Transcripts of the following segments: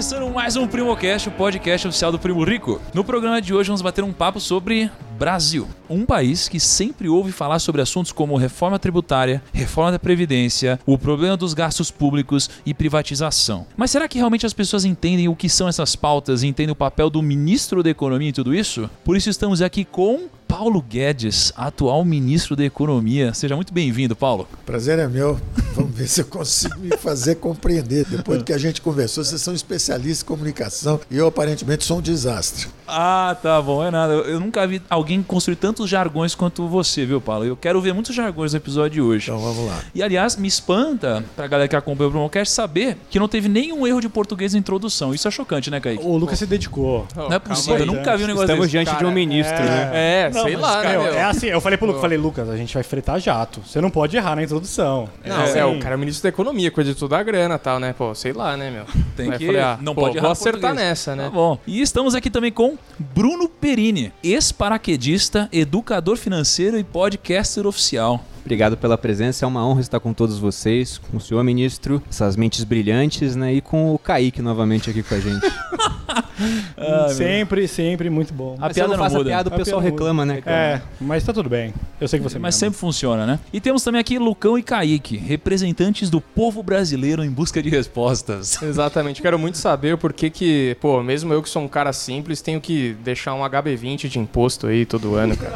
começando mais um PrimoCast, o podcast oficial do Primo Rico. No programa de hoje vamos bater um papo sobre Brasil, um país que sempre ouve falar sobre assuntos como reforma tributária, reforma da previdência, o problema dos gastos públicos e privatização. Mas será que realmente as pessoas entendem o que são essas pautas e entendem o papel do ministro da Economia em tudo isso? Por isso estamos aqui com Paulo Guedes, atual ministro da Economia. Seja muito bem-vindo, Paulo. Prazer é meu. Vamos ver se eu consigo me fazer compreender. Depois do que a gente conversou, vocês são especialistas em comunicação e eu aparentemente sou um desastre. Ah, tá bom, é nada. Eu nunca vi alguém construir tantos jargões quanto você, viu, Paulo? Eu quero ver muitos jargões no episódio de hoje. Então vamos lá. E aliás, me espanta, pra galera que acompanha o Promocast, saber que não teve nenhum erro de português na introdução. Isso é chocante, né, Kaique? O Lucas se dedicou. não é possível, eu nunca vi um negócio Estamos desse. diante de um ministro, né? É, Não, sei mas, lá, né, meu? É assim, eu falei pro Lucas, falei, Lucas, a gente vai fretar jato. Você não pode errar na introdução. Não, assim, é, o cara é o ministro da economia, cuida de toda a grana e tal, né? Pô, sei lá, né, meu? Tem Aí que- falei, ah, não pô, pode errar Vou acertar português. nessa, né? Tá bom. E estamos aqui também com Bruno Perini, ex-paraquedista, educador financeiro e podcaster oficial. Obrigado pela presença, é uma honra estar com todos vocês, com o senhor ministro, essas mentes brilhantes, né? E com o Kaique novamente aqui com a gente. sempre, sempre muito bom. A Mas piada não muda. a piada, o A pessoal piada não reclama, né, cara? É, mas tá tudo bem. Eu sei que você Mas sempre funciona, né? E temos também aqui Lucão e Kaique, representantes do povo brasileiro em busca de respostas. Exatamente. Quero muito saber o porquê que, pô, mesmo eu que sou um cara simples, tenho que deixar um HB20 de imposto aí todo ano, cara.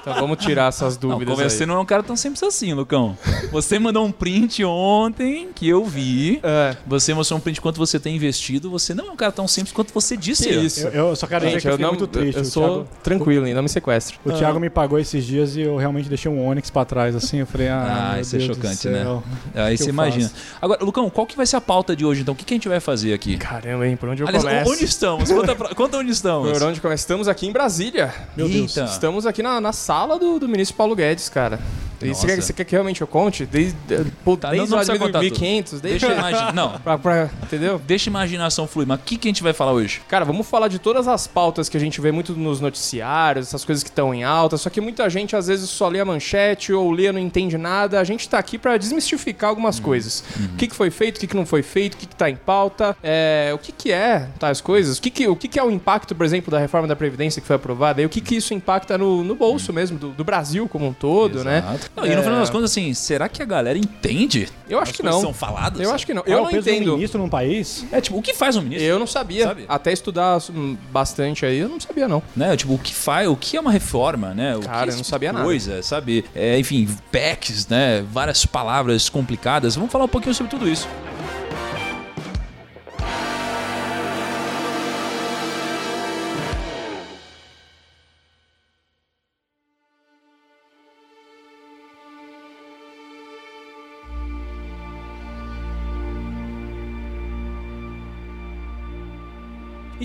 Então vamos tirar essas Não, dúvidas como você aí. não é um cara tão simples assim, Lucão. Você mandou um print ontem que eu vi. É, Você mostrou um print quanto você tem investido. Você não é um cara tão simples quanto você disse. que isso. Eu, eu só quero dizer Gente, que eu não, muito triste. eu sou Thiago, tranquilo, hein? Não me sequestre. o Thiago me pagou esses dias e eu realmente deixei um Onix pra trás, assim. Eu falei, ah, Ah, meu isso é Deus do chocante, né? Aí você imagina. faço? Agora, Lucão, qual que vai ser a pauta de hoje, então? O que, que a gente vai fazer aqui? Caramba, hein? Por onde eu Aliás, começo? onde estamos? Conta, pra- conta onde estamos. Por onde? Estamos aqui em Brasília. Meu Deus. Eita. Estamos aqui na, na sala do, do ministro Paulo Guedes, cara. E você quer, você quer que realmente eu conte? Desde, pô, Tá, não- desde não o precisa contar tudo. 1500, desde... Deixa eu imaginar. Não, pra, pra- entendeu? deixa a imaginação fluir. Mas o que, que a gente vai falar hoje? Cara, vamos falar de todas as pautas que a gente vê muito nos noticiários, essas coisas que estão em alta, só que muita gente às vezes só lê a manchete ou lê não entende nada. A gente tá aqui pra desmistificar algumas coisas. O que, que foi feito, o que, que não foi feito, o que, que tá em pauta, é, o que, que é tais coisas, o, que, que, o que, que é o impacto, por exemplo, da reforma da Previdência que foi aprovada, e o que, que isso impacta no, no bolso mesmo, do, do Brasil como um todo, né? Não, E no É. final das contas, assim, será que a galera entende? Eu acho as que não. são faladas? Eu acho que não. Qual Eu é o não peso do entendo. ministro num país? É, tipo, o que faz um ministro? Eu não sabia. Sabe? Até estudar hum, bastante aí, eu não sabia, não. né? Tipo, o que faz, o que é uma reforma, né? O Cara, que é eu não sabia nada. coisa, sabe? É, enfim, PECs, né? Várias palavras complicadas. Vamos falar um pouquinho sobre tudo isso.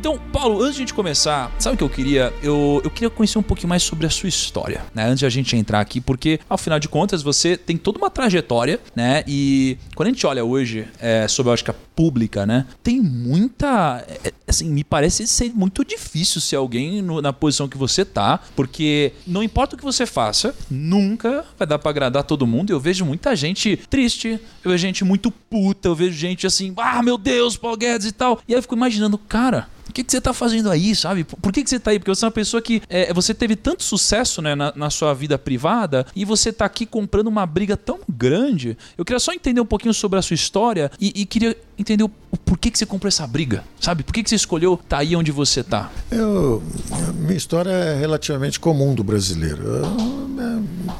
Então, Paulo, antes de a gente começar, sabe o que eu queria? Eu, eu queria conhecer um pouquinho mais sobre a sua história, né? Antes de a gente entrar aqui, porque, afinal de contas, você tem toda uma trajetória, né? E quando a gente olha hoje é, sobre a ótica pública, né? Tem muita. é, assim, me parece ser muito difícil ser alguém no- na posição que você tá, porque não importa o que você faça, nunca vai dar pra agradar todo mundo. Eu vejo muita gente triste, eu vejo gente muito puta, eu vejo gente assim, ah, meu Deus, Paulo Guedes e tal. E aí eu fico imaginando, cara. Que, que você tá fazendo aí, sabe? Por que, que você tá aí? Porque você é uma pessoa que. é, você teve tanto sucesso né, na, na sua vida privada e você tá aqui comprando uma briga tão grande. Eu queria só entender um pouquinho sobre a sua história e, e queria entender o, o porquê que você comprou essa briga, sabe? Por que, que você escolheu tá aí onde você tá? Eu, minha história é relativamente comum do brasileiro. Eu,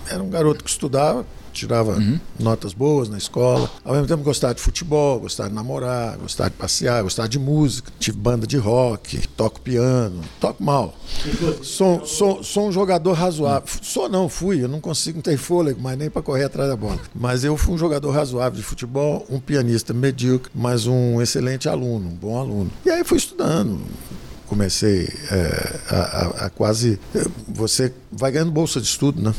é, era um garoto que estudava, tirava notas boas na escola, ao mesmo tempo gostava de futebol, gostava de namorar, gostava de passear, gostava de música, tive banda de rock, toco piano, toco mal. Sou, sou, sou um jogador razoável. Sou não, fui, eu não consigo, tenho fôlego, mas nem para correr atrás da bola. Mas eu fui um jogador razoável de futebol, um pianista medíocre, mas um excelente aluno, um bom aluno. E aí fui estudando, comecei é, a, a- a quase. Você vai ganhando bolsa de estudo, né?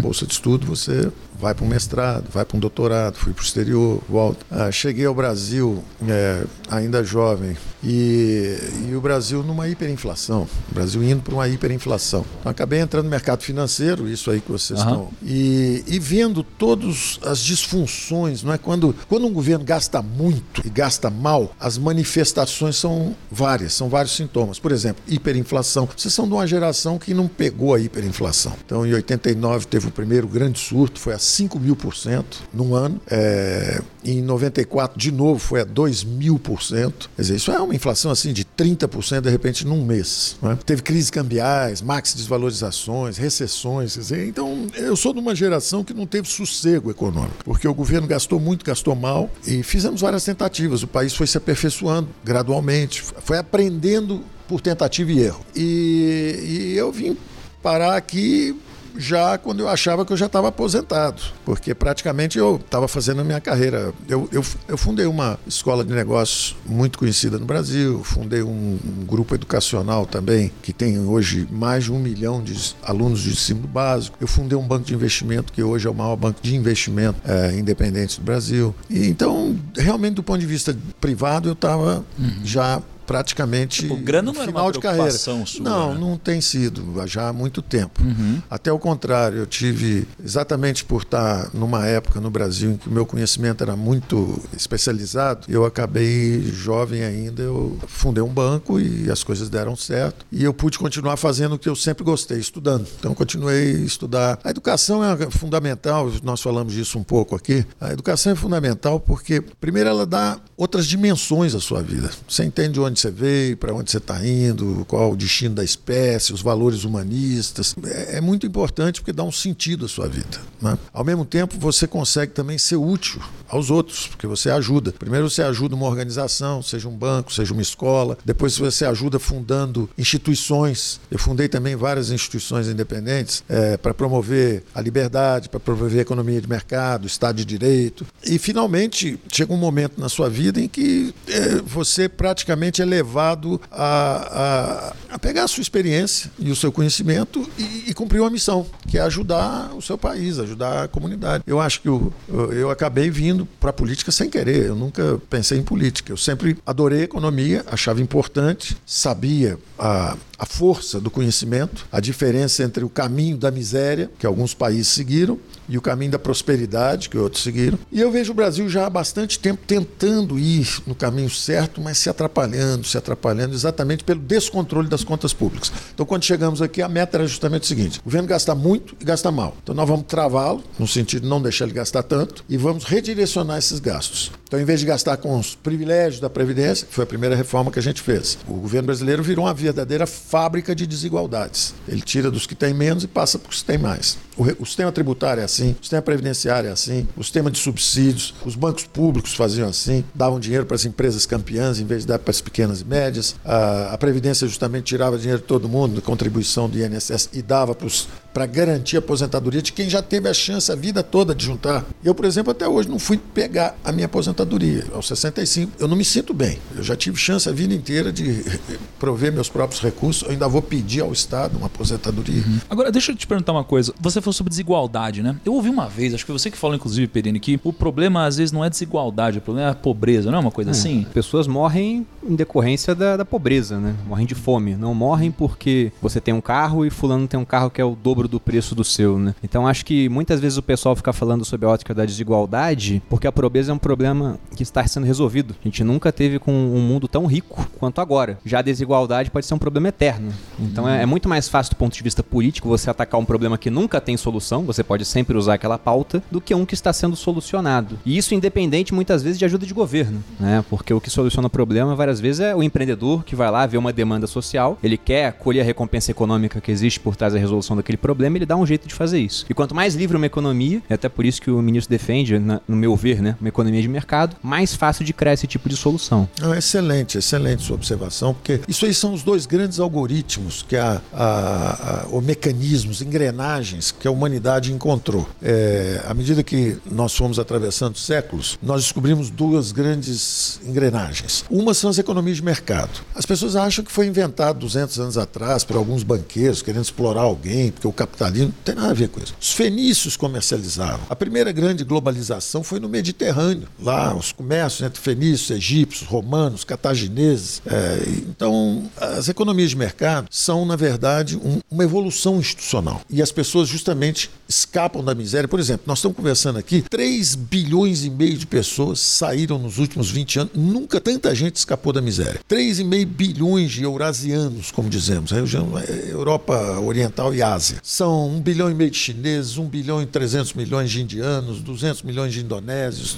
Bolsa de estudo, você vai para um mestrado, vai para um doutorado, fui para o exterior, volto. Ah, cheguei ao Brasil é, ainda jovem, E, e o Brasil numa hiperinflação. O Brasil indo para uma hiperinflação. Então acabei entrando no mercado financeiro, isso aí que vocês Aham. estão. E, e vendo todas as disfunções, não é? Quando, quando um governo gasta muito e gasta mal, as manifestações são várias, são vários sintomas. Por exemplo, hiperinflação. Vocês são de uma geração que não pegou a hiperinflação. Então, em 89 teve o primeiro grande surto, foi a 5 mil por cento num ano. É, em 94, de novo, foi a 2 mil por cento. Quer dizer, isso é uma inflação assim de 30% de repente num mês. não é? Teve crises cambiais, maxi desvalorizações, recessões. Quer dizer, então, eu sou de uma geração que não teve sossego econômico, porque o governo gastou muito, gastou mal e fizemos várias tentativas. O país foi se aperfeiçoando gradualmente, foi aprendendo por tentativa e erro. E, e eu vim parar aqui já quando eu achava que eu já estava aposentado, porque praticamente eu estava fazendo a minha carreira. Eu, eu, eu fundei uma escola de negócios muito conhecida no Brasil, fundei um, um grupo educacional também, que tem hoje mais de um milhão de alunos de ensino básico. Eu fundei um banco de investimento, que hoje é o maior banco de investimento eh, independente do Brasil. E, então, realmente, do ponto de vista privado, eu estava já praticamente Tipo, grana não final de carreira. sua, não, né? não tem sido já há muito tempo. Até o contrário, eu tive exatamente por estar numa época no Brasil em que o meu conhecimento era muito especializado, eu acabei jovem ainda, eu fundei um banco e as coisas deram certo e eu pude continuar fazendo o que eu sempre gostei, estudando. Então continuei a estudar. A educação é fundamental, nós falamos disso um pouco aqui. A educação é fundamental porque primeiro ela dá outras dimensões à sua vida. Você entende de onde você veio, para onde você está indo, qual o destino da espécie, os valores humanistas. É, é muito importante porque dá um sentido à sua vida. né? Ao mesmo tempo, você consegue também ser útil aos outros, porque você ajuda. Primeiro, você ajuda uma organização, seja um banco, seja uma escola. Depois, você ajuda fundando instituições. Eu fundei também várias instituições independentes para promover a liberdade, para promover a economia de mercado, Estado de Direito. E, finalmente, chega um momento na sua vida em que eh, você praticamente é levado a, a, a pegar a sua experiência e o seu conhecimento e, e cumprir uma missão, que é ajudar o seu país, ajudar a comunidade. Eu acho que eu, eu acabei vindo para a política sem querer. Eu nunca pensei em política. Eu sempre adorei economia, achava importante, sabia a, a força do conhecimento, a diferença entre o caminho da miséria, que alguns países seguiram, e o caminho da prosperidade, que outros seguiram. E eu vejo o Brasil já há bastante tempo tentando ir no caminho certo, mas se atrapalhando, se atrapalhando, exatamente pelo descontrole das contas públicas. Então, quando chegamos aqui, a meta era justamente o seguinte: o governo gasta muito e gasta mal. Então, nós vamos travá-lo, no sentido de não deixar ele gastar tanto, e vamos redirecionar esses gastos. Então, em vez de gastar com os privilégios da Previdência, que foi a primeira reforma que a gente fez, o governo brasileiro virou uma verdadeira fábrica de desigualdades. Ele tira dos que têm menos e passa para os que têm mais. O, o sistema tributário é assim, o sistema previdenciário é assim, o sistema de subsídios, os bancos públicos faziam assim, davam dinheiro para as empresas campeãs em vez de dar para as pequenas e médias. A, a Previdência justamente tirava dinheiro de todo mundo, contribuição do INSS, e dava para garantir a aposentadoria de quem já teve a chance a vida toda de juntar. Eu, por exemplo, até hoje não fui pegar a minha aposentadoria. Aos 65, eu não me sinto bem. Eu já tive chance a vida inteira de prover meus próprios recursos. Eu ainda vou pedir ao Estado uma aposentadoria. Agora, deixa eu te perguntar uma coisa. Você falou sobre desigualdade, né? Eu ouvi uma vez, acho que você que falou, inclusive, Perini, que o problema às vezes não é desigualdade, o problema é a pobreza, não é uma coisa assim? Pessoas morrem em decorrência da, da pobreza, né? Morrem de fome. Não morrem porque você tem um carro e fulano tem um carro que é o dobro do preço do seu, né? Então acho que muitas vezes o pessoal fica falando sobre a ótica da desigualdade porque a pobreza é um problema que está sendo resolvido. A gente nunca teve com um mundo tão rico quanto agora. Já a desigualdade pode ser um problema eterno. Então é, é muito mais fácil do ponto de vista político você atacar um problema que nunca tem solução, você pode sempre usar aquela pauta, do que um que está sendo solucionado. E isso independente muitas vezes de ajuda de governo, né? Porque o que soluciona o problema várias vezes é o empreendedor que vai lá ver uma demanda social, ele quer colher a recompensa econômica que existe por trás da resolução daquele problema, ele dá um jeito de fazer isso. E quanto mais livre uma economia, é até por isso que o ministro defende, na- no meu ver, né, uma economia de mercado, mais fácil de criar esse tipo de solução. Não, excelente, excelente sua observação, porque isso aí são os dois grandes algoritmos que a, a, a, ou mecanismos, engrenagens que a humanidade encontrou. É, à medida que nós fomos atravessando séculos, nós descobrimos duas grandes engrenagens. Uma são as economias de mercado. As pessoas acham que foi inventado 200 anos atrás por alguns banqueiros querendo explorar alguém, porque o capitalismo, não tem nada a ver com isso. Os fenícios comercializavam. A primeira grande globalização foi no Mediterrâneo, lá os comércios entre fenícios, egípcios, romanos, cartagineses. É, então, as economias de mercado são, na verdade, um, uma evolução institucional. E as pessoas justamente escapam da miséria. Por exemplo, nós estamos conversando aqui, 3 bilhões e meio de pessoas saíram nos últimos 20 anos. Nunca tanta gente escapou da miséria. 3,5 bilhões de eurasianos, como dizemos, a região é, Europa Oriental e Ásia. São 1 bilhão e meio de chineses, 1 bilhão e 300 milhões de indianos, 200 milhões de indonésios.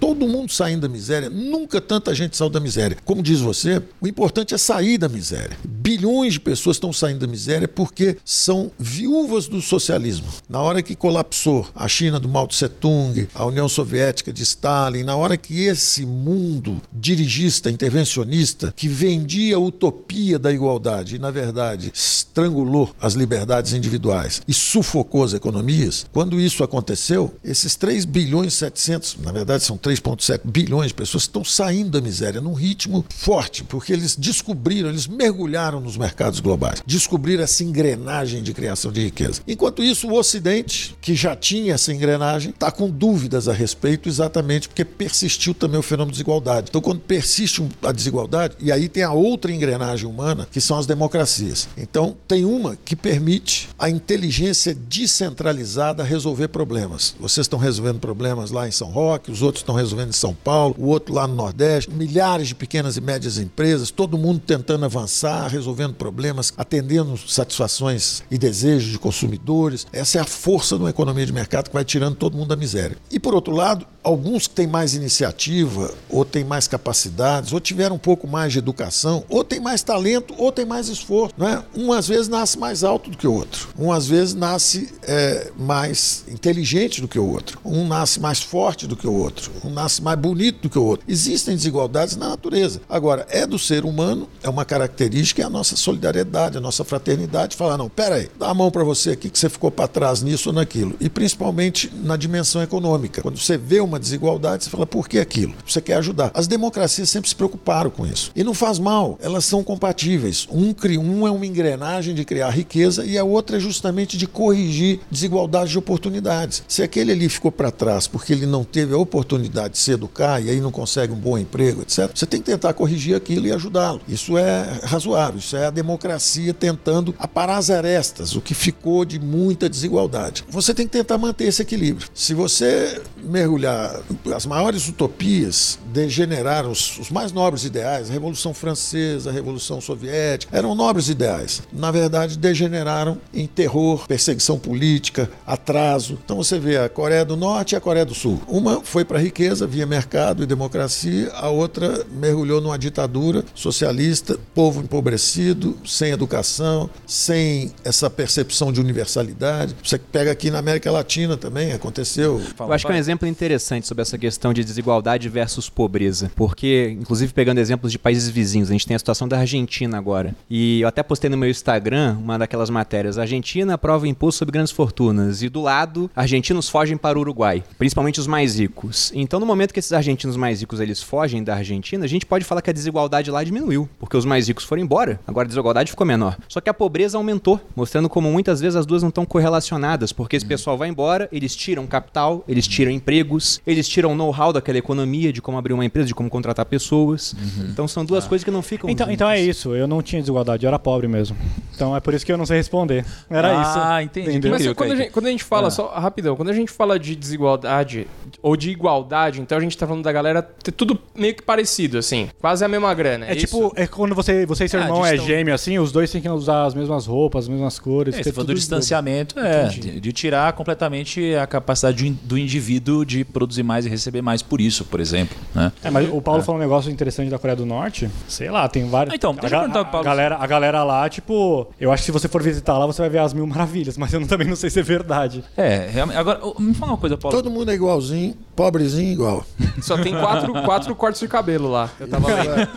Todo mundo saindo da miséria. Nunca tanta gente saiu da miséria. Como diz você, o importante é sair da miséria. Bilhões de pessoas estão saindo da miséria porque são viúvas do socialismo. Na hora que colapsou a China do Mao Tse Tung, a União Soviética de Stalin, na hora que esse mundo dirigista, intervencionista, que vendia a utopia da igualdade e, na verdade, estrangulou as liberdades individuais e sufocou as economias, quando isso aconteceu, esses 3 bilhões e 700, na verdade são 3,7 bilhões de pessoas, estão saindo da miséria num ritmo forte, porque eles descobriram, eles mergulharam nos mercados globais, descobriram essa engrenagem de criação de riqueza. Enquanto isso, o Ocidente, que já tinha essa engrenagem, está com dúvidas a respeito, exatamente porque persistiu também o fenômeno de desigualdade. Então, quando persiste a desigualdade, e aí tem a outra engrenagem humana, que são as democracias. Então, tem uma que permite a inteligência descentralizada resolver problemas. Vocês estão resolvendo problemas lá em São Roque, os outros estão resolvendo em São Paulo, o outro lá no Nordeste, milhares de pequenas e médias empresas, todo mundo tentando avançar, resolvendo problemas, atendendo satisfações e desejos de consumidores. Essa é a força de uma economia de mercado que vai tirando todo mundo da miséria. E por outro lado, alguns que têm mais iniciativa, ou têm mais capacidades, ou tiveram um pouco mais de educação, ou têm mais talento, ou têm mais esforço. Não é? Um às vezes nasce mais alto do que o outro. Um às vezes nasce é, mais inteligente do que o outro. Um nasce mais forte do que o outro. Um nasce mais bonito do que o outro. Existem desigualdades na natureza. Agora, é do ser humano, é uma característica, é a nossa solidariedade, a nossa fraternidade. Falar, não, peraí, dá a mão para você aqui que você ficou para trás nisso ou naquilo. E principalmente na dimensão econômica. Quando você vê uma desigualdade, você fala, por que aquilo? Você quer ajudar. As democracias sempre se preocuparam com isso. E não faz mal, elas são compatíveis. Um, um é uma engrenagem de criar riqueza e a outra é justamente de corrigir desigualdades de oportunidades. Se aquele ali ficou para trás porque ele não teve a oportunidade de se educar e aí não consegue um bom emprego, etc., você tem que tentar corrigir aquilo e ajudá-lo. Isso é razoável, isso é a democracia tentando aparar as arestas, o que ficou de muita desigualdade. Você tem que tentar manter esse equilíbrio. Se você mergulhar, as maiores utopias degeneraram os, os mais nobres ideais, a Revolução Francesa, a Revolução Soviética, eram nobres ideais. Na verdade, degeneraram em terror, perseguição política, atraso. Então você vê a Coreia do Norte e a Coreia do Sul. Uma foi para a riqueza via mercado e democracia, a outra mergulhou numa ditadura socialista, povo empobrecido, sem educação, sem essa percepção de universalidade. Você pega aqui na América Latina também, aconteceu. Eu acho que é um exemplo interessante sobre essa questão de desigualdade versus pobreza, porque, inclusive pegando exemplos de países vizinhos, a gente tem a situação da Argentina agora. E eu até postei no meu Instagram uma daquelas matérias: Argentina aprova imposto sobre grandes fortunas, e do lado, argentinos fogem para o Uruguai, principalmente os mais ricos. Então, no momento que esses argentinos mais ricos eles fogem da Argentina, a gente pode falar que a desigualdade lá diminuiu, porque os mais ricos foram embora, agora a desigualdade ficou menor. Só que a pobreza aumentou, mostrando como muitas vezes as duas não estão correlacionadas, porque esse pessoal vai embora, eles tiram capital, eles tiram empregos, eles tiram know-how daquela economia, de como abrir uma empresa, de como contratar pessoas. Então são duas coisas que não ficam. Então, então é isso, eu não tinha desigualdade, eu era pobre mesmo. Então é por isso que eu não sei responder. Era isso. Ah, entendi. Entendeu? Mas quando a, gente, quando a gente fala, Ah. só rapidão, quando a gente fala de desigualdade ou de igualdade, então a gente tá falando da galera ter tudo meio que parecido, assim. Quase a mesma grana. É isso? tipo, é quando você, você e seu Ah, irmão de é gêmeo assim, os dois têm que usar as mesmas roupas, as mesmas cores. É, falou do distanciamento, é, Entendi. de, de tirar completamente a capacidade do in- do indivíduo de produzir mais e receber mais por isso, por exemplo. Né? É, mas o Paulo falou um negócio interessante da Coreia do Norte. Sei lá, tem vários. Ah, então, deixa eu a, perguntar ga- pro Paulo. A galera, a galera lá, tipo, eu acho que se você for visitar lá, você vai ver as mil maravilhas, mas eu também não sei se é verdade. É, realmente. Agora, me fala uma coisa, Paulo. Todo mundo é igualzinho, pobrezinho igual. Só tem quatro, quatro cortes de cabelo lá. Eu tava lendo.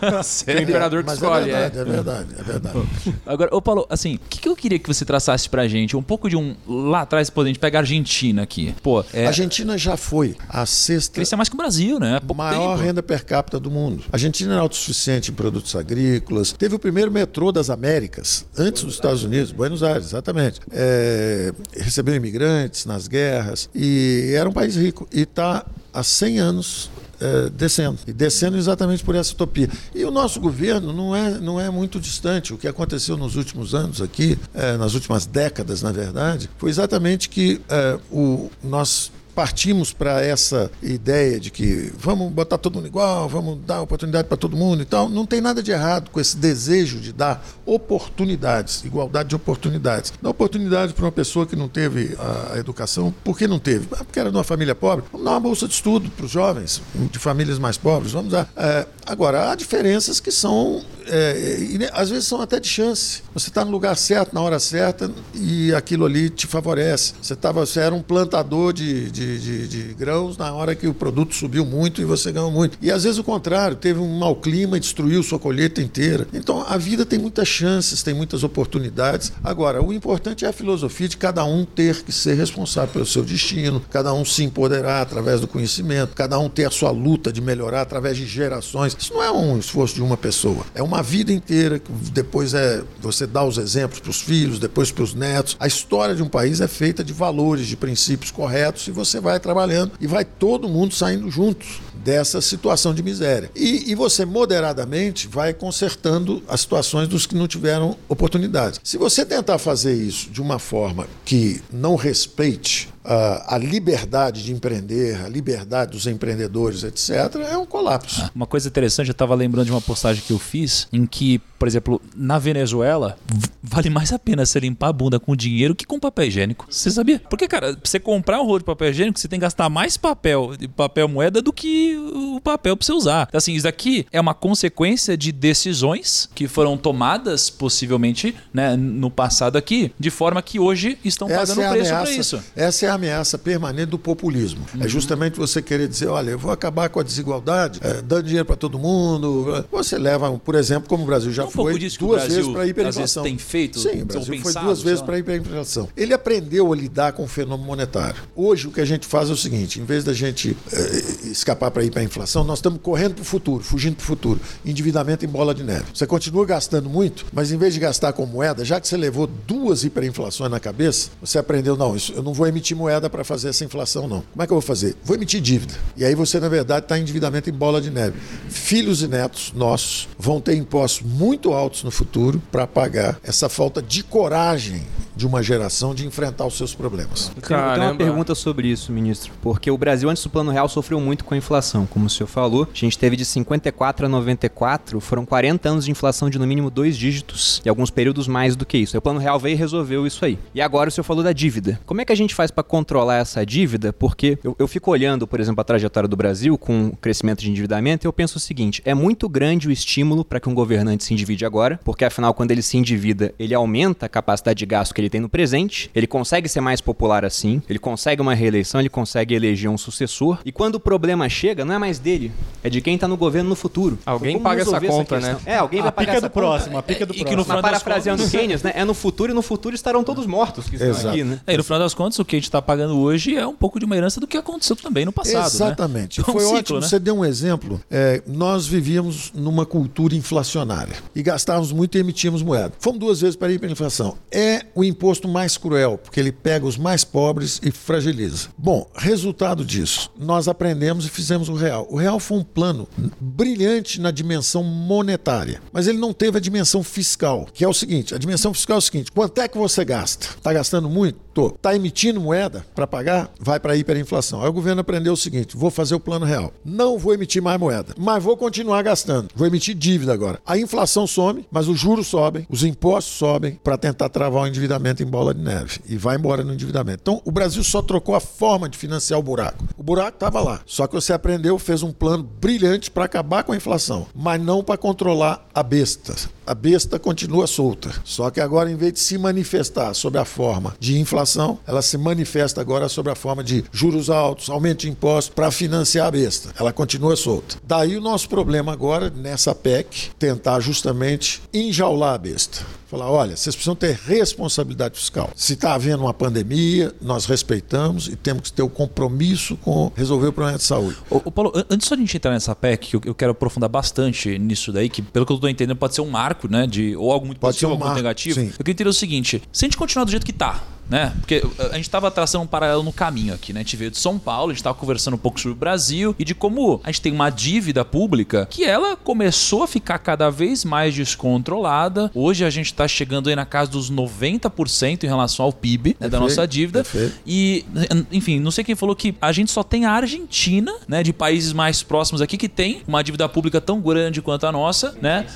Tem o imperador que Mas escolhe, é é. verdade, é verdade, é verdade. Agora, ô Paulo, assim, o que, que eu queria que você traçasse pra gente? Um pouco de um. Lá atrás, pô, a gente pega a Argentina aqui. Pô, é. A Argentina já foi a sexta Crescia mais que o Brasil, né? Pouco maior tempo. renda per capita do mundo. A Argentina era autossuficiente em produtos agrícolas. Teve o primeiro metrô das Américas, antes dos Estados Unidos, Buenos Aires, exatamente. É, recebeu imigrantes nas guerras e era um país rico. E está há 100 anos é, descendo. E descendo exatamente por essa utopia. E o nosso governo não é, não é muito distante. O que aconteceu nos últimos anos aqui, é, nas últimas décadas, na verdade, foi exatamente que é, o, nós partimos para essa ideia de que vamos botar todo mundo igual, vamos dar oportunidade para todo mundo e tal. Não tem nada de errado com esse desejo de dar oportunidades, igualdade de oportunidades. Dar oportunidade para uma pessoa que não teve a educação, por que não teve? Ah, Porque era de uma família pobre. Vamos dar uma bolsa de estudo para os jovens de famílias mais pobres. Vamos dar. É, agora, há diferenças que são, é, né, às vezes são até de chance. Você está no lugar certo, na hora certa, e aquilo ali te favorece. Você, tava, você era um plantador de, de, de, de grãos na hora que o produto subiu muito e você ganhou muito. E às vezes o contrário, teve um mau clima e destruiu sua colheita inteira. Então a vida tem muitas chances, tem muitas oportunidades. Agora, o importante é a filosofia de cada um ter que ser responsável pelo seu destino, cada um se empoderar através do conhecimento, cada um ter a sua luta de melhorar através de gerações. Isso não é um esforço de uma pessoa, é uma vida inteira que depois é você dá os exemplos para os filhos, depois para os netos. A história de um país é feita de valores, de princípios corretos e você vai trabalhando e vai todo mundo saindo juntos dessa situação de miséria. E, e você moderadamente vai consertando as situações dos que não tiveram oportunidade. Se você tentar fazer isso de uma forma que não respeite a, a liberdade de empreender, a liberdade dos empreendedores, etc., é um colapso. Uma coisa interessante, eu tava lembrando de uma postagem que eu fiz em que, por exemplo, na Venezuela, vale mais a pena você limpar a bunda com dinheiro que com papel higiênico. Você sabia? Porque, cara, pra você comprar um rolo de papel higiênico, você tem que gastar mais papel de papel moeda do que o papel pra você usar. Então, assim, isso daqui é uma consequência de decisões que foram tomadas, possivelmente, né, no passado aqui, de forma que hoje estão pagando Essa é, a preço pra ameaça, isso. essa é a ameaça permanente do populismo. Uhum. É justamente você querer dizer, olha, eu vou acabar com a desigualdade, é, dando dinheiro para todo mundo. Você leva, por exemplo, como o Brasil já É pouco foi, disso que o duas Brasil, vezes para às hiperinflação. vezes, tem feito, Sim, o Brasil foi duas vezes para a hiperinflação. Ele aprendeu a lidar com o fenômeno monetário. Hoje, o que a gente faz é o seguinte, em vez da gente eh, escapar para a hiperinflação, nós estamos correndo para o futuro, fugindo para o futuro. Endividamento em bola de neve. Você continua gastando muito, mas em vez de gastar com moeda, já que você levou duas hiperinflações na cabeça, você aprendeu, não, isso, eu não vou emitir moeda para fazer essa inflação, não. Como é que eu vou fazer? Vou emitir dívida. E aí você, na verdade, está em endividamento em bola de neve. Filhos e netos nossos vão ter impostos muito altos no futuro para pagar essa falta de coragem de uma geração de enfrentar os seus problemas. Eu tenho, eu tenho uma pergunta sobre isso, ministro. Porque o Brasil, antes do Plano Real, sofreu muito com a inflação. Como o senhor falou, a gente teve de 54 a 94, foram 40 anos de inflação de no mínimo dois dígitos, e alguns períodos mais do que isso. Aí o Plano Real veio e resolveu isso aí. E agora o senhor falou da dívida. Como é que a gente faz para controlar essa dívida? Porque eu, eu fico olhando, por exemplo, a trajetória do Brasil com o crescimento de endividamento e eu penso o seguinte: é muito grande o estímulo para que um governante se endivide agora, porque afinal, quando ele se endivida, ele aumenta a capacidade de gasto que ele tem no presente, ele consegue ser mais popular assim, ele consegue uma reeleição, ele consegue eleger um sucessor, e quando o problema chega, não é mais dele, é de quem tá no governo no futuro. Alguém Como paga essa conta, questão? né? É, alguém vai A pagar pica essa do conta. próximo, a pica do E que no próximo. final Mas das parafraseando contas- Keynes, né? É no futuro e no futuro estarão todos mortos que estão aqui, né? É, e no final das contas, o que a gente está pagando hoje é um pouco de uma herança do que aconteceu também no passado. Exatamente. Né? É um Foi ciclo, ótimo. né? Você deu um exemplo. É, nós vivíamos numa cultura inflacionária e gastávamos muito e emitíamos moeda. Fomos duas vezes para a hiperinflação. É o imposto mais cruel, porque ele pega os mais pobres e fragiliza. Bom, resultado disso, nós aprendemos e fizemos o real. O real foi um plano brilhante na dimensão monetária, mas ele não teve a dimensão fiscal, que é o seguinte: a dimensão fiscal é o seguinte: quanto é que você gasta? Está gastando muito? Está emitindo moeda para pagar? Vai para a hiperinflação. Aí o governo aprendeu o seguinte: vou fazer o plano real. Não vou emitir mais moeda, mas vou continuar gastando. Vou emitir dívida agora. A inflação some, mas os juros sobem, os impostos sobem para tentar travar o endividamento. em bola de neve e vai embora no endividamento. Então, o Brasil só trocou a forma de financiar o buraco. O buraco estava lá. Só que você aprendeu, fez um plano brilhante para acabar com a inflação, mas não para controlar a besta. A besta continua solta. Só que agora, em vez de se manifestar sob a forma de inflação, ela se manifesta agora sob a forma de juros altos, aumento de impostos para financiar a besta. Ela continua solta. Daí o nosso problema agora, nessa PEC, tentar justamente enjaular a besta. Falar, olha, vocês precisam ter responsabilidade fiscal. Se está havendo uma pandemia, nós respeitamos e temos que ter o compromisso com resolver o problema de saúde. Ô, ô, Paulo, an- antes só de a gente entrar nessa PEC, que eu, eu quero aprofundar bastante nisso daí, que pelo que eu estou entendendo pode ser um marco, né? De, ou algo muito Pode positivo, um ou algo marco, negativo. sim. Eu queria entender o seguinte: se a gente continuar do jeito que tá, né? Porque uh, a gente estava traçando um paralelo no caminho aqui, né? A gente veio de São Paulo, a gente estava conversando um pouco sobre o Brasil e de como a gente tem uma dívida pública que ela começou a ficar cada vez mais descontrolada. Hoje a gente está chegando aí na casa dos 90% em relação ao PIB né, da nossa dívida. perfeito. E, enfim, não sei quem falou que a gente só tem a Argentina, né, de países mais próximos aqui, que tem uma dívida pública tão grande quanto a nossa, né?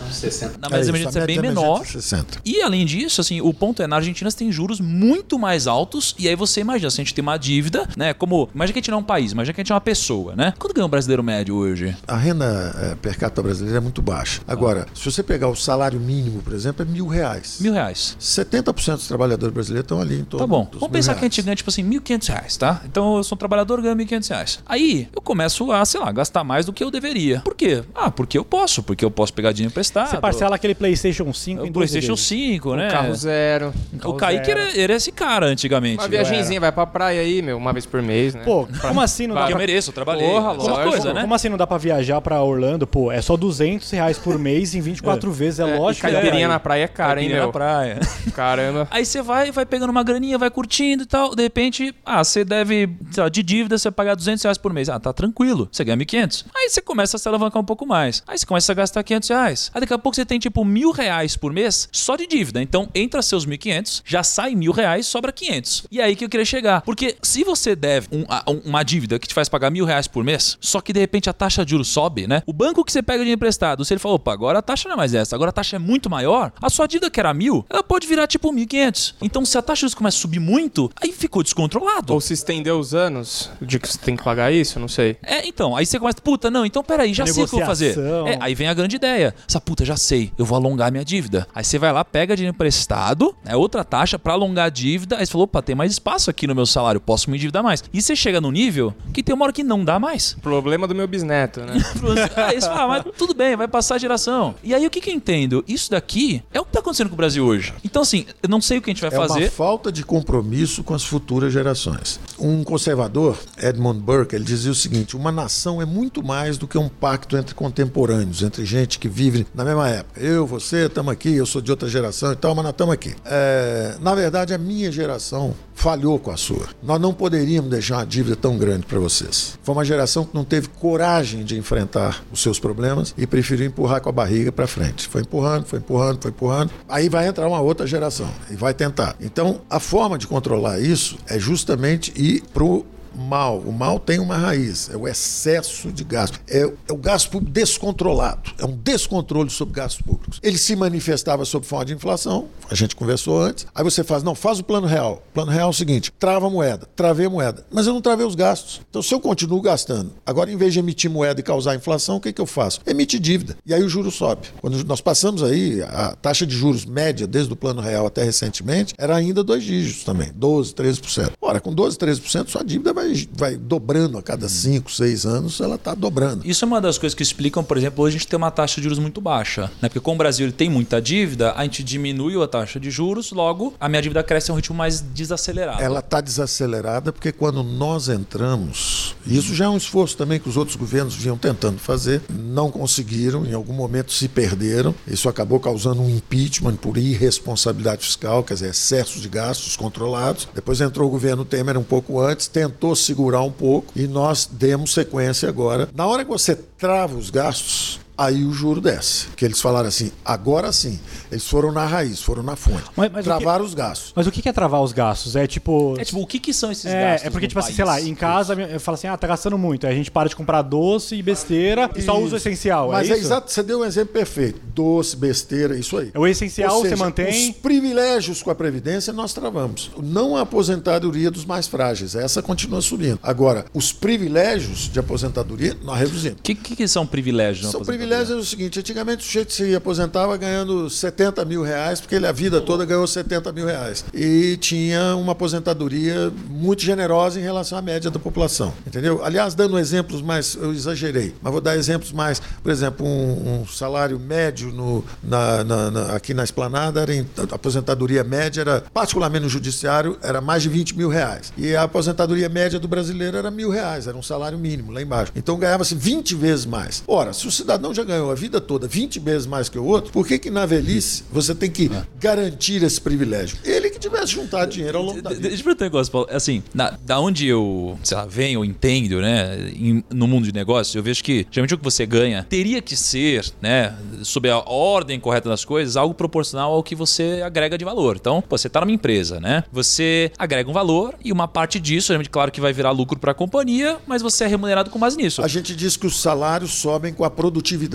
Na média isso, emergência a é bem média menor. emergência é 60. E além disso, assim, o ponto é, na Argentina você tem juros muito mais altos, e aí você imagina, se a gente tem uma dívida, né? Como. Imagina que a gente não é um país, imagina que a gente é uma pessoa, né? Quanto ganha um brasileiro médio hoje? A renda eh, per capita brasileira é muito baixa. Agora, se você pegar o salário mínimo, por exemplo, é mil reais. Mil reais. 70% dos trabalhadores brasileiros estão ali em torno Tá bom. dos Vamos mil pensar que a gente reais. ganha, tipo assim, 1.500 reais, tá? Então eu sou um trabalhador, ganho 1.500 reais. Aí eu começo a, sei lá, gastar mais do que eu deveria. Por quê? Ah, porque eu posso. Porque eu posso pegar dinheiro emprestado. Você parcela aquele PlayStation 5 o em 12 PlayStation vezes. 5, né? Carro zero. o Kaique zero. era, era esse cara antigamente. Uma viagenzinha, vai pra praia aí, meu, uma vez por mês, né? Pô, como assim não dá eu pra... mereço, eu trabalhei. Porra, Essa lógico. coisa, né? Como assim não dá pra viajar pra Orlando? Pô, é só 200 reais por mês em É. 24 vezes, é, É, lógico. e pra caipirinha ir. na praia é cara, hein, meu? na praia. Caramba. Aí você vai, vai pegando uma graninha, vai curtindo e tal. De repente, ah, você deve, sei lá, de dívida, você vai pagar 200 reais por mês. Ah, tá tranquilo. Você ganha 1.500. Aí você começa a se alavancar um pouco mais. Aí você começa a gastar 500 reais. Aí daqui a pouco você tem tipo mil reais por mês só de dívida. Então entra seus 1.500, já sai mil reais, sobra 500. E aí que eu queria chegar. Porque se você deve um- a- um- uma dívida que te faz pagar mil reais por mês, só que de repente a taxa de juros sobe, né? O banco que você pega dinheiro emprestado, se ele falou, opa, agora a taxa não é mais essa, agora a taxa é muito maior, a sua dívida que era mil, ela pode virar tipo 1.500. Então se a taxa de juros começa a subir muito, aí ficou descontrolado. Ou se estendeu os anos de que você tem que pagar isso, não sei. É, então, aí você começa, puta, não, então peraí, já sei o que eu vou fazer. É, aí vem a grande ideia. Essa puta, já sei, eu vou alongar minha dívida. Aí você vai lá, pega dinheiro emprestado, é outra taxa pra alongar a dívida, aí você falou, opa, tem mais espaço aqui no meu salário, posso me endividar mais. E você chega no nível que tem uma hora que não dá mais. Problema do meu bisneto, né? Aí você fala, ah, mas tudo bem, vai passar a geração. E aí o que, que eu entendo? Isso daqui é o que tá acontecendo com o Brasil hoje. Então, assim, eu não sei o que a gente vai É uma fazer. falta de compromisso com as futuras gerações. Um conservador, Edmund Burke, ele dizia o seguinte: uma nação é muito mais do que um pacto entre contemporâneos, entre gente que vive na mesma época. Eu, você, estamos aqui, eu sou de outra geração e tal, mas nós estamos aqui. É, na verdade, a minha geração falhou com a sua. Nós não poderíamos deixar uma dívida tão grande para vocês. Foi uma geração que não teve coragem de enfrentar os seus problemas e preferiu empurrar com a barriga para frente. Foi empurrando, foi empurrando, foi empurrando. Aí vai entrar uma outra geração e vai tentar. Então, a forma de controlar isso é justamente ir pro mal. O mal tem uma raiz, é o excesso de gasto. É, é o gasto público descontrolado. É um descontrole sobre gastos públicos. Ele se manifestava sob forma de inflação, a gente conversou antes. Aí você faz, não, faz o plano real. O plano real é o seguinte: trava a moeda, travei a moeda. Mas eu não travei os gastos. Então, se eu continuo gastando, agora em vez de emitir moeda e causar inflação, o que, que eu faço? Emite dívida. E aí o juro sobe. Quando nós passamos aí, a taxa de juros média, desde o plano real até recentemente, era ainda dois dígitos também, 12, 13%. Ora, com 12, 13%, sua dívida vai, vai dobrando a cada 5, 6 anos, ela está dobrando. Isso é uma das coisas que explicam, por exemplo, hoje a gente tem uma taxa de juros muito baixa. Né? Porque como o Brasil ele tem muita dívida, a gente diminui a taxa de juros, logo a minha dívida cresce a um ritmo mais desacelerado. Ela está desacelerada porque quando nós entramos, isso já é um esforço também que os outros governos vinham tentando fazer, não conseguiram, em algum momento se perderam. Isso acabou causando um impeachment por irresponsabilidade fiscal, quer dizer, excesso de gastos controlados. Depois entrou o governo Temer um pouco antes, tentou segurar um pouco e nós demos sequência agora. Na hora que você trava os gastos, aí o juro desce. Que eles falaram assim, agora sim. Eles foram na raiz, foram na fonte. Mas- mas travaram os gastos. Mas o que é travar os gastos? É tipo. É tipo, o que, que são esses É, gastos? é porque, no tipo assim, país? sei lá, em casa eu falo assim, ah, tá gastando muito. Aí a gente para de comprar doce e besteira e só usa o essencial. Mas é, é, exato, você deu um exemplo perfeito. Doce, besteira, isso aí. O essencial Ou você seja, mantém. Os privilégios com a Previdência nós travamos. Não a aposentadoria dos mais frágeis, essa continua subindo. Agora, os privilégios de aposentadoria nós reduzimos. O que, que, que são privilégios? na São aposentadoria? Privilégios é o seguinte: antigamente o sujeito se aposentava ganhando 70 mil reais, porque ele a vida toda ganhou 70 mil reais. E tinha uma aposentadoria muito generosa em relação à média da população. Entendeu? Aliás, dando exemplos mais, eu exagerei, mas vou dar exemplos mais. Por exemplo, um, um salário médio no, na- na- na- aqui na esplanada, era em- a aposentadoria média era, particularmente no judiciário, era mais de 20 mil reais. E a aposentadoria média do brasileiro era mil reais, era um salário mínimo lá embaixo. Então ganhava-se 20 vezes mais. Ora, se o cidadão já ganhou a vida toda 20 vezes mais que o outro, por que que na velhice você tem que garantir esse privilégio? Ele que tivesse juntado dinheiro ao longo da vida. Deixa eu perguntar um negócio, Paulo. Assim, na- da onde eu, sei lá, venho, entendo, né, em- no mundo de negócios, eu vejo que geralmente o que você ganha teria que ser, né, sob a ordem correta das coisas, algo proporcional ao que você agrega de valor. Então, pô, você tá numa empresa, né? Você agrega um valor e uma parte disso, geralmente, claro que vai virar lucro para a companhia, mas você é remunerado com base nisso. A gente diz que os salários sobem com a produtividade.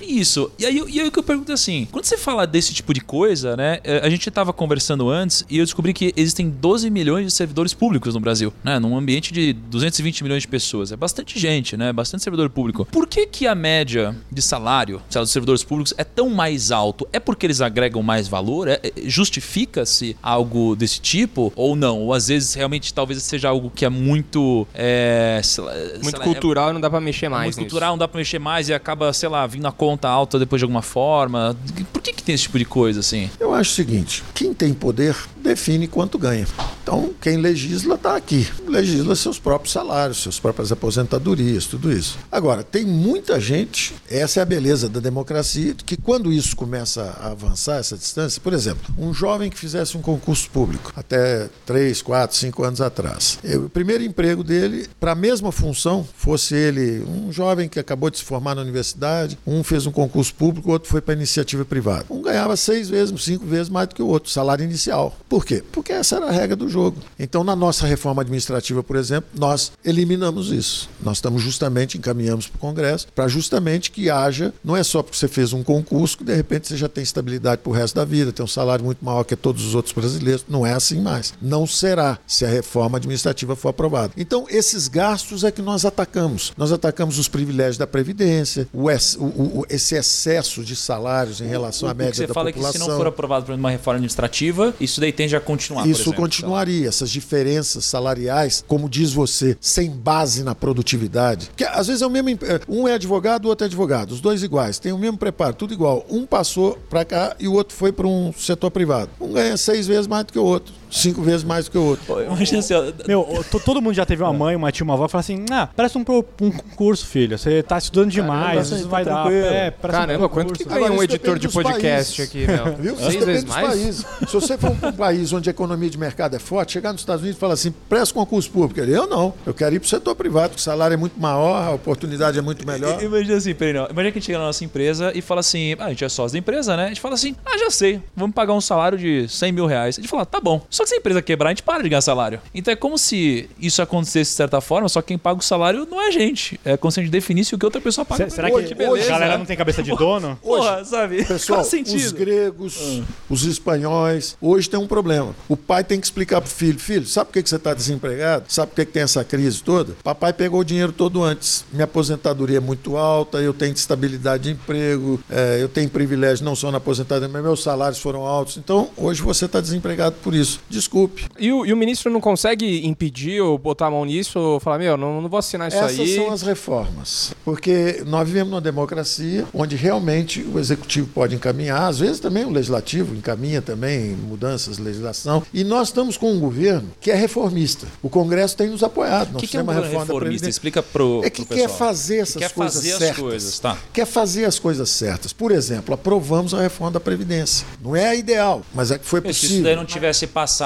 Isso. E aí, e aí o que eu pergunto é assim: quando você fala desse tipo de coisa, né? eh, A gente estava conversando antes e eu descobri que existem 12 milhões de servidores públicos no Brasil, né? Num ambiente de 220 milhões de pessoas. É bastante gente, né? Bastante servidor público. Por que, que a média de salário sei lá, dos servidores públicos é tão mais alto? É porque eles agregam mais valor? É- é- Justifica-se algo desse tipo? Ou não? Ou às vezes realmente talvez seja algo que é muito. é, sei lá, sei Muito lá, é- cultural e não dá pra mexer mais muito nisso. cultural, não dá pra mexer mais e acaba, sei lá, vindo a conta alta depois de alguma forma. Por que, que tem esse tipo de coisa, assim? Eu acho o seguinte: quem tem poder define quanto ganha. Então, quem legisla está aqui. Legisla seus próprios salários, suas próprias aposentadorias, tudo isso. Agora, tem muita gente, essa é a beleza da democracia, que quando isso começa a avançar, essa distância, por exemplo, um jovem que fizesse um concurso público até 3, 4, 5 anos atrás, eu- o primeiro emprego dele, para a mesma função, fosse ele um jovem que acabou de se formar na universidade, um fez um concurso público, o outro foi para iniciativa privada. Um ganhava seis vezes, cinco vezes mais do que o outro, salário inicial. Por quê? Porque essa era a regra do jogo. Então, na nossa reforma administrativa, por exemplo, nós eliminamos isso. Nós estamos justamente, encaminhamos para o Congresso, para justamente que haja, não é só porque você fez um concurso que de repente você já tem estabilidade para o resto da vida, tem um salário muito maior que todos os outros brasileiros. Não é assim mais. Não será se a reforma administrativa for aprovada. Então, esses gastos é que nós atacamos. Nós atacamos os privilégios da Previdência, o ex- o- o- esse excesso de salários em relação à média você da fala é que se não for aprovado por uma reforma administrativa, isso daí tende a continuar. por Isso continuaria, essas diferenças salariais, como diz você, sem base na produtividade. Que às vezes é o mesmo, é, um é advogado, o outro é advogado, os dois iguais, tem o mesmo preparo, tudo igual. Um passou para cá e o outro foi para um setor privado. Um ganha seis vezes mais do que o outro, cinco vezes mais do que o outro. Imagina assim, ó, Meu, to- todo mundo já teve uma mãe, uma tia, uma avó e fala assim: ah, presta um, pro- um concurso, filho. Você tá estudando demais, isso tá vai dar. tranquilo. É, presta Caramba, um quanto que ganha um editor de podcast aqui, meu? Viu? Seis vezes mais? países. Se você for para um país onde a economia de mercado é forte, chegar nos Estados Unidos e falar assim, presta concurso público. Eu não. Eu quero ir para o setor privado, porque o salário é muito maior, a oportunidade é muito melhor. Imagina assim, peraí, não. Imagina que a gente chega na nossa empresa e fala assim: ah, a gente é sócio da empresa, né? A gente fala assim: ah, já sei, vamos pagar um salário de 100 mil reais. A gente fala: tá bom. Só que se a empresa quebrar, a gente para de ganhar salário. Então é como se isso acontecesse de certa forma, só que quem paga o salário não é a gente. É como se a gente definisse o que outra pessoa paga. Será gente. que a galera não tem cabeça de dono? Porra, sabe? Pessoal, Faz sentido. os gregos, os espanhóis, hoje tem um problema. O pai tem que explicar pro filho: filho, sabe por que que você está desempregado? Sabe por que que tem essa crise toda? Papai pegou o dinheiro todo antes. Minha aposentadoria é muito alta, eu tenho estabilidade de emprego, é, eu tenho privilégio não só na aposentadoria, mas meus salários foram altos. Então, hoje você está desempregado por isso. Desculpe. E o, e o ministro não consegue impedir ou botar a mão nisso ou falar, meu, não, não vou assinar isso Essas aí. são as reformas. Porque nós vivemos numa democracia onde realmente o executivo pode encaminhar, às vezes também o legislativo encaminha também mudanças de legislação. E nós estamos com um governo que é reformista. O Congresso tem nos apoiado. O que, que é um reforma reformista? Previdência. Explica pro, É que pro quer fazer essas quer coisas fazer as certas. coisas, tá? Quer fazer as coisas certas. Por exemplo, aprovamos a reforma da Previdência. Não é a ideal, mas é que foi Se isso possível. daí não tivesse passado,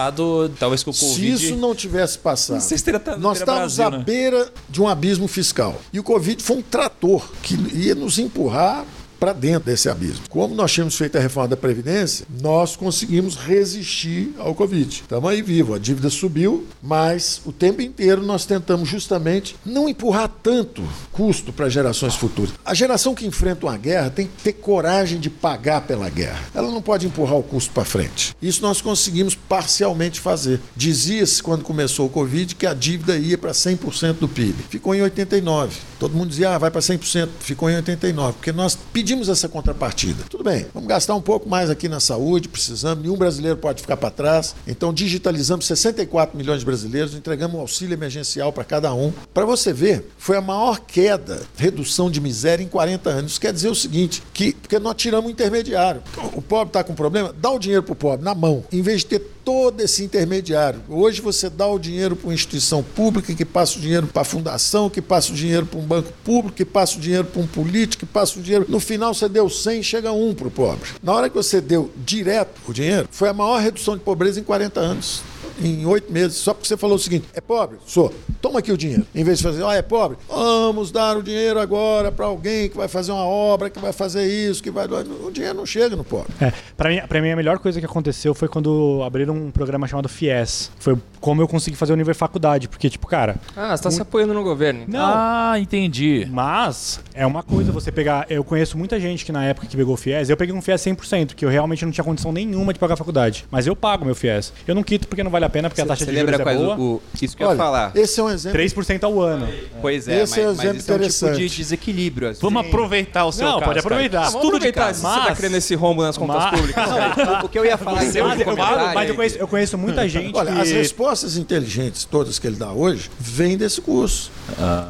talvez com o Se Covid... isso não tivesse passado, Não se nós estávamos Brasil, à né? beira de um abismo fiscal. E o Covid foi um trator que ia nos empurrar para dentro desse abismo. Como nós tínhamos feito a reforma da Previdência, nós conseguimos resistir ao Covid. Estamos aí vivo, a dívida subiu, mas o tempo inteiro nós tentamos justamente não empurrar tanto custo para gerações futuras. A geração que enfrenta uma guerra tem que ter coragem de pagar pela guerra. Ela não pode empurrar o custo para frente. Isso nós conseguimos parcialmente fazer. Dizia-se quando começou o Covid que a dívida ia para 100% do PIB. Ficou em 89. Todo mundo dizia, ah, vai para 100%. Ficou em 89, porque nós pedimos essa contrapartida. Tudo bem, vamos gastar um pouco mais aqui na saúde, precisamos. Nenhum brasileiro pode ficar para trás. Então digitalizamos 64 milhões de brasileiros, entregamos um auxílio emergencial para cada um. Para você ver, foi a maior queda, redução de miséria em 40 anos. Isso quer dizer o seguinte, que porque nós tiramos o intermediário. O pobre está com problema, dá o dinheiro para o pobre na mão, em vez de ter todo esse intermediário. Hoje você dá o dinheiro para uma instituição pública, que passa o dinheiro para a fundação, que passa o dinheiro para um banco público, que passa o dinheiro para um político, que passa o dinheiro. No final você deu 100, chega um para o pobre. Na hora que você deu direto o dinheiro, foi a maior redução de pobreza em 40 anos em oito meses, só porque você falou o seguinte: é pobre? Sou. Toma aqui o dinheiro. Em vez de fazer, ah, é pobre? Vamos dar o dinheiro agora para alguém que vai fazer uma obra, que vai fazer isso, que vai. O dinheiro não chega no pobre. É, para mim, pra mim, a melhor coisa que aconteceu foi quando abriram um programa chamado FIES. Foi como eu consegui fazer o nível de faculdade. Porque, tipo, cara. Ah, você tá se apoiando no governo. então. Não. Ah, entendi. Mas é uma coisa você pegar. Eu conheço muita gente que na época que pegou o FIES, eu peguei um FIES 100%, que eu realmente não tinha condição nenhuma de pagar a faculdade. Mas eu pago meu FIES. Eu não quito porque não vale a pena, porque a taxa de juros é boa. o, isso que eu ia Olha, falar? esse é um exemplo. 3% ao ano. Pois é, Esse é um mas, mas exemplo isso é um tipo interessante. de desequilíbrio. assim. Vamos aproveitar o seu Não, caso. pode aproveitar. Ah, vamos Tudo de aproveitar casa. se você tá Mas- querendo esse rombo nas contas Mas- públicas. o que eu ia falar em Mas, termos de eu, mas eu é conheço, eu conheço muita gente Olha, que... as respostas inteligentes todas que ele dá hoje vêm desse curso.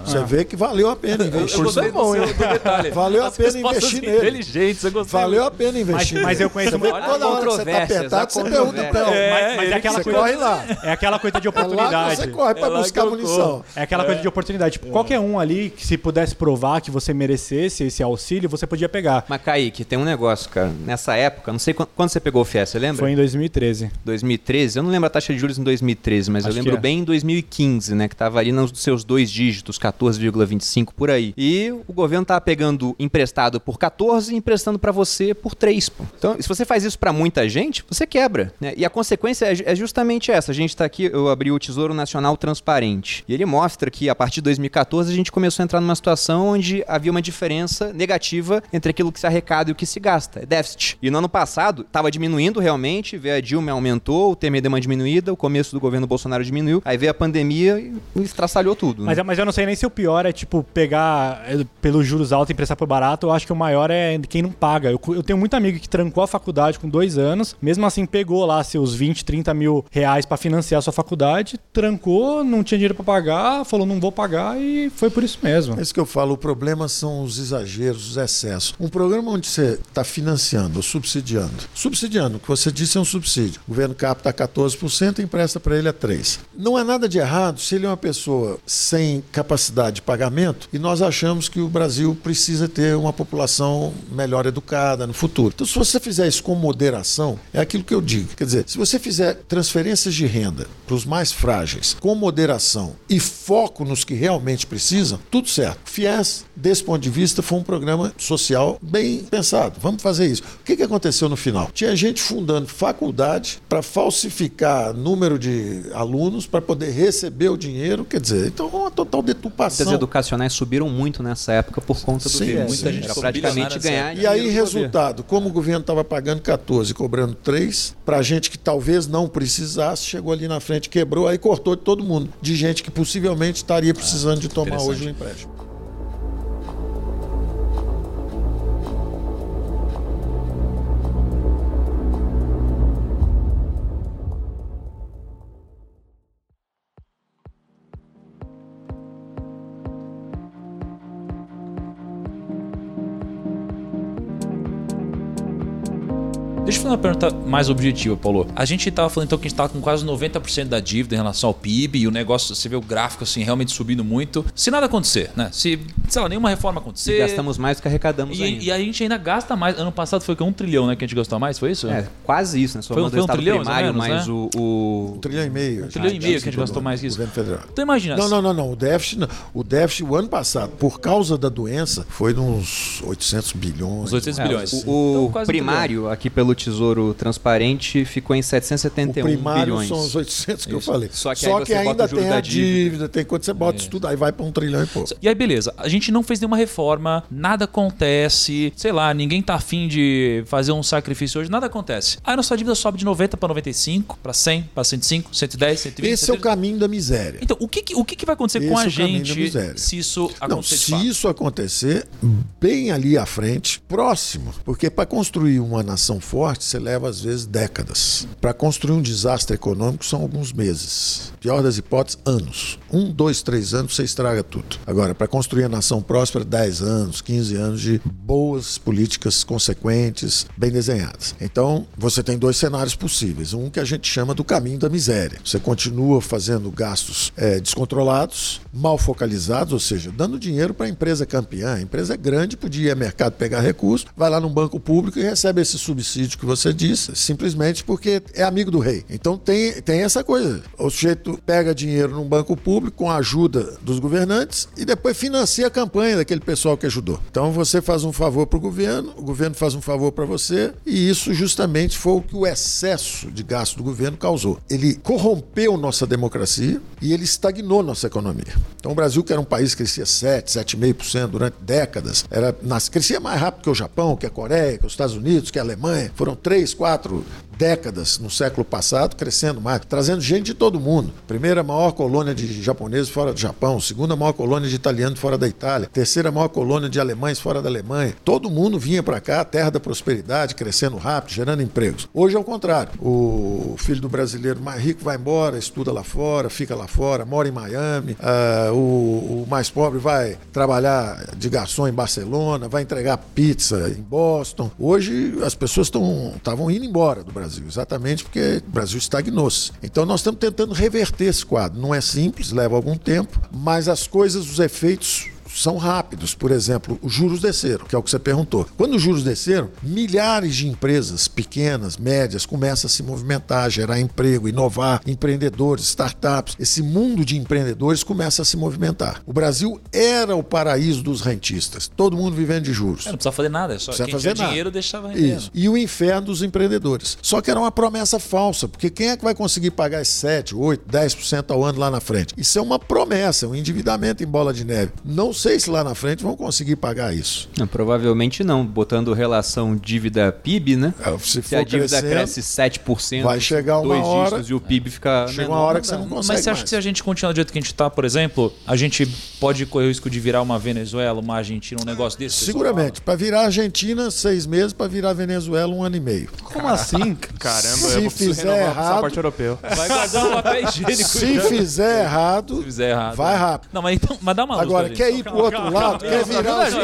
Você vê que valeu a pena investir. Eu gostei do, seu- do detalhe. Valeu a pena investir nele. inteligentes, eu gostei. Valeu a pena investir Mas- mas eu conheço Olha toda hora que você tá apertado, você pergunta pra Mas, ele. mas é aquela Você coisa... lá. É aquela coisa de É lá que oportunidade. você corre pra É buscar munição. É aquela coisa de oportunidade. Tipo, qualquer um ali que se pudesse provar que você merecesse esse auxílio, você podia pegar. Mas, Kaique, tem um negócio, cara. Nessa época, não sei quando, quando você pegou o FIES, você lembra? Foi em 2013. 2013, eu não lembro a taxa de juros em 2013, mas Acho eu lembro é. bem em 2015, né? Que tava ali nos seus dois dígitos, 14,25 por aí. E o governo tava pegando emprestado por 14 e emprestando pra você por 3, pô. Então, se você faz isso pra muita gente, você quebra, né? E a consequência é, ju- essa. A gente tá aqui, eu abri o Tesouro Nacional Transparente. E ele mostra que a partir de 2014 a gente começou a entrar numa situação onde havia uma diferença negativa entre aquilo que se arrecada e o que se gasta. É déficit. E no ano passado tava diminuindo realmente, veio a Dilma aumentou, o Temer deu uma diminuída, o começo do governo Bolsonaro diminuiu, aí veio a pandemia e estraçalhou tudo. Mas, né? é- mas eu não sei nem se o pior é, tipo, pegar é, pelos juros altos e emprestar por barato. Eu acho que o maior é quem não paga. Eu, eu tenho muito amigo que trancou a faculdade com dois anos, mesmo assim pegou lá seus 20, 30 mil reais pra financiar a sua faculdade, trancou, não tinha dinheiro pra pagar, falou não vou pagar e foi por isso mesmo. É isso que eu falo, o problema são os exageros, os excessos. Um programa onde você está financiando ou subsidiando. Subsidiando, o que você disse é um subsídio. O governo capta 14% e empresta para ele a 3%. Não há nada de errado se ele é uma pessoa sem capacidade de pagamento e nós achamos que o Brasil precisa ter uma população melhor educada no futuro. Então, se você fizer isso com moderação, é aquilo que eu digo. Quer dizer, se você fizer transferências de renda para os mais frágeis com moderação e foco nos que realmente precisam, tudo certo. FIES, desse ponto de vista, foi um programa social bem pensado. Vamos fazer isso. O que, que aconteceu no final? Tinha gente fundando faculdade para falsificar número de alunos para poder receber o dinheiro. Quer dizer, então uma total deturpação. As educacionais subiram muito nessa época por conta do Sim, muita gente Era praticamente ganhar E aí, resultado, como o governo estava pagando 14 e cobrando 3, para gente que talvez não precisasse, chegou ali na frente, quebrou, aí cortou de todo mundo. De gente que possivelmente estaria precisando de tomar hoje o empréstimo. Uma pergunta mais objetiva, Paulo. A gente tava falando então que a gente tava com quase 90% da dívida em relação ao PIB e o negócio, você vê o gráfico assim, realmente subindo muito. Se nada acontecer, né? Se, sei lá, nenhuma reforma acontecer. E gastamos mais do que arrecadamos E, ainda. e a gente ainda gasta mais. Ano passado foi que um trilhão, né? Que a gente gastou mais, foi isso? É, quase isso, né? Só Foi um- o foi um trilhão, mais primário, menos, mas né? o, o- Um trilhão e meio. Um trilhão e meio que a gente gastou mais que isso. Governo federal. Então imagina. Não, não, não, não. O déficit, não. o déficit o ano passado, por causa da doença, foi de uns 800 bilhões. Os 800 é, bilhões. o, Então, o quase um primário aqui pelo Tesouro Transparente ficou em O 771 primário bilhões. são os 800 que eu Isso. falei. Só que aí você bota ainda o juro tem da a dívida. dívida, tem quando você bota isso tudo, aí vai para um trilhão e pouco. E aí, beleza. A gente não fez nenhuma reforma, nada acontece, sei lá, ninguém tá afim de fazer um sacrifício hoje, nada acontece. Aí nossa dívida sobe de 90 para 95, para 100, para 105, 110, 120. Esse é o 130. caminho da miséria. Então, o que, que- o que, que vai acontecer Esse com é a o caminho da gente miséria. se isso Não, acontecer de se isso acontecer, bem ali à frente, próximo. Porque para construir uma nação forte, você leva às vezes décadas. Para construir um desastre econômico, são alguns meses. Pior das hipóteses, anos. Um, dois, três anos, você estraga tudo. Agora, para construir a nação próspera, 10 anos, 15 anos de boas políticas consequentes, bem desenhadas. Então, você tem dois cenários possíveis. Um que a gente chama do caminho da miséria. Você continua fazendo gastos eh, descontrolados, mal focalizados, ou seja, dando dinheiro para a empresa campeã. A empresa é grande, podia ir ao mercado pegar recursos, vai lá num banco público e recebe esse subsídio que você disse, simplesmente porque é amigo do rei. Então tem, tem essa coisa. O sujeito pega dinheiro num banco público com a ajuda dos governantes e depois financia a campanha daquele pessoal que ajudou. Então você faz um favor para o governo, o governo faz um favor para você e isso justamente foi o que o excesso de gasto do governo causou. Ele corrompeu nossa democracia e ele estagnou nossa economia. Então o Brasil, que era um país que crescia 7, 7,5% durante décadas, era, crescia mais rápido que o Japão, que a Coreia, que os Estados Unidos, que a Alemanha. Foram três, quatro décadas no século passado, crescendo mais, trazendo gente de todo mundo. Primeira maior colônia de japoneses fora do Japão, segunda maior colônia de italianos fora da Itália, terceira maior colônia de alemães fora da Alemanha. Todo mundo vinha para cá, terra da prosperidade, crescendo rápido, gerando empregos. Hoje é o contrário. O filho do brasileiro mais rico vai embora, estuda lá fora, fica lá fora, mora em Miami. Ah, o, o mais pobre vai trabalhar de garçom em Barcelona, vai entregar pizza em Boston. Hoje as pessoas estavam indo embora do Brasil, exatamente porque o Brasil estagnou-se. Então nós estamos tentando reverter esse quadro. Não é simples, leva algum tempo, mas as coisas, os efeitos são rápidos. Por exemplo, os juros desceram, que é o que você perguntou. Quando os juros desceram, milhares de empresas pequenas, médias, começam a se movimentar, gerar emprego, inovar, empreendedores, startups. Esse mundo de empreendedores começa a se movimentar. O Brasil era o paraíso dos rentistas. Todo mundo vivendo de juros. É, não precisa fazer nada, é só Precisa quem fazer tinha nada. dinheiro deixava rendendo. Isso. E o inferno dos empreendedores. Só que era uma promessa falsa, porque quem é que vai conseguir pagar esses 7, 8, 10% ao ano lá na frente? Isso é uma promessa, um endividamento em bola de neve. Não sei se lá na frente vão conseguir pagar isso. Não, provavelmente não, botando relação dívida-PIB, né? É, Se, Se a dívida cresce 7%, vai chegar uma dois hora- dígitos e o PIB fica chega menor, uma hora não que você não consegue Mas você acha mais. que se a gente continuar do jeito que a gente tá, por exemplo, a gente pode correr o risco de virar uma Venezuela, uma Argentina, um negócio desse? Seguramente. Para virar Argentina, seis meses. Para virar Venezuela, um ano e meio. Como assim? Caramba, Se eu fizer errado- passaporte europeu. Vai guardar um papel higiênico. Se já. fizer errado, Se fizer errado. vai rápido. Não, mas então, mas dá uma luz Agora, pra quer ir pro outro lado? Quer virar, a eu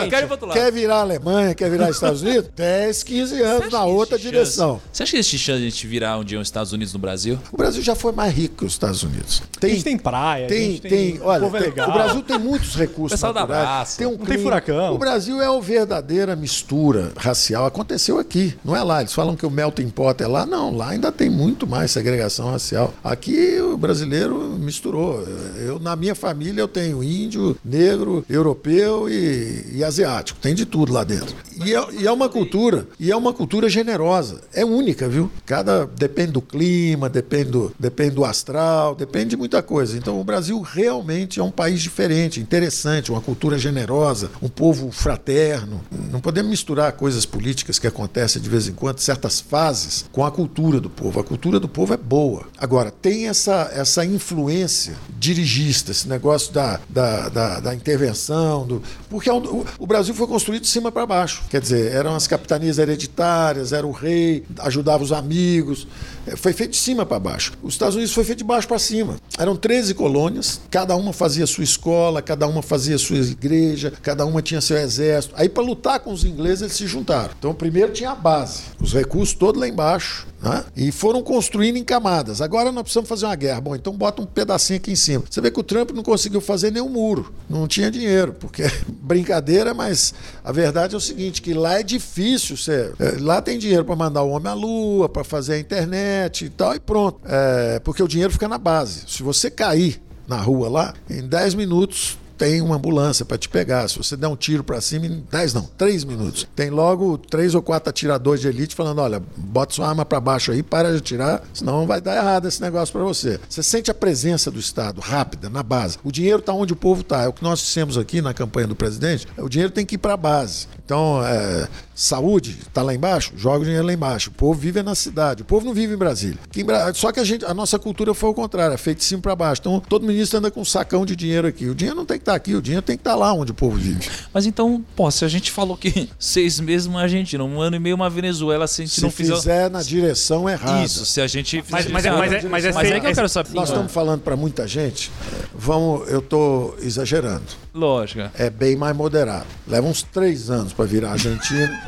lado. quer virar Alemanha? Quer virar Estados Unidos? 10, 15 anos na outra direção. chance- Você acha que existe chance de a gente virar um dia os Estados Unidos no Brasil? O Brasil já foi mais rico que os Estados Unidos. A gente tem praia, a Tem, tem, o olha, povo é tem- o Brasil tem muitos recursos Pessoal dá naturais. abraço. Tem um Não tem clima. furacão. O Brasil é uma verdadeira mistura racial. Aconteceu aqui, não é lá. Eles falam que o melting pot é lá. Não, lá ainda tem muito mais segregação racial. Aqui o brasileiro misturou. Eu, na minha família, eu tenho índio, negro, europeu e, e asiático. Tem de tudo lá dentro. E é, e é uma cultura, e é uma cultura generosa. É única, viu? Cada depende do clima, depende do, depende do astral, depende de muita coisa. Então o Brasil realmente é um país diferente, interessante, uma cultura generosa, um povo fraterno. Não podemos misturar coisas políticas que acontecem de vez em quando, certas fases, com a cultura do povo. A cultura do povo é boa. Agora, tem essa, essa influência dirigista, esse negócio da, da, da, da intervenção manutenção, do, porque o Brasil foi construído de cima para baixo. Quer dizer, eram as capitanias hereditárias, era o rei, ajudava os amigos. É, foi feito de cima para baixo. Os Estados Unidos foi feito de baixo para cima. Eram 13 colônias, cada uma fazia sua escola, cada uma fazia sua igreja, cada uma tinha seu exército. Aí, para lutar com os ingleses, eles se juntaram. Então, primeiro tinha a base, os recursos todos lá embaixo. Né? E foram construindo em camadas. Agora nós precisamos fazer uma guerra. Bom, então bota um pedacinho aqui em cima. Você vê que o Trump não conseguiu fazer nenhum muro. Não tinha dinheiro, porque brincadeira, mas a verdade é o seguinte: que lá é difícil. É, lá tem dinheiro para mandar o homem à lua, para fazer a internet e tal, e pronto. É, porque o dinheiro fica na base. Se você cair na rua lá, em 10 minutos tem uma ambulância para te pegar. Se você der um tiro para cima, em 10 não, 3 minutos. Tem logo três ou quatro atiradores de elite falando: olha, bota sua arma para baixo aí, para de atirar, senão vai dar errado esse negócio para você. Você sente a presença do Estado rápida, na base. O dinheiro está onde o povo está. É o que nós dissemos aqui na campanha do presidente: o dinheiro tem que ir para a base. Então, é, saúde está lá embaixo, joga o dinheiro lá embaixo. O povo vive na cidade, o povo não vive em Brasília. Só que a, gente, a nossa cultura foi o contrário, é feito de cima para baixo. Então, todo ministro anda com um sacão de dinheiro aqui. O dinheiro não tem que estar tá aqui, o dinheiro tem que estar tá lá onde o povo vive. Mas então, pô, se a gente falou que seis meses uma Argentina, um ano e meio uma Venezuela, se a gente se não fizer... fizer na direção errada. Isso, se a gente Mas, mas, é, mas, é, mas, é, mas é que eu quero saber. Nós estamos falando para muita gente, vamos, eu estou exagerando. Lógico. É bem mais moderado. Leva uns três anos para virar argentino.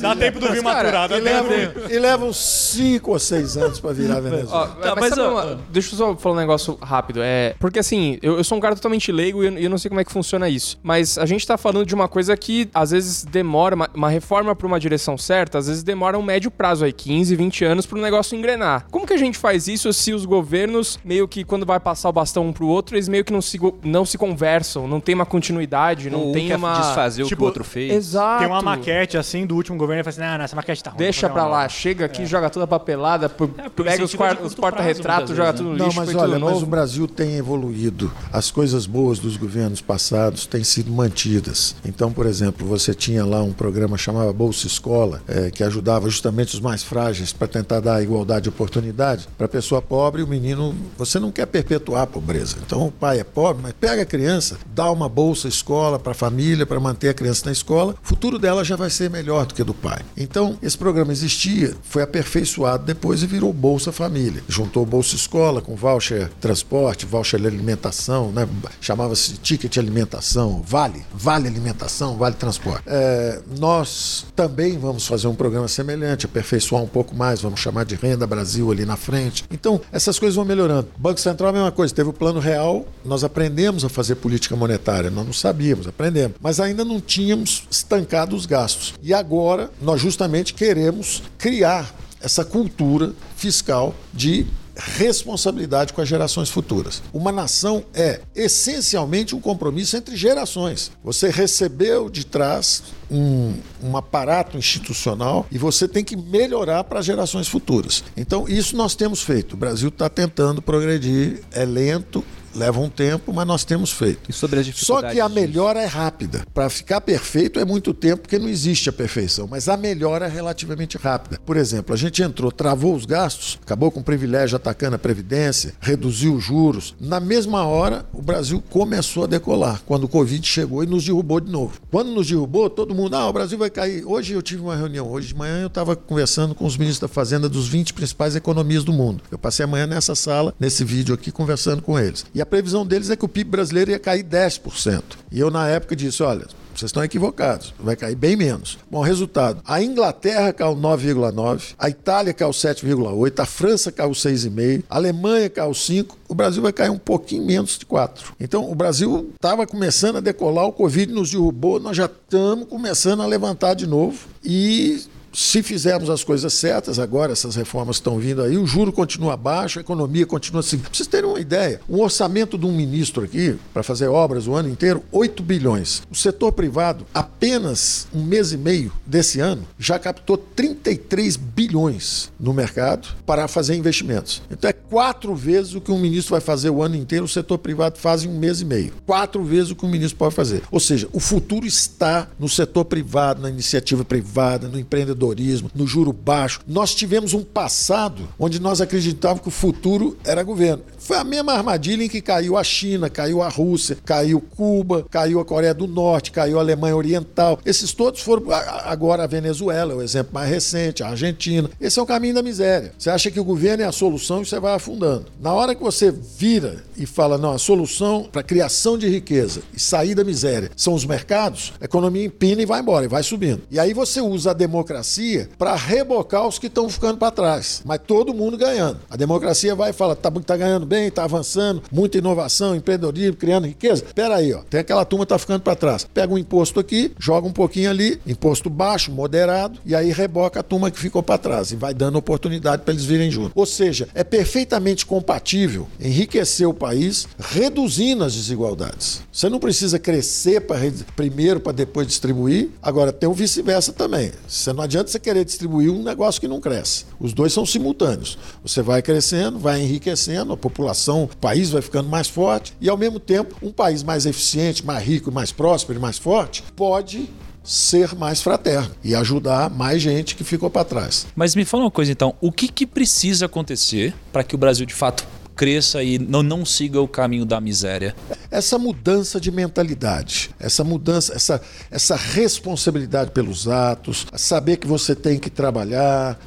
Dá tempo do vinho maturado. E leva, e leva uns cinco ou seis anos para virar Venezuela. Ó, tá, mas, mas uma, deixa eu só falar um negócio rápido. É, porque assim, eu, eu sou um cara totalmente leigo e eu, eu, não sei como é que funciona isso. Mas a gente tá falando de uma coisa que às vezes demora, uma, uma reforma para uma direção certa, às vezes demora um médio prazo aí, 15, 20 anos para o negócio engrenar. Como que a gente faz isso se os governos, meio que quando vai passar o bastão um pro outro, eles meio que não se, não se conversam, não tem uma continuidade, não um tem uma. desfazer tipo, o que o outro fez. Exato. Tem uma maquete assim do último governo e fala assim: não, não, essa maquete tá ruim. Deixa pra lá, chega aqui, é. joga toda a papelada, é, pega os, os porta-retratos, joga tudo no não, lixo. Mas olha, mas o Brasil tem evoluído. As coisas boas dos governos passados têm sido mantidas. Então, por exemplo, você tinha lá um programa chamado Bolsa Escola, é, que ajudava justamente os mais frágeis para tentar dar igualdade de oportunidade. Para a pessoa pobre, o menino, você não quer perpetuar a pobreza. Então, o pai é pobre, mas pega a criança, dá uma bolsa escola para a família, para manter a criança na escola, o futuro dela já vai ser melhor do que do pai. Então, esse programa existia, foi aperfeiçoado depois e virou Bolsa Família. Juntou Bolsa Escola com voucher transporte, voucher alimentação, né? chamava-se ticket alimentação, vale, vale alimentação, vale transporte. É, nós também vamos fazer um programa semelhante, aperfeiçoar um pouco mais, vamos chamar de Renda Brasil ali na frente. Então, essas coisas vão melhorando. Banco Central a mesma coisa, teve o plano real, nós aprendemos a fazer política monetária, nós não sabíamos, aprendemos, mas ainda não tínhamos estancado os gastos. E agora nós justamente queremos criar essa cultura fiscal de responsabilidade com as gerações futuras. Uma nação é essencialmente um compromisso entre gerações. Você recebeu de trás um, um aparato institucional e você tem que melhorar para as gerações futuras. Então, isso nós temos feito. O Brasil está tentando progredir, é lento, leva um tempo, mas nós temos feito. E sobre as dificuldades Só que a melhora é rápida. Para ficar perfeito é muito tempo, porque não existe a perfeição, mas a melhora é relativamente rápida. Por exemplo, a gente entrou, travou os gastos, acabou com o privilégio atacando a Previdência, reduziu os juros. Na mesma hora, o Brasil começou a decolar, quando o Covid chegou e nos derrubou de novo. Quando nos derrubou, todo mundo, ah, o Brasil vai cair. Hoje eu tive uma reunião, hoje de manhã eu estava conversando com os ministros da Fazenda dos 20 principais economias do mundo. Eu passei amanhã nessa sala, nesse vídeo aqui, conversando com eles. E a previsão deles é que o PIB brasileiro ia cair 10%. E eu, na época, disse: olha, vocês estão equivocados, vai cair bem menos. Bom, resultado: a Inglaterra caiu 9,9%, a Itália caiu 7,8%, a França caiu 6,5%, a Alemanha caiu 5%, o Brasil vai cair um pouquinho menos de 4%. Então, o Brasil estava começando a decolar, o Covid nos derrubou, nós já estamos começando a levantar de novo e se fizermos as coisas certas, agora essas reformas estão vindo aí, o juro continua baixo, a economia continua assim. Pra vocês terem uma ideia, um orçamento de um ministro aqui, para fazer obras o ano inteiro, 8 bilhões. O setor privado, apenas um mês e meio desse ano, já captou 33 bilhões no mercado para fazer investimentos. Então é quatro vezes o que um ministro vai fazer o ano inteiro, o setor privado faz em um mês e meio. Quatro vezes o que um ministro pode fazer. Ou seja, o futuro está no setor privado, na iniciativa privada, no empreendedorismo empreendedorismo, no juro baixo. Nós tivemos um passado onde nós acreditávamos que o futuro era governo. Foi a mesma armadilha em que caiu a China, caiu a Rússia, caiu Cuba, caiu a Coreia do Norte, caiu a Alemanha Oriental. Esses todos foram. Agora a Venezuela, é o exemplo mais recente, a Argentina. Esse é o caminho da miséria. Você acha que o governo é a solução e você vai afundando. Na hora que você vira e fala, não, a solução para criação de riqueza e sair da miséria são os mercados, a economia empina e vai embora, e vai subindo. E aí você usa a democracia para rebocar os que estão ficando para trás. Mas todo mundo ganhando. A democracia vai e fala, tá, tá ganhando bem, tá avançando, muita inovação, empreendedorismo, criando riqueza. Pera aí, ó, tem aquela turma que tá ficando para trás. Pega um imposto aqui, joga um pouquinho ali, imposto baixo, moderado, e aí reboca a turma que ficou para trás e vai dando oportunidade para eles virem juntos. Ou seja, é perfeitamente compatível enriquecer o país reduzindo as desigualdades. Você não precisa crescer para primeiro para depois distribuir. Agora tem o vice-versa também. Você não adianta você querer distribuir um negócio que não cresce. Os dois são simultâneos. Você vai crescendo, vai enriquecendo, a população, o país vai ficando mais forte e ao mesmo tempo um país mais eficiente, mais rico, mais próspero e mais forte pode ser mais fraterno e ajudar mais gente que ficou para trás. Mas me fala uma coisa então, o que, que precisa acontecer para que o Brasil de fato cresça e não, não siga o caminho da miséria. Essa mudança de mentalidade, essa mudança, essa, essa responsabilidade pelos atos, saber que você tem que trabalhar,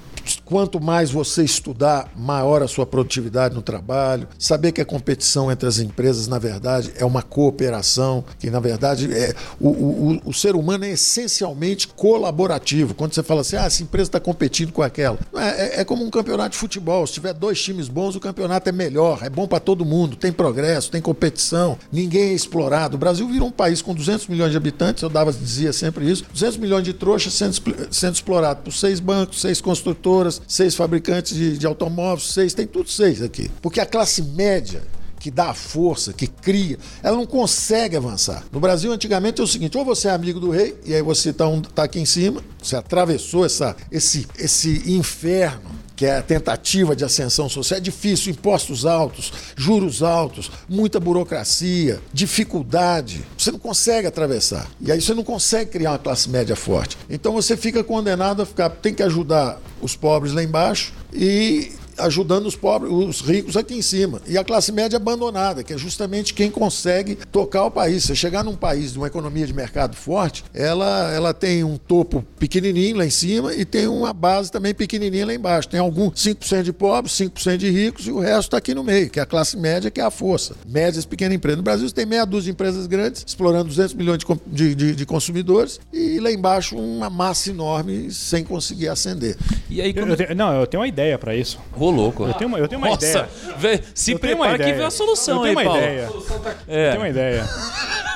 Quanto mais você estudar, maior a sua produtividade no trabalho. Saber que a competição entre as empresas, na verdade, é uma cooperação, que na verdade é o, o, o ser humano é essencialmente colaborativo. Quando você fala assim, ah, essa empresa está competindo com aquela. É, é, é, como um campeonato de futebol. Se tiver dois times bons, o campeonato é melhor, é bom para todo mundo, tem progresso, tem competição, ninguém é explorado. O Brasil virou um país com 200 milhões de habitantes, eu dava, dizia sempre isso, 200 milhões de trouxas sendo, sendo explorado por seis bancos, seis construtores seis fabricantes de, de automóveis, seis, tem tudo seis aqui. Porque a classe média que dá a força, que cria, ela não consegue avançar. No Brasil, antigamente, é o seguinte: ou você é amigo do rei, e aí você está um, tá aqui em cima, você atravessou essa, esse, esse inferno que é a tentativa de ascensão social, é difícil, impostos altos, juros altos, muita burocracia, dificuldade. Você não consegue atravessar. E aí você não consegue criar uma classe média forte. Então você fica condenado a ficar, tem que ajudar os pobres lá embaixo e ajudando os pobres, os ricos aqui em cima. E a classe média abandonada, que é justamente quem consegue tocar o país. Você chegar num país de uma economia de mercado forte, ela, ela tem um topo pequenininho lá em cima e tem uma base também pequenininha lá embaixo. Tem algum 5% de pobres, 5% de ricos e o resto está aqui no meio, que é a classe média, que é a força. Médias, pequenas empresas. No Brasil você tem meia dúzia de empresas grandes, explorando 200 milhões de, de, de consumidores e lá embaixo uma massa enorme sem conseguir ascender. E aí, como... eu, eu tenho, não, eu tenho uma ideia para isso. Ô, louco. Eu tenho uma, eu tenho uma Nossa, ideia. Vê, se eu prepara que vem a solução eu tenho aí, uma Paulo. Ideia. É. Eu tenho uma ideia.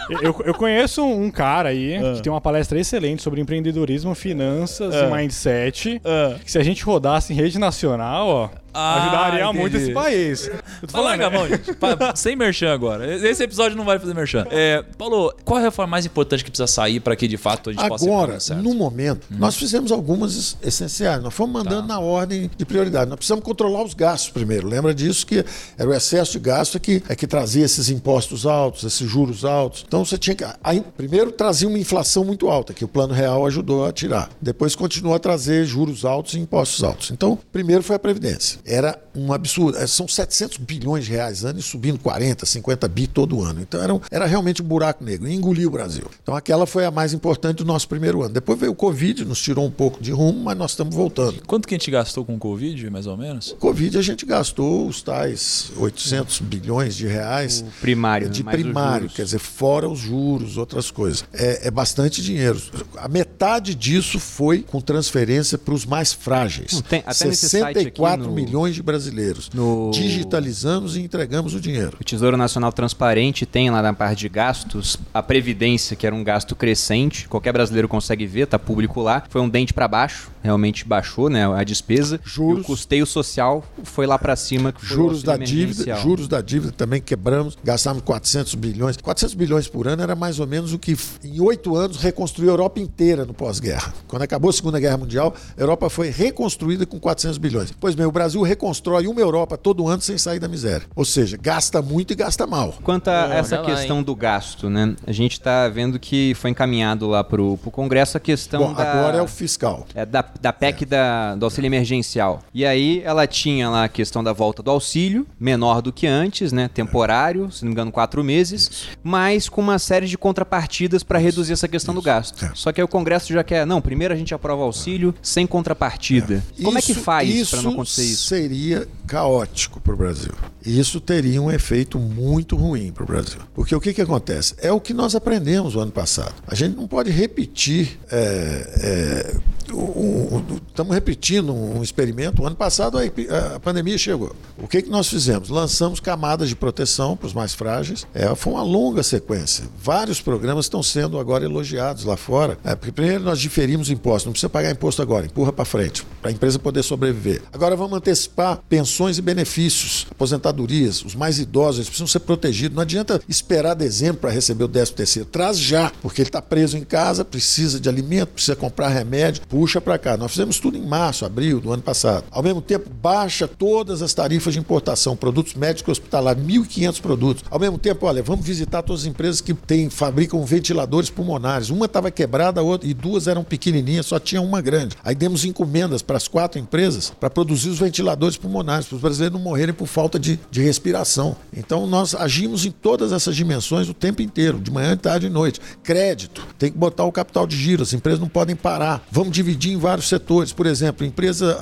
Eu, eu conheço um cara aí uh. que tem uma palestra excelente sobre empreendedorismo, finanças uh. e mindset. Uh. Que se a gente rodasse em rede nacional, ó, ah, ajudaria entendi. muito esse país. Eu tô falando, Larga a gente. Sem merchan agora. Esse episódio não vai fazer merchan. É, Paulo, qual é a reforma mais importante que precisa sair para que de fato a gente agora, possa Agora, no momento, hum. nós fizemos algumas essenciais. Nós fomos mandando tá. na ordem de prioridade. Nós precisamos controlar os gastos primeiro. Lembra disso que era o excesso de gasto que é que trazia esses impostos altos, esses juros altos. Então você tinha que aí, primeiro trazia uma inflação muito alta, que o Plano Real ajudou a tirar. Depois continuou a trazer juros altos e impostos altos. Então, primeiro foi a previdência era um absurdo. É, são 700 bilhões de reais ano e subindo 40, 50 bi todo ano. Então era, era realmente um buraco negro, engoliu o Brasil. Então aquela foi a mais importante do nosso primeiro ano. Depois veio o Covid, nos tirou um pouco de rumo, mas nós estamos voltando. Quanto que a gente gastou com o Covid, mais ou menos? Covid a gente gastou os tais 800 bilhões de reais. O primário, De primário, quer dizer, fora os juros, outras coisas. É, é bastante dinheiro. A metade disso foi com transferência para os mais frágeis. Tem, até 64 milhões milhões de brasileiros. No... Digitalizamos e entregamos o dinheiro. O Tesouro Nacional Transparente tem lá na parte de gastos a Previdência, que era um gasto crescente. Qualquer brasileiro consegue ver, está público lá. Foi um dente para baixo, realmente baixou né, a despesa. Juros. E o custeio social foi lá para cima. juros da dívida, juros da dívida também quebramos, gastamos 400 bilhões. 400 bilhões por ano era mais ou menos o que em oito anos reconstruiu a Europa inteira no pós-guerra. Quando acabou a Segunda Guerra Mundial, a Europa foi reconstruída com 400 bilhões. Pois bem, o Brasil reconstrói uma Europa todo ano sem sair da miséria. Ou seja, gasta muito e gasta mal. Quanto a essa questão lá, do gasto, né? A gente está vendo que foi encaminhado lá para o Congresso a questão Bom, da... agora é o fiscal. É da da PEC da, do auxílio emergencial. E aí ela tinha lá a questão da volta do auxílio, menor do que antes, né? Temporário, se não me engano, quatro meses, mas com uma série de contrapartidas para reduzir essa questão do gasto. É. Só que aí o Congresso já quer, não, primeiro a gente aprova o auxílio sem contrapartida. Como é que faz para não acontecer isso? seria caótico para o Brasil. Isso teria um efeito muito ruim para o Brasil. Porque o que, que acontece? É o que nós aprendemos o ano passado. A gente não pode repetir. É, é, estamos repetindo um experimento. O ano passado a, a, pandemia chegou. O que, que nós fizemos? Lançamos camadas de proteção para os mais frágeis. É, foi uma longa sequência. Vários programas estão sendo agora elogiados lá fora. É, porque primeiro nós diferimos impostos. Não precisa pagar imposto agora, empurra para frente, para a empresa poder sobreviver. Agora vamos antecipar pensões e benefícios, aposentadorias. Os mais idosos eles precisam ser protegidos. Não adianta esperar dezembro para receber o 13 terceiro. Traz já, porque ele está preso em casa, precisa de alimento, precisa comprar remédio puxa para cá. Nós fizemos tudo em março, abril do ano passado. Ao mesmo tempo, baixa todas as tarifas de importação, produtos médicos hospitalares, 1.500 produtos. Ao mesmo tempo, olha, vamos visitar todas as empresas que têm, fabricam ventiladores pulmonares. Uma estava quebrada, a outra, e duas eram pequenininhas, só tinha uma grande. Aí demos encomendas para as quatro empresas para produzir os ventiladores pulmonares, para os brasileiros não morrerem por falta de, de respiração. Então, nós agimos em todas essas dimensões o tempo inteiro, de manhã, tarde e noite. Crédito, tem que botar o capital de giro, as empresas não podem parar. Vamos dividir em vários setores. Por exemplo, empresa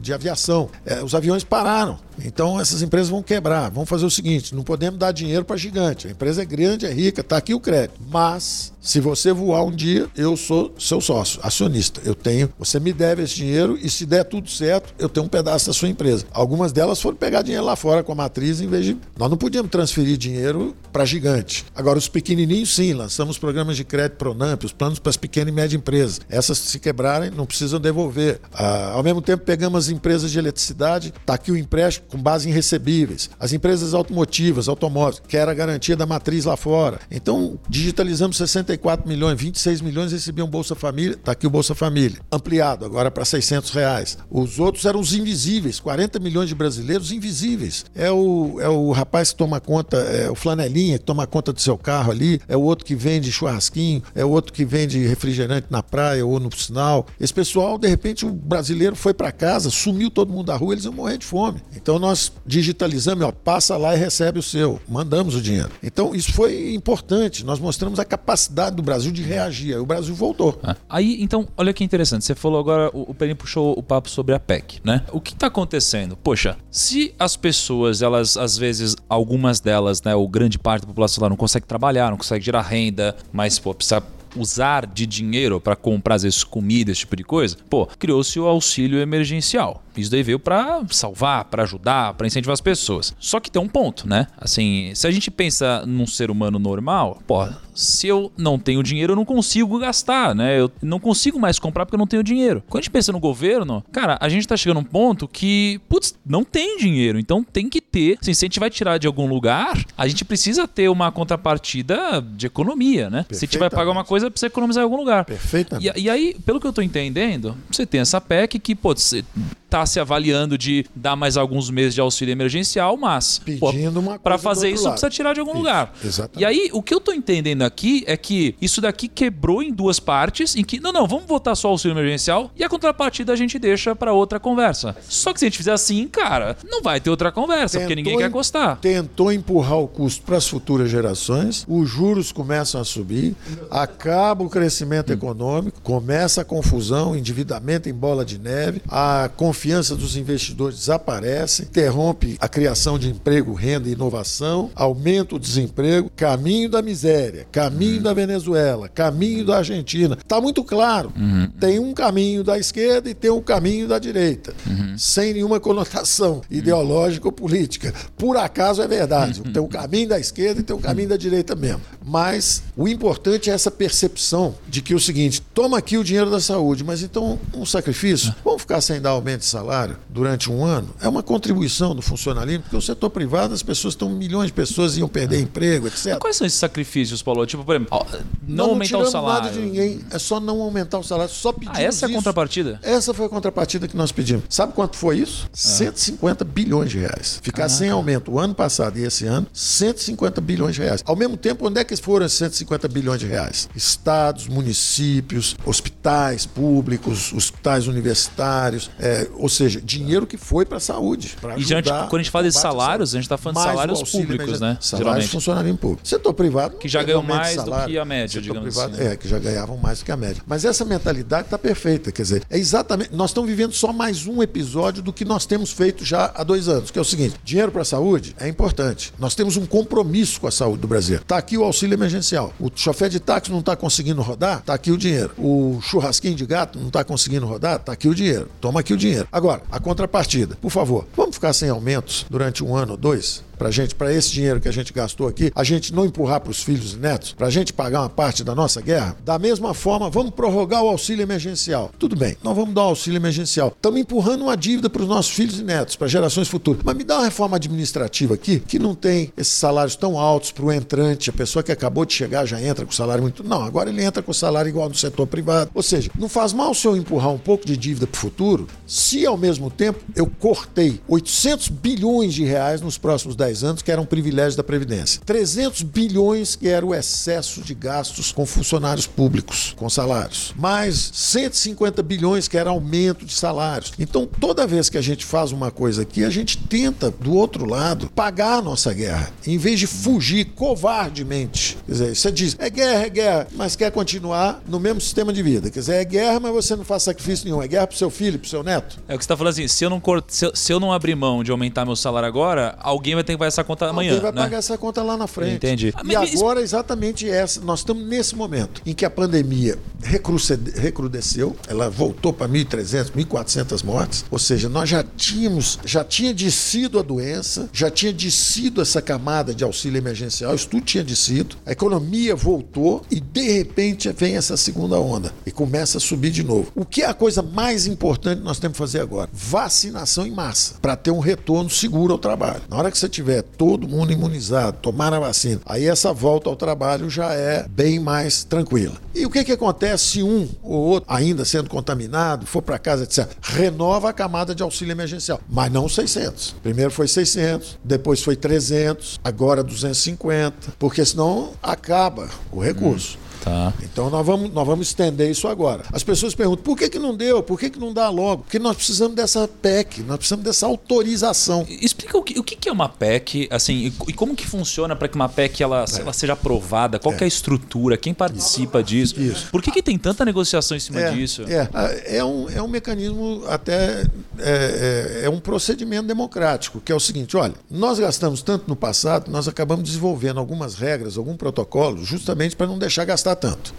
de aviação. É, os aviões pararam. Então essas empresas vão quebrar. Vamos fazer o seguinte: não podemos dar dinheiro para gigante. A empresa é grande, é rica, está aqui o crédito. Mas se você voar um dia, eu sou seu sócio, acionista. Eu tenho, você me deve esse dinheiro e se der tudo certo, eu tenho um pedaço da sua empresa. Algumas delas foram pegar dinheiro lá fora com a matriz em vez de. Nós não podíamos transferir dinheiro para gigante. Agora, os pequenininhos, sim, lançamos programas de crédito Pronamp, os planos para as pequenas e médias empresas. Essas, se quebrarem, não precisam devolver. Ah, ao mesmo tempo, pegamos as empresas de eletricidade, está aqui o empréstimo com base em recebíveis. As empresas automotivas, automóveis, que era a garantia da matriz lá fora. Então, digitalizamos 64 milhões, 26 milhões recebiam Bolsa Família, está aqui o Bolsa Família, ampliado agora para 600 reais. Os outros eram os invisíveis, 40 milhões de brasileiros invisíveis. É o, é o rapaz que toma conta, é o flanelinha que toma conta do seu carro ali, é o outro que vende churrasquinho, é o outro que vende refrigerante na praia ou no sinal. Esse pessoal, de repente, o brasileiro foi para casa, sumiu todo mundo da rua, eles iam morrer de fome. Então nós digitalizamos, ó, passa lá e recebe o seu, mandamos o dinheiro. Então isso foi importante, nós mostramos a capacidade do Brasil de reagir. Aí o Brasil voltou. Ah, aí, então, olha que interessante, você falou agora, o, o Penin puxou o papo sobre a PEC, né? O que está acontecendo? Poxa, se as pessoas, elas, às vezes, algumas delas, né, ou grande parte da população lá não consegue trabalhar, não consegue gerar renda, mas, pô, precisa usar de dinheiro para comprar, às vezes, comida, esse tipo de coisa, pô, criou-se o auxílio emergencial. Isso daí veio para salvar, para ajudar, para incentivar as pessoas. Só que tem um ponto, né? Assim, se a gente pensa num ser humano normal, pô, se eu não tenho dinheiro, eu não consigo gastar, né? Eu não consigo mais comprar porque eu não tenho dinheiro. Quando a gente pensa no governo, cara, a gente tá chegando a um ponto que, putz, não tem dinheiro. Então tem que ter. Assim, se a gente vai tirar de algum lugar, a gente precisa ter uma contrapartida de economia, né? Se a gente vai pagar uma coisa, precisa economizar em algum lugar. Perfeitamente. E, e aí, pelo que eu tô entendendo, você tem essa PEC que, pô, você tá se avaliando de dar mais alguns meses de auxílio emergencial, mas pedindo uma para fazer isso lado. precisa tirar de algum isso, lugar. Exatamente. E aí, o que eu tô entendendo aqui é que isso daqui quebrou em duas partes, em que não, não, vamos votar só auxílio emergencial e a contrapartida a gente deixa para outra conversa. Só que se a gente fizer assim, cara, não vai ter outra conversa, Tentou porque ninguém quer gostar. Tentou empurrar o custo para as futuras gerações, os juros começam a subir, acaba o crescimento hum. econômico, começa a confusão, endividamento em bola de neve, a confiança dos investidores desaparece, interrompe a criação de emprego, renda e inovação, aumenta o desemprego, caminho da miséria, caminho uhum. da Venezuela, caminho da Argentina. Está muito claro. Uhum. Tem um caminho da esquerda e tem um caminho da direita, uhum. sem nenhuma conotação ideológica ou política. Por acaso é verdade. Tem um caminho da esquerda e tem um caminho da direita mesmo. Mas o importante é essa percepção de que o seguinte: toma aqui o dinheiro da saúde, mas então um sacrifício? Vamos ficar sem dar aumento de salário durante um ano? É uma contribuição do funcionalismo, porque o setor privado, as pessoas estão, milhões de pessoas iam perder emprego, etc. certo. Quais são esses sacrifícios, Paulo? Tipo, por exemplo, não Nós aumentar o tiramos salário. nada de ninguém, é só não aumentar o salário, só pedimos Ah, essa é a isso. contrapartida? Essa foi a contrapartida que nós pedimos. Sabe quanto foi isso? 150 bilhões de reais. Ficar sem aumento o ano passado e esse ano, 150 bilhões de reais. Ao mesmo tempo, onde é que foram esses 150 bilhões de reais? Estados, municípios, hospitais públicos, hospitais universitários, é, ou seja, dinheiro que foi para a saúde. pra E diante, quando a gente fala de salários, a gente tá falando de salários públicos, né? Salários Geralmente. de funcionário público. Setor privado Que já ganhou mais do salário. que a média, Setor digamos privado, assim. É, que já ganhavam mais do que a média. Mas essa mentalidade está perfeita. Quer dizer, é exatamente. Nós estamos vivendo só mais um episódio do que nós temos feito já há dois anos, que é o seguinte: dinheiro para a saúde é importante. Nós temos um compromisso com a saúde do Brasil. Está aqui o auxílio emergencial. O chofer de táxi não está conseguindo rodar, está aqui o dinheiro. O churrasquinho de gato não está conseguindo rodar, está aqui o dinheiro. Toma aqui o dinheiro. Agora, a contrapartida. Por favor, vamos ficar sem aumentos durante um ano ou dois? Pra gente, para esse dinheiro que a gente gastou aqui, a gente não empurrar para os filhos e netos, pra gente pagar uma parte da nossa guerra. Da mesma forma, vamos prorrogar o auxílio emergencial. Tudo bem, nós vamos dar o auxílio emergencial. Estamos empurrando uma dívida para os nossos filhos e netos, para gerações futuras. Mas me dá uma reforma administrativa aqui que não tem esses salários tão altos para o entrante, a pessoa que acabou de chegar já entra com salário muito. Não, agora ele entra com salário igual no setor privado. Ou seja, não faz mal se eu empurrar um pouco de dívida para o futuro, se ao mesmo tempo eu cortei 800 bilhões de reais nos próximos 10 anos, que eram privilégios da Previdência. 300 bilhões, que era o excesso de gastos com funcionários públicos, com salários. Mais 150 bilhões, que era aumento de salários. Então, toda vez que a gente faz uma coisa aqui, a gente tenta, do outro lado, pagar a nossa guerra. Em vez de fugir covardemente. Quer dizer, você diz, é guerra, é guerra, mas quer continuar no mesmo sistema de vida. Quer dizer, é guerra, mas você não faz sacrifício nenhum. É guerra pro seu filho, pro seu neto. É o que você tá falando assim, se eu não, cort... se, eu, se eu não abrir mão de aumentar meu salário agora, alguém vai ter pagar essa conta amanhã, Alguém vai né? pagar essa conta lá na frente. Entendi. Ah, E isso- agora, exatamente essa. Nós estamos nesse momento em que a pandemia recrudesceu, ela voltou para 1.300, 1.400 mortes. Ou seja, nós já tínhamos, já tinha descido a doença, já tinha descido essa camada de auxílio emergencial, isso tudo tinha descido. A economia voltou e, de repente, vem essa segunda onda e começa a subir de novo. O que é a coisa mais importante que nós temos que fazer agora? Vacinação em massa, para ter um retorno seguro ao trabalho. Na hora que você tiver todo mundo imunizado, tomar a vacina, aí essa volta ao trabalho já é bem mais tranquila. E o que, que acontece se um ou outro, ainda sendo contaminado, for para casa, etc., renova a camada de auxílio emergencial, mas não 600. Primeiro foi 600, depois foi 300, agora 250, porque senão acaba o recurso. Tá. Então nós vamos, nós vamos estender isso agora. As pessoas perguntam por que, que não deu, por que, que não dá logo? Porque nós precisamos dessa PEC, nós precisamos dessa autorização. Explica o que, o que é uma PEC, assim, e, como que funciona para que uma PEC ela, ela seja aprovada? Qual que é a estrutura? Quem participa disso? Isso. Por que, que tem tanta negociação em cima É, disso? é, é, um, é um mecanismo até é, é, é um procedimento democrático, que é o seguinte: olha, nós gastamos tanto no passado, nós acabamos desenvolvendo algumas regras, algum protocolo, justamente para não deixar gastar tanto.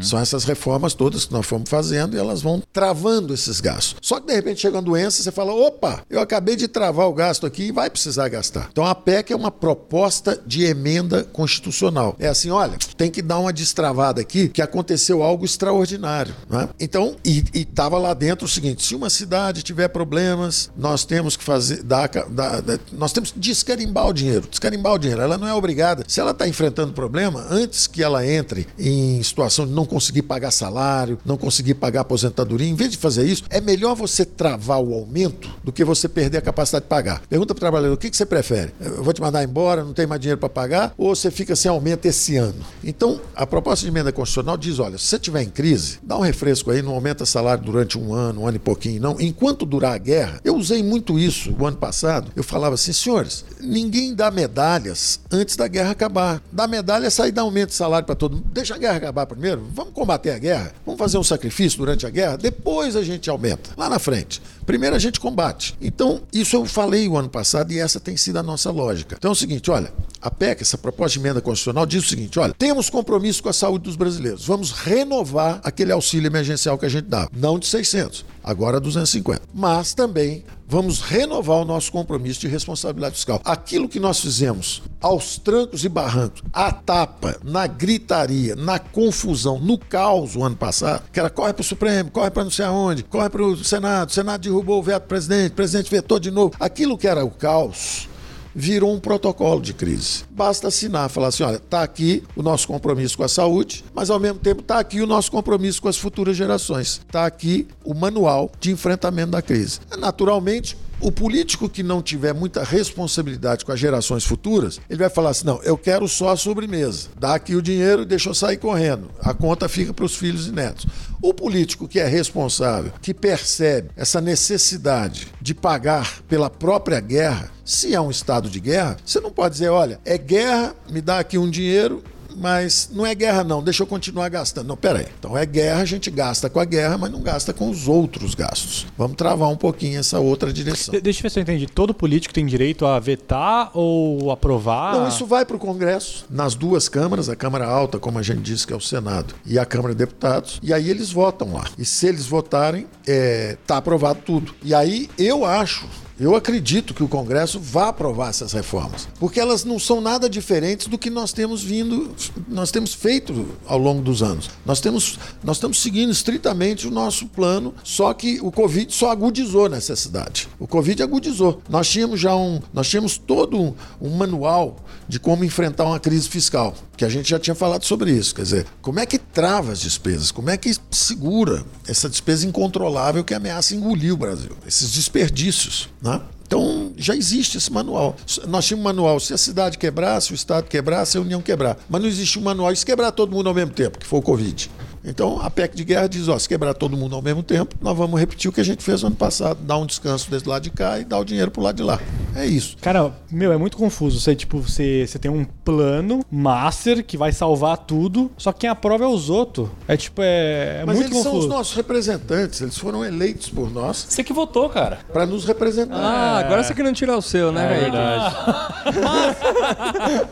São essas reformas todas que nós fomos fazendo e elas vão travando esses gastos. Só que de repente chega uma doença, você fala: opa, eu acabei de travar o gasto aqui e vai precisar gastar. Então a PEC é uma proposta de emenda constitucional. É assim: olha, tem que dar uma destravada aqui que aconteceu algo extraordinário. Né? Então, e estava lá dentro o seguinte: se uma cidade tiver problemas, nós temos que fazer, dar, dar- nós temos que descarimbar o dinheiro. Descarimbar o dinheiro. Ela não é obrigada. Se ela está enfrentando problema, antes que ela entre em situação de não conseguir pagar salário, não conseguir pagar aposentadoria, em vez de fazer isso, é melhor você travar o aumento do que você perder a capacidade de pagar. Pergunta para o trabalhador: o que, que você prefere? Eu vou te mandar embora, não tem mais dinheiro para pagar, ou você fica sem aumento esse ano? Então, a proposta de emenda constitucional diz: olha, se você estiver em crise, dá um refresco aí, não aumenta salário durante um ano, um ano e pouquinho, não. Enquanto durar a guerra, eu usei muito isso o ano passado. Eu falava assim, senhores, ninguém dá medalhas antes da guerra acabar. Dar medalha é sair dar aumento de salário para todo mundo. Deixa guerra acabar primeiro. Vamos combater a guerra. Vamos fazer um sacrifício durante a guerra. Depois a gente aumenta. Lá na frente. Primeiro a gente combate. Então, isso eu falei o ano passado e essa tem sido a nossa lógica. Então é o seguinte, olha, a PEC, essa proposta de emenda constitucional, diz o seguinte: olha, temos compromisso com a saúde dos brasileiros. Vamos renovar aquele auxílio emergencial que a gente dá. Não de 600, agora 250. Mas também vamos renovar o nosso compromisso de responsabilidade fiscal. Aquilo que nós fizemos aos trancos e barrancos, à tapa, na gritaria, na confusão, no caos o ano passado, que era corre para o Supremo, corre para não sei aonde, corre para o Senado, o Senado derrubou o veto do presidente, o presidente vetou de novo. Aquilo que era o caos virou um protocolo de crise. Basta assinar, falar assim: olha, está aqui o nosso compromisso com a saúde, mas ao mesmo tempo está aqui o nosso compromisso com as futuras gerações. Está aqui o manual de enfrentamento da crise. Naturalmente, o político que não tiver muita responsabilidade com as gerações futuras, ele vai falar assim: não, eu quero só a sobremesa. Dá aqui o dinheiro e deixa eu sair correndo. A conta fica para os filhos e netos. O político que é responsável, que percebe essa necessidade de pagar pela própria guerra, se é um estado de guerra, você não pode dizer: olha, é guerra, me dá aqui um dinheiro mas não é guerra não, deixa eu continuar gastando. Não, peraí. Então é guerra, a gente gasta com a guerra, mas não gasta com os outros gastos. Vamos travar um pouquinho essa outra direção. De deixa eu ver se eu entendi. Todo político tem direito a vetar ou aprovar? Não, isso vai para o Congresso, nas duas câmaras, a Câmara Alta, como a gente disse, que é o Senado, e a Câmara de Deputados, e aí eles votam lá. E se eles votarem, é, tá aprovado tudo. E aí eu acho eu acredito que o Congresso vá aprovar essas reformas, porque elas não são nada diferentes do que nós temos vindo, nós temos feito ao longo dos anos. Nós temos, nós estamos seguindo estritamente o nosso plano, só que o Covid só agudizou a necessidade. O Covid agudizou. Nós tínhamos já um, nós tínhamos todo um, um manual de como enfrentar uma crise fiscal, que a gente já tinha falado sobre isso. Quer dizer, como é que trava as despesas? Como é que segura essa despesa incontrolável que ameaça engolir o Brasil? Esses desperdícios, né? Então já existe esse manual. Nós tínhamos um manual: se a cidade quebrasse, o Estado quebrasse, a União quebrar. Mas não existe um manual: e se quebrar todo mundo ao mesmo tempo, que foi o Covid. Então a PEC de guerra diz: ó, se quebrar todo mundo ao mesmo tempo, nós vamos repetir o que a gente fez no ano passado: dar um descanso desse lado de cá e dar o dinheiro pro lado de lá. É isso. Cara, meu, é muito confuso. Você, tipo, você, você tem um plano master que vai salvar tudo, só que quem aprova é os outros. É tipo, é, é Mas muito eles confuso. são os nossos representantes, eles foram eleitos por nós Você que votou, cara. para nos representar. Ah, agora você querendo tirar o seu, né, É Kaique? verdade.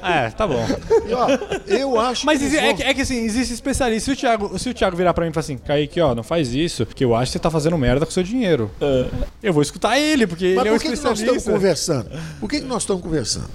é, tá bom. E, ó, eu acho Mas que exi- eles é que, é que assim, existe especialista. Se o, Thiago, se o Thiago virar pra mim e falar assim, Kaique, ó, não faz isso, que eu acho que você tá fazendo merda com o seu dinheiro. Eu vou escutar ele, porque Mas ele é um por que, nós estamos especialista. conversando? Por que, que nós estamos conversando?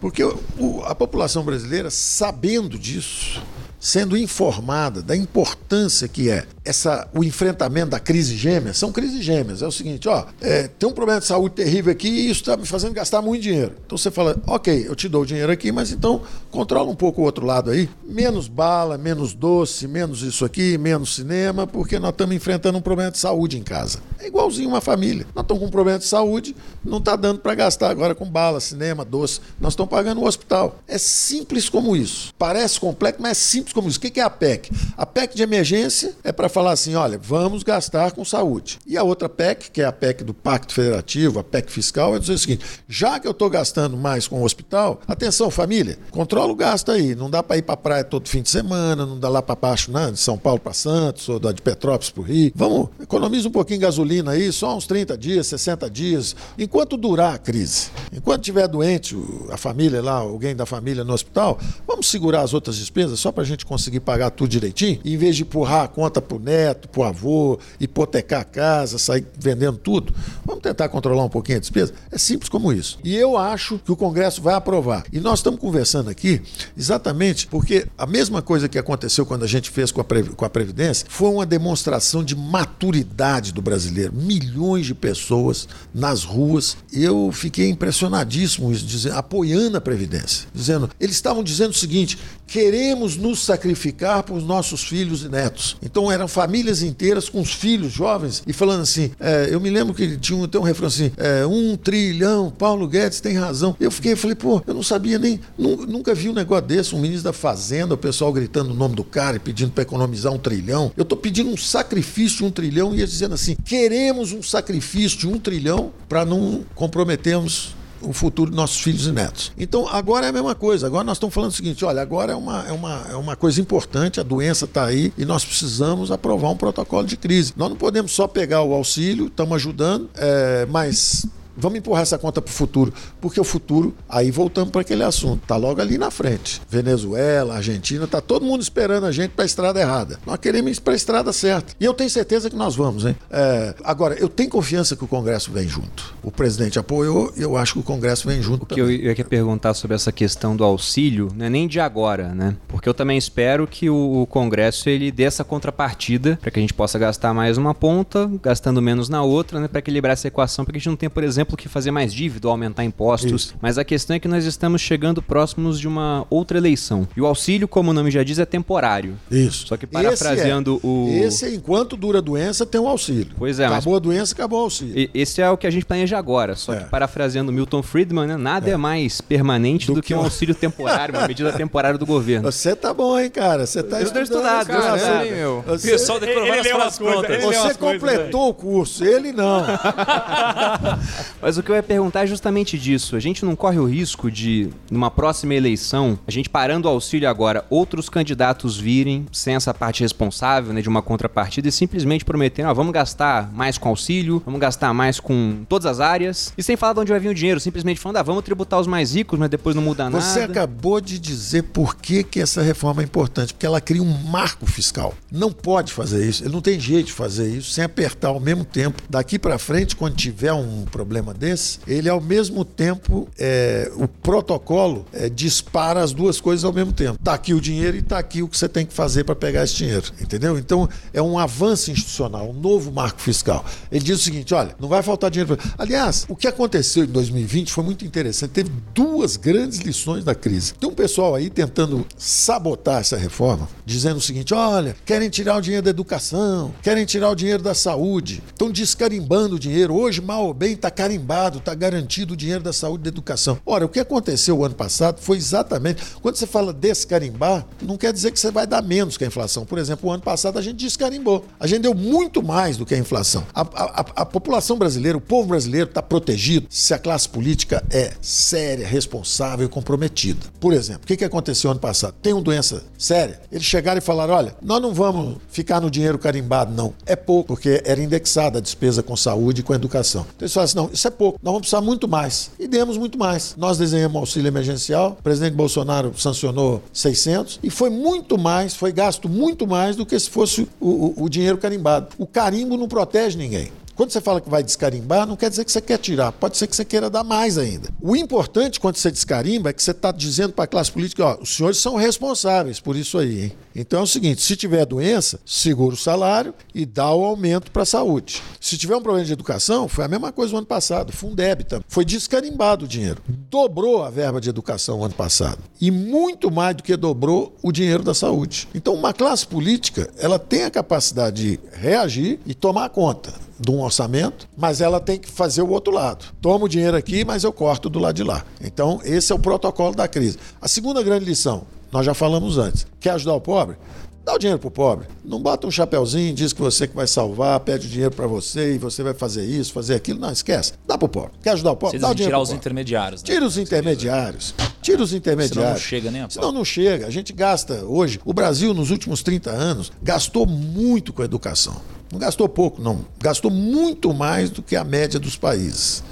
Porque o- o- a população brasileira, sabendo disso, sendo informada da importância que é essa, o enfrentamento da crise gêmea, são crises gêmeas. É o seguinte, ó, é, tem um problema de saúde terrível aqui e isso está me fazendo gastar muito dinheiro. Então você fala, ok, eu te dou o dinheiro aqui, mas então controla um pouco o outro lado aí. Menos bala, menos doce, menos isso aqui, menos cinema, porque nós estamos enfrentando um problema de saúde em casa. É igualzinho uma família. Nós estamos com um problema de saúde, não está dando para gastar agora com bala, cinema, doce. Nós estamos pagando o hospital. É simples como isso. Parece complexo, mas é simples como isso. O que é a PEC? A PEC de emergência é para falar assim: olha, vamos gastar com saúde. E a outra PEC, que é a PEC do Pacto Federativo, a PEC fiscal, é dizer o seguinte: já que eu estou gastando mais com o hospital, atenção, família, controla o gasto aí. Não dá para ir para praia todo fim de semana, não dá lá para baixo, né? de São Paulo para Santos, ou de Petrópolis para o Rio. Vamos, economiza um pouquinho de gasolina aí, só uns 30 dias, 60 dias, enquanto durar a crise. Enquanto tiver doente, a família lá, alguém da família no hospital, vamos segurar as outras despesas só para a gente conseguir pagar tudo direitinho, em vez de empurrar a conta pro neto, pro avô, hipotecar a casa, sair vendendo tudo. Vamos tentar controlar um pouquinho a despesa? É simples como isso. E eu acho que o Congresso vai aprovar. E nós estamos conversando aqui exatamente porque a mesma coisa que aconteceu quando a gente fez com a, Previ- com a Previdência foi uma demonstração de maturidade do brasileiro. Milhões de pessoas nas ruas. Eu fiquei impressionadíssimo isso, dizendo, apoiando a Previdência. Dizendo, eles estavam dizendo o seguinte: queremos nos sacrificar por nossos filhos e netos. Então eram famílias inteiras com os filhos jovens e falando assim. é, eu me lembro que tinha um, tem um refrão assim: é, um trilhão, Paulo Guedes tem razão. Eu fiquei, falei, pô, eu não sabia nem, nu- nunca vi um negócio desse, um ministro da Fazenda, o pessoal gritando o nome do cara e pedindo para economizar um trilhão. Eu tô pedindo um sacrifício de um trilhão e eles dizendo assim: queremos um sacrifício de um trilhão para não comprometermos o futuro dos nossos filhos e netos. Então, agora é a mesma coisa. Agora nós estamos falando o seguinte: olha, agora é uma, é uma, é uma coisa importante, a doença está aí e nós precisamos aprovar um protocolo de crise. Nós não podemos só pegar o auxílio, estamos ajudando, é, mas. Vamos empurrar essa conta para o futuro, porque o futuro, aí voltamos para aquele assunto, tá logo ali na frente. Venezuela, Argentina, tá todo mundo esperando a gente para a estrada errada. Nós queremos ir para a estrada certa. E eu tenho certeza que nós vamos, hein? É, agora, eu tenho confiança que o Congresso vem junto. O presidente apoiou, eu acho que o Congresso vem junto. O que eu ia querer perguntar sobre essa questão do auxílio, não é nem de agora, né? Porque eu também espero que o, o Congresso ele dê essa contrapartida para que a gente possa gastar mais uma ponta, gastando menos na outra, né? Para equilibrar essa equação, para que a gente não tenha, por exemplo, exemplo, que fazer mais dívida ou aumentar impostos, mas a questão é que nós estamos chegando próximos de uma outra eleição. E o auxílio, como o nome já diz, é temporário. Isso. Só que parafraseando esse é, o. Esse, é, enquanto dura a doença, tem um auxílio. Pois é, Acabou mas... a doença, acabou o auxílio. Esse é o que a gente planeja agora. Só É. que parafraseando Milton Friedman, né, nada é. mais permanente do, Do que que um auxílio temporário, uma medida temporária do governo. Você tá bom, hein, cara? Você tá Eu estudando, estudado, cara. Sim, meu. O Você, pessoal decorou Ele várias leu frases as coisas, prontas. ele leu você coisas, completou o curso, ele não. Mas o que eu ia perguntar é justamente disso. A gente não corre o risco de, numa próxima eleição, a gente parando o auxílio agora, outros candidatos virem sem essa parte responsável, né, de uma contrapartida e simplesmente prometendo, ah, vamos gastar mais com auxílio, vamos gastar mais com todas as áreas, e sem falar de onde vai vir o dinheiro, simplesmente falando, ah, vamos tributar os mais ricos, mas depois não muda nada. Você acabou de dizer por que, que essa reforma é importante, porque ela cria um marco fiscal. Não pode fazer isso, ele não tem jeito de fazer isso sem apertar ao mesmo tempo. Daqui para frente, quando tiver um problema desse, ele ao mesmo tempo, é, o protocolo é, dispara as duas coisas ao mesmo tempo. Tá aqui o dinheiro e tá aqui o que você tem que fazer para pegar esse dinheiro, entendeu? Então é um avanço institucional, um novo marco fiscal. Ele diz o seguinte: olha, não vai faltar dinheiro. Pra... Aliás, o que aconteceu em 2020 foi muito interessante. Teve duas grandes lições da crise. Tem um pessoal aí tentando sabotar essa reforma, dizendo o seguinte: olha, querem tirar o dinheiro da educação, querem tirar o dinheiro da saúde, estão descarimbando o dinheiro. Hoje, mal ou bem, está carimbado, está garantido o dinheiro da saúde e da educação. Ora, o que aconteceu o ano passado foi exatamente. Quando você fala descarimbar, não quer dizer que você vai dar menos que a inflação. Por exemplo, o ano passado a gente descarimbou. A gente deu muito mais do que a inflação. A, a- a- população brasileira, o povo brasileiro está protegido se a classe política é séria, responsável e comprometida. Por exemplo, o que, que aconteceu ano passado? Tem uma doença séria? Eles chegaram e falaram: olha, nós não vamos ficar no dinheiro carimbado, não. É pouco, porque era indexada a despesa com saúde e com educação. Então eles falaram assim: não, isso é pouco, nós vamos precisar muito mais. E demos muito mais. Nós desenhamos auxílio emergencial, o presidente Bolsonaro sancionou 600 e foi muito mais, foi gasto muito mais do que se fosse o, o- o dinheiro carimbado. O carimbo não protege ninguém. Quando você fala que vai descarimbar, não quer dizer que você quer tirar. Pode ser que você queira dar mais ainda. O importante quando você descarimba é que você está dizendo para a classe política: ó, os senhores são responsáveis por isso aí. Hein? Então é o seguinte: se tiver doença, segura o salário e dá o aumento para a saúde. Se tiver um problema de educação, foi a mesma coisa no ano passado. Fundeb também. Foi descarimbado o dinheiro. Dobrou a verba de educação no ano passado. E muito mais do que dobrou o dinheiro da saúde. Então, uma classe política, ela tem a capacidade de reagir e tomar conta de um orçamento, mas ela tem que fazer o outro lado. Toma o dinheiro aqui, mas eu corto do lado de lá. Então, esse é o protocolo da crise. A segunda grande lição, nós já falamos antes. Quer ajudar o pobre? Dá o dinheiro pro pobre. Não bota um chapeuzinho, diz que você que vai salvar, pede o dinheiro para você e você vai fazer isso, fazer aquilo. Não, esquece. Dá pro pobre. Quer ajudar o pobre? Vocês Dá o dinheiro tirar os pobre. intermediários. Né? Tira os intermediários. Tira os intermediários. Senão não chega nem a pau. Senão não chega. A gente gasta hoje. O Brasil, nos últimos 30 anos, gastou muito com a educação. Não gastou pouco, não. Gastou muito mais do que a média dos países.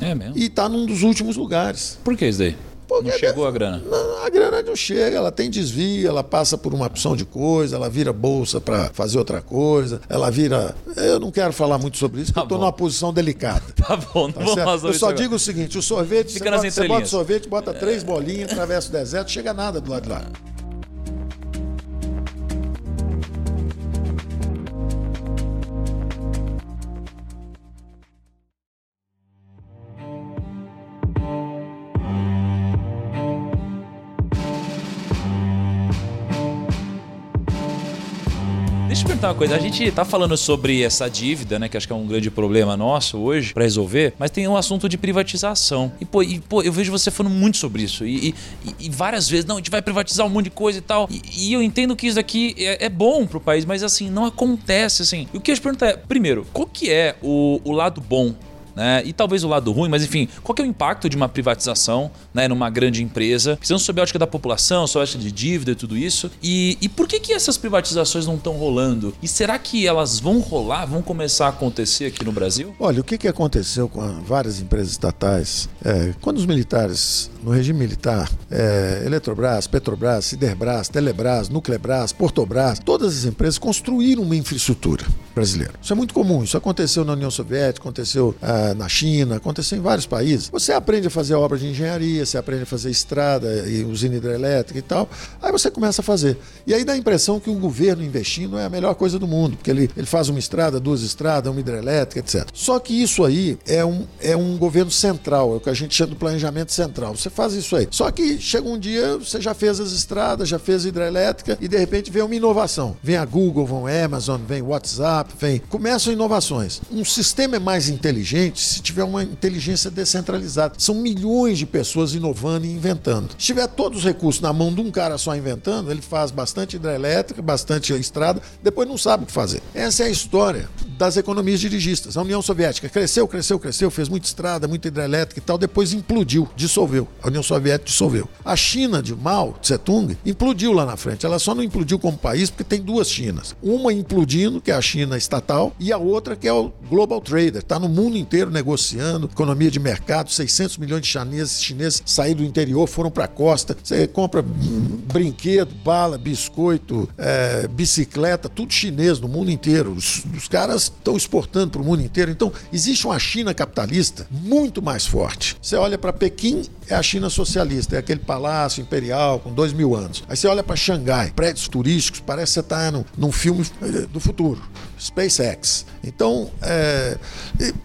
É mesmo. E está num dos últimos lugares. Por que isso daí? Porque Não chegou a grana. Não, a grana não chega, ela tem desvio, ela passa por uma opção de coisa, ela vira bolsa para fazer outra coisa, ela vira. Eu não quero falar muito sobre isso, porque Tá eu estou numa posição delicada. Tá bom, não Tá vamos certo? resolver Eu só agora. digo o seguinte: o sorvete, Fica você nas bota, você bota sorvete, bota três bolinhas, atravessa o deserto, chega nada do lado de lá. Perguntar uma coisa. A gente tá falando sobre essa dívida, né? Que acho que é um grande problema nosso hoje pra resolver, mas tem um assunto de privatização. E pô, e, pô eu vejo você falando muito sobre isso. E, e- e várias vezes, não, a gente vai privatizar um monte de coisa e tal. E, e eu entendo que isso daqui é, é bom pro país, mas assim, não acontece assim. E o que eu te pergunto é, primeiro, qual que é o, o lado bom né? E talvez o lado ruim, mas enfim, qual é o impacto de uma privatização, né, numa grande empresa? Precisamos sob a ótica da população, sob a ótica de dívida e tudo isso. E, e por que que essas privatizações não estão rolando? E será que elas vão rolar, vão começar a acontecer aqui no Brasil? Olha, o que, que aconteceu com várias empresas estatais? É, quando os militares, no regime militar, é, Eletrobras, Petrobras, Siderbras, Telebrás, Nuclebras, Portobras, todas as empresas construíram uma infraestrutura. brasileiro. Isso é muito comum. Isso aconteceu na União Soviética, aconteceu ah, na China, aconteceu em vários países. Você aprende a fazer obra de engenharia, você aprende a fazer estrada e usina hidrelétrica e tal. Aí você começa a fazer. E aí dá a impressão que o governo investindo é a melhor coisa do mundo, porque ele, ele faz uma estrada, duas estradas, uma hidrelétrica, etc. Só que isso aí é um, é um governo central, é o que a gente chama de planejamento central. Você faz isso aí. Só que chega um dia, você já fez as estradas, já fez a hidrelétrica e de repente vem uma inovação. Vem a Google, vem a Amazon, vem o WhatsApp, vem. Começam inovações. Um sistema é mais inteligente se tiver uma inteligência descentralizada. São milhões de pessoas inovando e inventando. Se tiver todos os recursos na mão de um cara só inventando, ele faz bastante hidrelétrica, bastante estrada, depois não sabe o que fazer. Essa é a história das economias dirigistas. A União Soviética cresceu, cresceu, cresceu, fez muita estrada, muita hidrelétrica e tal, depois implodiu, dissolveu. A União Soviética dissolveu. A China de Mao Tse-tung implodiu lá na frente. Ela só não implodiu como país porque tem duas Chinas. Uma implodindo, que é a China estatal, e a outra que é o Global Trader. Está no mundo inteiro negociando, economia de mercado, 600 milhões de chineses, chineses saíram do interior, foram para a costa. Você compra brinquedo, bala, biscoito, é, bicicleta, tudo chinês no mundo inteiro. Os, os caras estão exportando para o mundo inteiro. Então, existe uma China capitalista muito mais forte. Você olha para Pequim, é a China socialista, é aquele palácio imperial com dois mil anos. Aí você olha para Xangai, prédios turísticos, parece que você está num, num filme eh, do futuro. SpaceX. Então, é,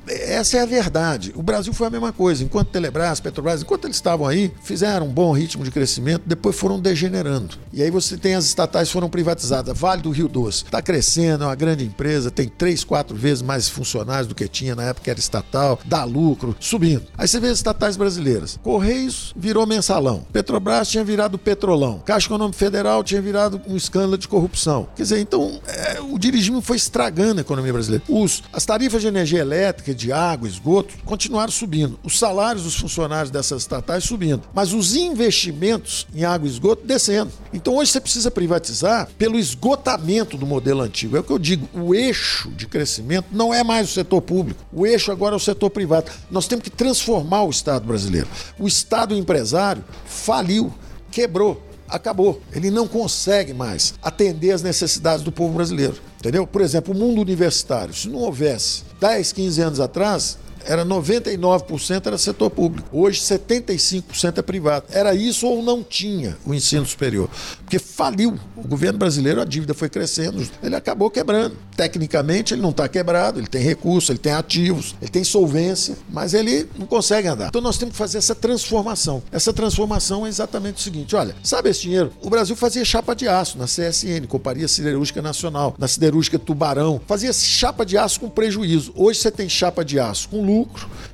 essa é a verdade. O Brasil foi a mesma coisa. Enquanto Telebrás, Petrobras, enquanto eles estavam aí, fizeram um bom ritmo de crescimento, depois foram degenerando. E aí você tem as estatais foram privatizadas. Vale do Rio Doce está crescendo, é uma grande empresa, tem três, quatro vezes mais funcionários do que tinha na época era estatal, dá lucro, subindo. Aí você vê as estatais brasileiras. Correios virou mensalão. Petrobras tinha virado petrolão. Caixa Econômica Federal tinha virado um escândalo de corrupção. Quer dizer, então é, o dirigismo foi estragando a economia brasileira. Os, as tarifas de energia elétrica, de água, esgoto, continuaram subindo. Os salários dos funcionários dessas estatais subindo. Mas os investimentos em água e esgoto descendo. Então hoje você precisa privatizar pelo esgotamento do modelo antigo. É o que eu digo, o eixo de crescimento não é mais o setor público. O eixo agora é o setor privado. Nós temos que transformar o Estado brasileiro. O Estado empresário faliu, quebrou acabou. Ele não consegue mais atender as necessidades do povo brasileiro. Entendeu? Por exemplo, o mundo universitário, se não houvesse 10, 15 anos atrás, era 99% era setor público. Hoje 75% é privado. Era isso ou não tinha o ensino superior. Porque faliu. O governo brasileiro, a dívida foi crescendo, ele acabou quebrando. Tecnicamente ele não está quebrado, ele tem recursos, ele tem ativos, ele tem solvência, mas ele não consegue andar. Então nós temos que fazer essa transformação. Essa transformação é exatamente o seguinte: olha, sabe esse dinheiro? O Brasil fazia chapa de aço na CSN, Companhia Siderúrgica Nacional, na Siderúrgica Tubarão, fazia chapa de aço com prejuízo. Hoje você tem chapa de aço com lucro,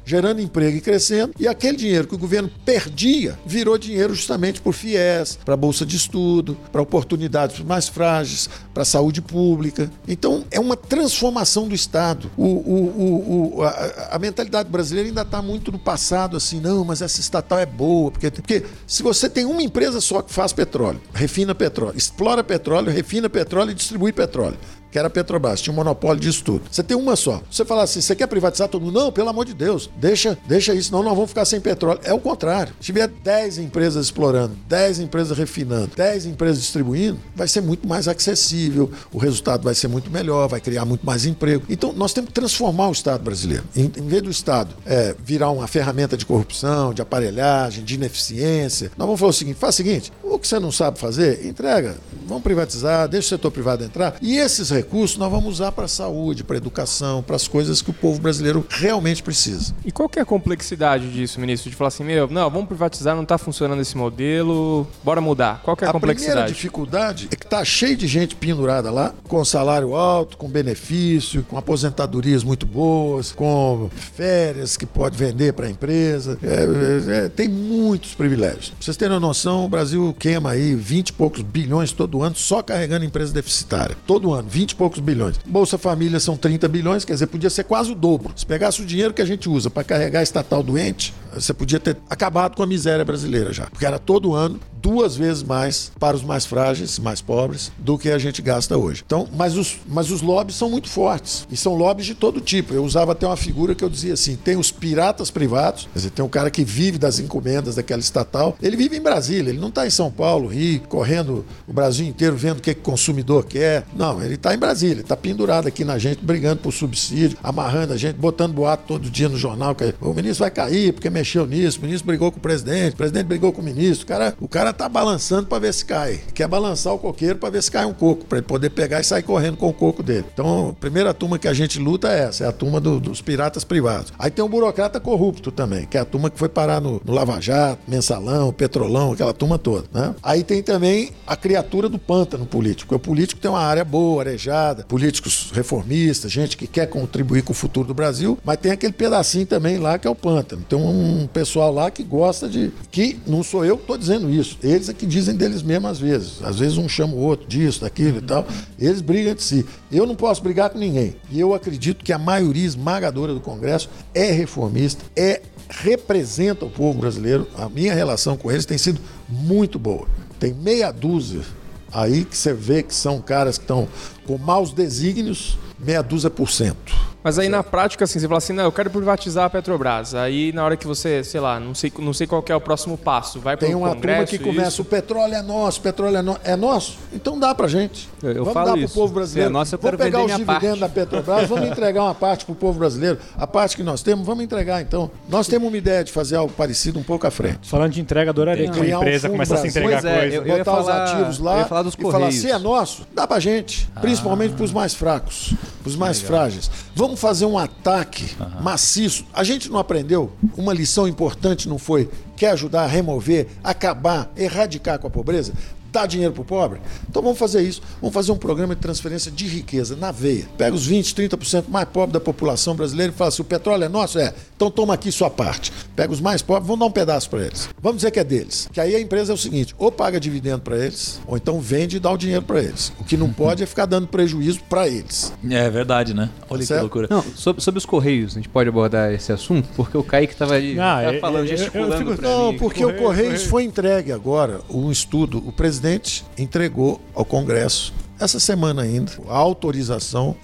gerando emprego e crescendo, e aquele dinheiro que o governo perdia virou dinheiro justamente por FIES, para bolsa de estudo, para oportunidades mais frágeis, para saúde pública. Então é uma transformação do Estado. O, o, o, a, a, mentalidade brasileira ainda está muito no passado, assim, não, mas essa estatal é boa, porque, porque se você tem uma empresa só que faz petróleo, refina petróleo, explora petróleo, refina petróleo e distribui petróleo que era a Petrobras, tinha um monopólio disso tudo. Você tem uma só. Você fala assim, você quer privatizar todo mundo? Não, pelo amor de Deus, deixa, deixa isso, senão nós vamos ficar sem petróleo. É o contrário. Se tiver 10 empresas explorando, 10 empresas refinando, 10 empresas distribuindo, vai ser muito mais acessível, o resultado vai ser muito melhor, vai criar muito mais emprego. Então, nós temos que transformar o Estado brasileiro. Em, em vez do Estado é, virar uma ferramenta de corrupção, de aparelhagem, de ineficiência, nós vamos falar o seguinte: faz o seguinte, o que você não sabe fazer, entrega. Vamos privatizar, deixa o setor privado entrar. E esses recursos recursos nós vamos usar para a saúde, para a educação, para as coisas que o povo brasileiro realmente precisa. E qual que é a complexidade disso, ministro? De falar assim, meu, não, vamos privatizar, não está funcionando esse modelo, bora mudar. Qual que é a, a complexidade? A primeira dificuldade é que está cheio de gente pendurada lá, com salário alto, com benefício, com aposentadorias muito boas, com férias que pode vender para a empresa. É, é, é, tem muitos privilégios. Pra vocês terem uma noção, o Brasil queima aí 20 e poucos bilhões todo ano só carregando empresa deficitária. Todo ano, 20 e poucos bilhões. Bolsa Família são 30 bilhões, quer dizer, podia ser quase o dobro. Se pegasse o dinheiro que a gente usa para carregar a estatal doente, você podia ter acabado com a miséria brasileira já. Porque era todo ano duas vezes mais para os mais frágeis, mais pobres, do que a gente gasta hoje. Então, mas os, mas os lobbies são muito fortes. E são lobbies de todo tipo. Eu usava até uma figura que eu dizia assim: tem os piratas privados, quer dizer, tem um cara que vive das encomendas daquela estatal. Ele vive em Brasília, ele não está em São Paulo, Rio, correndo o Brasil inteiro, vendo o que, o consumidor quer. Não, ele está em Brasília, está pendurado aqui na gente, brigando por subsídio, amarrando a gente, botando boato todo dia no jornal. Que o ministro vai cair porque mexeu nisso, o ministro brigou com o presidente, o presidente brigou com o ministro. O cara, o cara tá balançando para ver se cai. Quer balançar o coqueiro para ver se cai um coco, para ele poder pegar e sair correndo com o coco dele. Então, a primeira turma que a gente luta é essa, é a turma do, dos piratas privados. Aí tem o burocrata corrupto também, que é a turma que foi parar no, no Lava Jato, Mensalão, Petrolão, aquela turma toda. Né? Aí tem também a criatura do pântano político. O político tem uma área boa, arejada, políticos reformistas, gente que quer contribuir com o futuro do Brasil, mas tem aquele pedacinho também lá que é o pântano. Tem um pessoal lá que gosta de. que não sou eu que estou dizendo isso. Eles é que dizem deles mesmos às vezes. Às vezes um chama o outro disso, daquilo e tal. Eles brigam entre si. Eu não posso brigar com ninguém. E eu acredito que a maioria esmagadora do Congresso é reformista, é representa o povo brasileiro. A minha relação com eles tem sido muito boa. Tem meia dúzia aí que você vê que são caras que estão com maus desígnios, meia dúzia por cento. Mas aí na prática, assim, você fala assim, não, eu quero privatizar a Petrobras. Aí na hora que você, sei lá, não sei, não sei qual que é o próximo passo, vai para Tem o uma turma que começa, isso. o petróleo é nosso, o petróleo é, no... é nosso? Então dá pra gente. Eu- eu vamos falo dar pro isso. povo brasileiro. Se é nosso, eu vamos quero pegar vender os dividendos parte. da Petrobras, vamos entregar uma parte pro povo brasileiro. A parte que nós temos, vamos entregar então. Nós temos uma ideia de fazer algo parecido um pouco à frente. Falando de entrega, adoraria que uma Criar um empresa fundo começasse a entregar Pois é, coisa. eu- ia botar falar- os ativos lá eu ia falar dos e falar, Correios. se é nosso, dá pra gente. Principalmente pros mais fracos, pros mais frágeis. Vamos fazer um ataque maciço. A gente não aprendeu? Uma lição importante não foi? Quer ajudar a remover, acabar, erradicar com a pobreza? Dar dinheiro pro pobre? Então vamos fazer isso. Vamos fazer um programa de transferência de riqueza na veia. Pega os 20, 30% mais pobres da população brasileira e fala assim: o petróleo é nosso? É. Então toma aqui sua parte. Pega os mais pobres, vamos dar um pedaço para eles. Vamos dizer que é deles. Que aí a empresa é o seguinte: ou paga dividendo para eles, ou então vende e dá o dinheiro para eles. O que não pode é ficar dando prejuízo para eles. É verdade, né? Olha que Certo? loucura. Não, sobre, sobre os Correios, a gente pode abordar esse assunto? Porque o Kaique estava ali Ah, tava eu- falando, eu- eu gesticulando fico- pra Não, mim. porque Correio, o Correios Correio. foi entregue agora um estudo. O presidente entregou ao Congresso essa semana ainda a autorização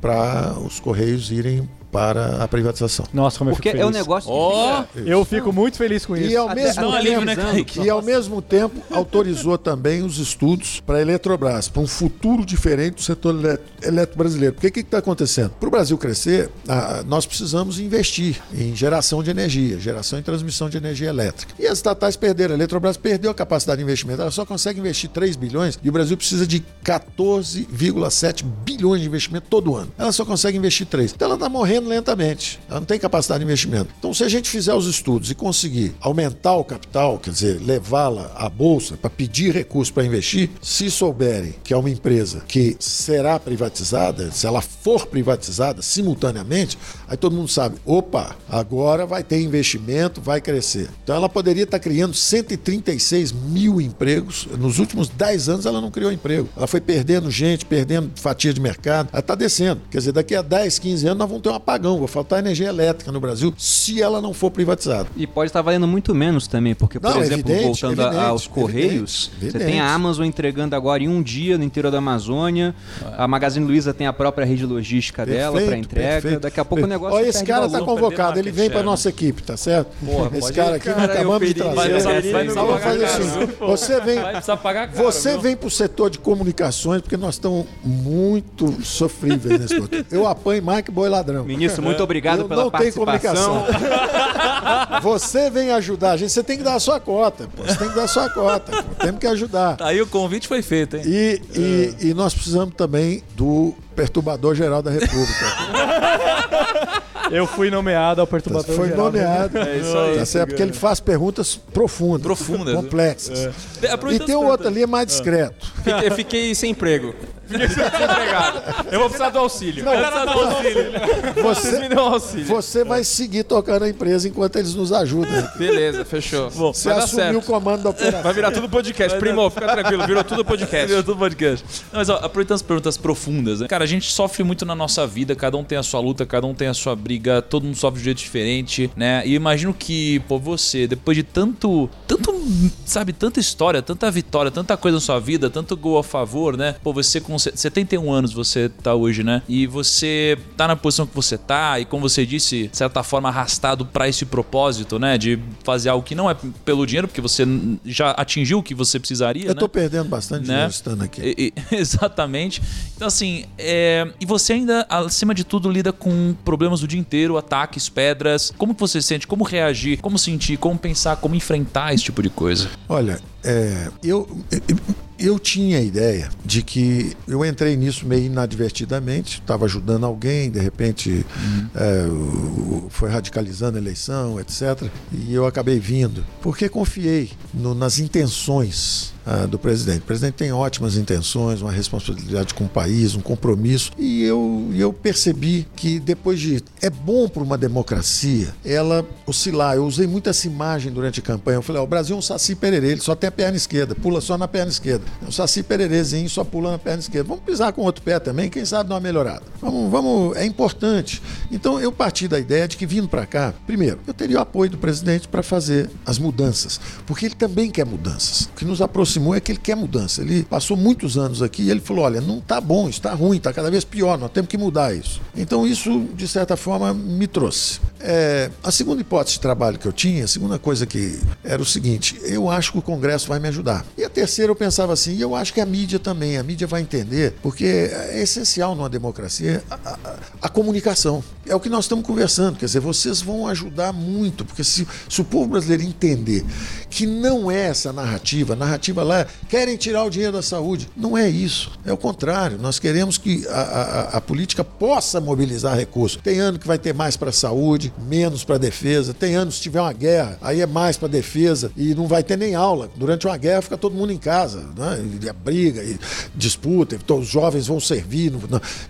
para os Correios irem para a privatização. Nossa, como eu Porque fico é um negócio que fica- Eu fico muito feliz com isso. E ao, Até mesmo um alívio, né, tempo, e ao mesmo tempo autorizou também os estudos para a Eletrobras, para um futuro diferente do setor elétrico brasileiro. Porque o que está acontecendo? Para o Brasil crescer, ah, nós precisamos investir em geração de energia, geração e transmissão de energia elétrica. E as estatais perderam. A Eletrobras perdeu a capacidade de investimento. Ela só consegue investir 3 bilhões e o Brasil precisa de 14,7 bilhões de investimento todo ano. Ela só consegue investir 3. Então ela está morrendo lentamente. Ela não tem capacidade de investimento. Então, se a gente fizer os estudos e conseguir aumentar o capital, quer dizer, levá-la à bolsa para pedir recursos para investir, se souberem que é uma empresa que será privatizada, se ela for privatizada simultaneamente, aí todo mundo sabe, opa, agora vai ter investimento, vai crescer. Então ela poderia estar criando 136 mil empregos. Nos últimos 10 anos ela não criou emprego. Ela foi perdendo gente, perdendo fatia de mercado. Ela está descendo. Quer dizer, daqui a 10, 15 anos nós vamos ter um apagão, vai faltar energia elétrica no Brasil se ela não for privatizada. E pode estar valendo muito menos também, porque, por Não, exemplo, evidente, voltando a- evidente, aos Correios, evidente, você tem a Amazon entregando agora em um dia no interior da Amazônia, a Magazine Luiza tem a própria rede logística dela para Perfeito, entrega, perfeito. daqui a pouco o negócio Olha, esse cara está convocado, ele vem para nossa equipe, tá certo? Porra, esse cara ir, aqui cara, acabamos de Vai trazer. vai pagar fazer assim. viu? Você vem, Vai pagar caro, você vem para o setor de comunicações porque nós estamos muito sofríveis nesse setor. Eu apanho mais que boi ladrão. Ministro, muito obrigado Eu pela não participação. comunicação. Você vem ajudar a gente, você tem que dar a sua cota, pô. Você tem que dar a sua cota, pô. Temos que ajudar. Tá aí o convite foi feito, hein? E, e, e nós precisamos também do perturbador geral da República. Eu fui nomeado ao perturbador Foi geral. nomeado. É isso aí. Tá certo? Porque ele faz perguntas profundas, Profundas. complexas. E Aproveitando tem o outro ali, é mais discreto. Fiquei, fiquei sem emprego. Você desempregado. Eu vou precisar do auxílio. eu vou precisar do auxílio. Me Você, dão auxílio. você vai seguir tocando a empresa enquanto eles nos ajudam. Beleza, fechou. Você Vai dar assumiu o certo. comando da operação. Vai virar tudo podcast. Primo, fica tranquilo, virou tudo podcast. Virou tudo podcast. Não, mas ó, aproveitando as perguntas profundas, né? Cara, a gente sofre muito na nossa vida, cada um tem a sua luta, cada um tem a sua briga, todo mundo sofre de um jeito diferente, né? E eu imagino que, pô, você, depois de tanto, tanto, sabe, tanta história, tanta vitória, tanta coisa na sua vida, tanto gol a favor, né? Pô, você com se- 71 anos você tá hoje, né? E você tá na posição que você tá e como você disse, de certa forma arrastado pra esse propósito, né? De fazer algo que não é pelo dinheiro, porque você já atingiu o que você precisaria, Eu né? tô perdendo bastante Né? dinheiro estando aqui. E- e- exatamente. Então, assim, é, e você ainda, acima de tudo, lida com problemas do dia inteiro, ataques, pedras. Como que você se sente? Como reagir? Como sentir? Como pensar? Como enfrentar esse tipo de coisa? Olha, é, eu, eu tinha a ideia de que eu entrei nisso meio inadvertidamente, estava ajudando alguém, de repente é, o- foi radicalizando a eleição, etc. E eu acabei vindo, porque confiei no- nas intenções ah, do presidente. O presidente tem ótimas intenções, uma responsabilidade com o país, um compromisso. E eu, eu percebi que depois de. É bom para uma democracia ela oscilar. Eu usei muito essa imagem durante a campanha. Eu falei: ó, o Brasil é um saci pererê, ele só tem a perna esquerda, pula só na perna esquerda. É um saci pererezinho, só pula na perna esquerda. Vamos pisar com outro pé também, quem sabe dar uma melhorada. Vamos, vamos, é importante. Então eu parti da ideia de que vindo para cá, primeiro, eu teria o apoio do presidente para fazer as mudanças, porque ele também quer mudanças. O que nos aproximou é que ele quer mudança. Ele passou muitos anos aqui e ele falou: olha, não está bom, está ruim, está cada vez pior, nós temos que mudar isso. Então isso, de certa forma, me trouxe. É, a segunda hipótese de trabalho que eu tinha, a segunda coisa que era o seguinte: eu acho que o Congresso vai me ajudar. E a terceira eu pensava assim, eu acho que a mídia também, a mídia vai entender, porque é essencial numa democracia a, a- a comunicação. É o que nós estamos conversando, quer dizer, vocês vão ajudar muito, porque se, se o povo brasileiro entender que não é essa narrativa, a narrativa lá querem tirar o dinheiro da saúde. Não é isso. É o contrário. Nós queremos que a- a política possa mobilizar recursos. Tem ano que vai ter mais para a saúde, menos para defesa. Tem anos se tiver uma guerra, aí é mais para defesa e não vai ter nem aula. Durante uma guerra fica todo mundo em casa, né? E a briga, e disputa, então os jovens vão servir.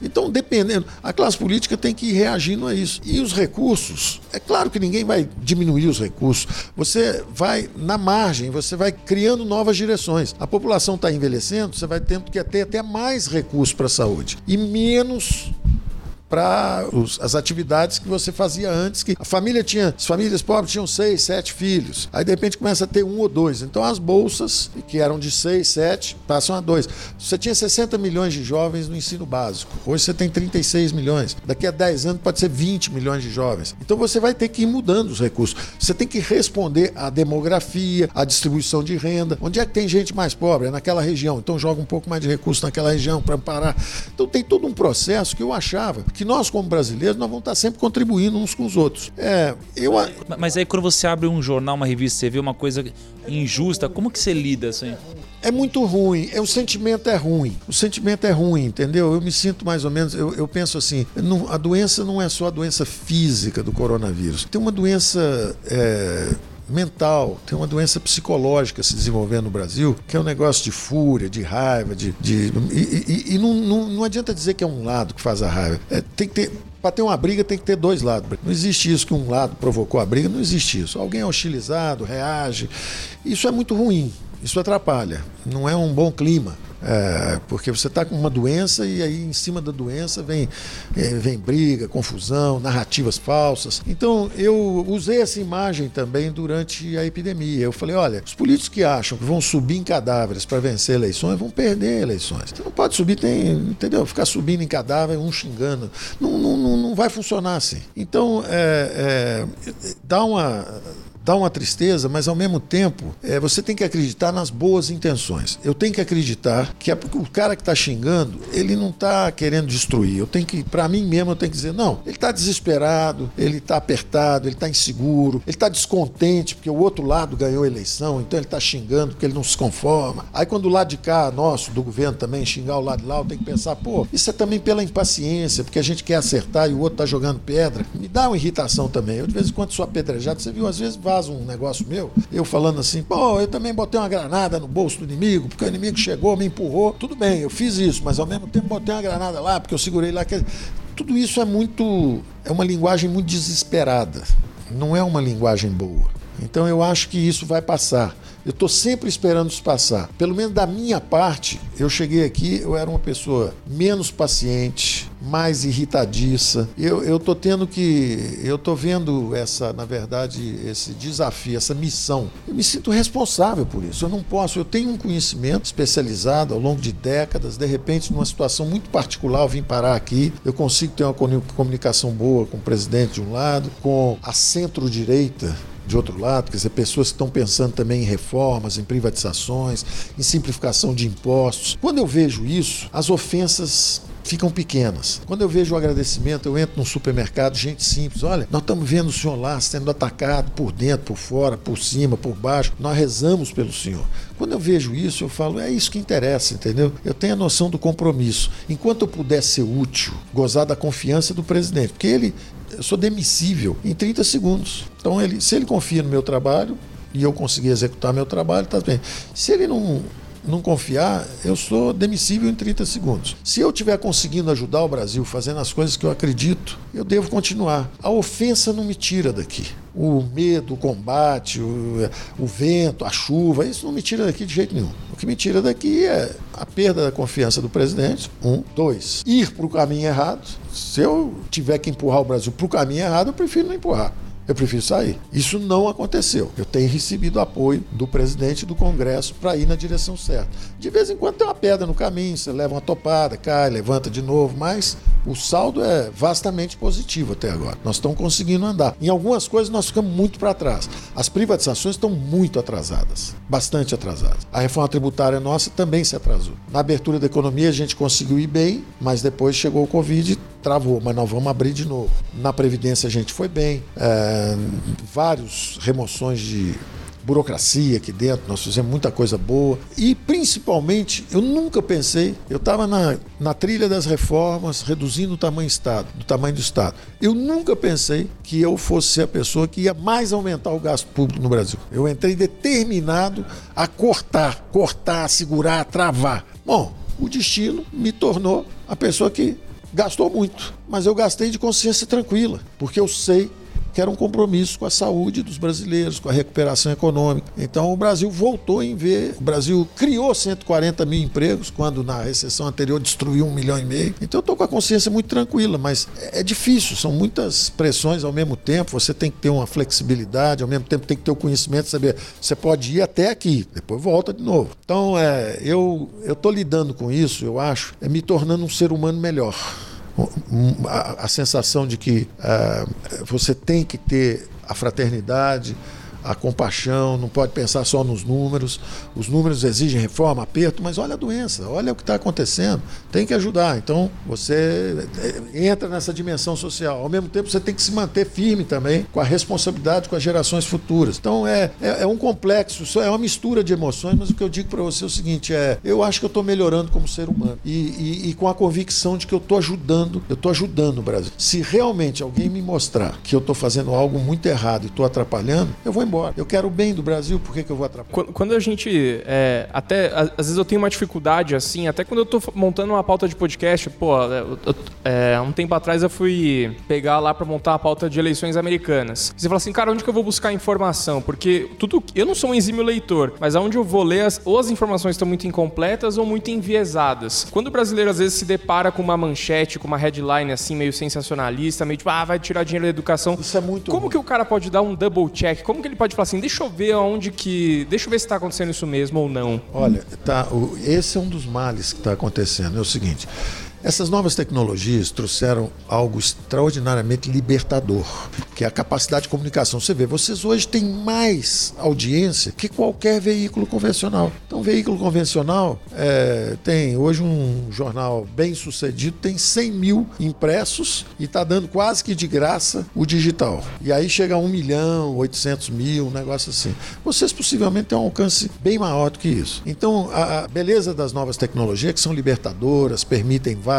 Então, dependendo, a classe política tem que ir reagindo a isso. E os recursos, é claro que ninguém vai diminuir os recursos. Você vai na margem, você vai criando novas direções. A população está envelhecendo, você vai tendo que ter até mais recursos para a saúde e menos para as atividades que você fazia antes, que a família tinha, as famílias pobres tinham seis, sete filhos. Aí de repente começa a ter um ou dois. Então as bolsas, que eram de seis, sete, passam a dois. Você tinha 60 milhões de jovens no ensino básico. Hoje você tem 36 milhões. Daqui a 10 anos pode ser 20 milhões de jovens. Então você vai ter que ir mudando os recursos. Você tem que responder à demografia, à distribuição de renda. Onde é que tem gente mais pobre? É naquela região. Então joga um pouco mais de recursos naquela região para amparar. Então tem todo um processo que eu achava que nós, como brasileiros, nós vamos estar sempre contribuindo uns com os outros. É, eu, Mas aí quando você abre um jornal, uma revista, você vê uma coisa injusta, como que você lida assim? É muito ruim, é, o sentimento é ruim. O sentimento é ruim, entendeu? Eu me sinto mais ou menos, eu, eu penso assim, não- a doença não é só a doença física do coronavírus. Tem uma doença. é, mental, tem uma doença psicológica se desenvolvendo no Brasil, que é um negócio de fúria, de raiva, de. de- e e- e não, não, não adianta dizer que é um lado que faz a raiva. É, tem que ter. Para ter uma briga tem que ter dois lados. Não existe isso que um lado provocou a briga, não existe isso. Alguém é hostilizado, reage. Isso é muito ruim. Isso atrapalha. Não é um bom clima. É, porque você está com uma doença e aí em cima da doença vem, é, vem briga, confusão, narrativas falsas. Então eu usei essa imagem também durante a epidemia. Eu falei: olha, os políticos que acham que vão subir em cadáveres para vencer eleições vão perder eleições. Você não pode subir, tem, entendeu? Ficar subindo em cadáver, um xingando. Não, não, não, não vai funcionar assim. Então, é, é, dá uma dá uma tristeza, mas ao mesmo tempo é, você tem que acreditar nas boas intenções. Eu tenho que acreditar que a- o cara que está xingando, ele não está querendo destruir. Eu tenho que, para mim mesmo, eu tenho que dizer, não, ele está desesperado, ele está apertado, ele está inseguro, ele está descontente porque o outro lado ganhou a eleição, então ele está xingando porque ele não se conforma. Aí quando o lado de cá, nosso, do governo também, xingar o lado de lá, eu tenho que pensar, pô, isso é também pela impaciência, porque a gente quer acertar e o outro está jogando pedra. Me dá uma irritação também. Eu de vez em quando sou apedrejado, você viu, às vezes vai vaza um negócio meu, eu falando assim, pô, eu também botei uma granada no bolso do inimigo, porque o inimigo chegou, me empurrou. Tudo bem, eu fiz isso, mas ao mesmo tempo botei uma granada lá, porque eu segurei lá. Tudo isso é muito. é uma linguagem muito desesperada. Não é uma linguagem boa. Então eu acho que isso vai passar. Eu estou sempre esperando isso passar. Pelo menos da minha parte, eu cheguei aqui, eu era uma pessoa menos paciente, mais irritadiça. Eu estou tendo que. Eu estou vendo essa, na verdade, esse desafio, essa missão. Eu me sinto responsável por isso. Eu não posso, eu tenho um conhecimento especializado ao longo de décadas, de repente, numa situação muito particular, eu vim parar aqui, eu consigo ter uma comunicação boa com o presidente de um lado, com a centro-direita de outro lado, quer dizer, pessoas que estão pensando também em reformas, em privatizações, em simplificação de impostos. Quando eu vejo isso, as ofensas ficam pequenas. Quando eu vejo o agradecimento, eu entro num supermercado, gente simples, olha, nós estamos vendo o senhor lá sendo atacado por dentro, por fora, por cima, por baixo, nós rezamos pelo senhor. Quando eu vejo isso, eu falo, é isso que interessa, entendeu? Eu tenho a noção do compromisso. Enquanto eu puder ser útil, gozar da confiança do presidente, porque ele eu sou demissível em 30 segundos. Então, ele, se ele confia no meu trabalho e eu conseguir executar meu trabalho, tá bem. Se ele não, não confiar, eu sou demissível em 30 segundos. Se eu estiver conseguindo ajudar o Brasil fazendo as coisas que eu acredito, eu devo continuar. A ofensa não me tira daqui. O medo, o combate, o, o vento, a chuva, isso não me tira daqui de jeito nenhum. O que me tira daqui é a perda da confiança do presidente. Um. Dois. Ir para o caminho errado. Se eu tiver que empurrar o Brasil para o caminho errado, eu prefiro não empurrar eu prefiro sair. Isso não aconteceu. Eu tenho recebido apoio do presidente do Congresso para ir na direção certa. De vez em quando tem uma pedra no caminho, você leva uma topada, cai, levanta de novo, mas o saldo é vastamente positivo até agora. Nós estamos conseguindo andar. Em algumas coisas nós ficamos muito para trás. As privatizações estão muito atrasadas, bastante atrasadas. A reforma tributária nossa também se atrasou. Na abertura da economia a gente conseguiu ir bem, mas depois chegou o Covid travou, mas nós vamos abrir de novo. Na Previdência a gente foi bem, é, vários remoções de burocracia aqui dentro, nós fizemos muita coisa boa e principalmente eu nunca pensei, eu estava na, na trilha das reformas, reduzindo o tamanho do Estado, do tamanho do Estado. Eu nunca pensei que eu fosse ser a pessoa que ia mais aumentar o gasto público no Brasil. Eu entrei determinado a cortar, cortar, segurar, travar. Bom, o destino me tornou a pessoa que gastou muito, mas eu gastei de consciência tranquila, porque eu sei que era um compromisso com a saúde dos brasileiros, com a recuperação econômica. Então o Brasil voltou em ver, o Brasil criou 140 mil empregos, quando na recessão anterior destruiu um milhão e meio. Então eu estou com a consciência muito tranquila, mas é difícil, são muitas pressões ao mesmo tempo, você tem que ter uma flexibilidade, ao mesmo tempo tem que ter o conhecimento, saber, você pode ir até aqui, depois volta de novo. Então é, eu estou lidando com isso, eu acho, é me tornando um ser humano melhor a, a sensação de que uh, você tem que ter a fraternidade, a compaixão, não pode pensar só nos números. Os números exigem reforma, aperto, mas olha a doença, olha o que está acontecendo. Tem que ajudar. Então, você eh, entra nessa dimensão social. Ao mesmo tempo, você tem que se manter firme também com a responsabilidade com as gerações futuras. Então, é, é, é um complexo, é uma mistura de emoções, mas o que eu digo para você é o seguinte: é, eu acho que eu estou melhorando como ser humano e, e, e, com a convicção de que eu estou ajudando, eu estou ajudando o Brasil. Se realmente alguém me mostrar que eu estou fazendo algo muito errado e estou atrapalhando, eu vou embora embora. Eu quero o bem do Brasil, por que, que eu vou atrapalhar? Quando a gente. É, até. Às vezes eu tenho uma dificuldade, assim, até quando eu tô montando uma pauta de podcast, pô, é, um tempo atrás eu fui pegar lá para montar a pauta de eleições americanas. Você fala assim, cara, onde que eu vou buscar informação? Porque tudo. Eu não sou um exímio leitor, mas aonde eu vou ler, as, ou as informações estão muito incompletas ou muito enviesadas. Quando o brasileiro às vezes se depara com uma manchete, com uma headline assim, meio sensacionalista, meio tipo, ah, vai tirar dinheiro da educação. Isso é muito. Como ruim. que o cara pode dar um double check? Como que ele pode falar assim, deixa eu ver aonde que. Deixa eu ver se está acontecendo isso mesmo ou não. Olha, tá, esse é um dos males que está acontecendo. É o seguinte. Essas novas tecnologias trouxeram algo extraordinariamente libertador, que é a capacidade de comunicação. Você vê, vocês hoje têm mais audiência que qualquer veículo convencional. Então, veículo convencional é, tem hoje um jornal bem sucedido, tem 100 mil impressos e está dando quase que de graça o digital. E aí chega a 1 milhão, 800 mil um negócio assim. Vocês possivelmente têm um alcance bem maior do que isso. Então, a, beleza das novas tecnologias, que são libertadoras, permitem várias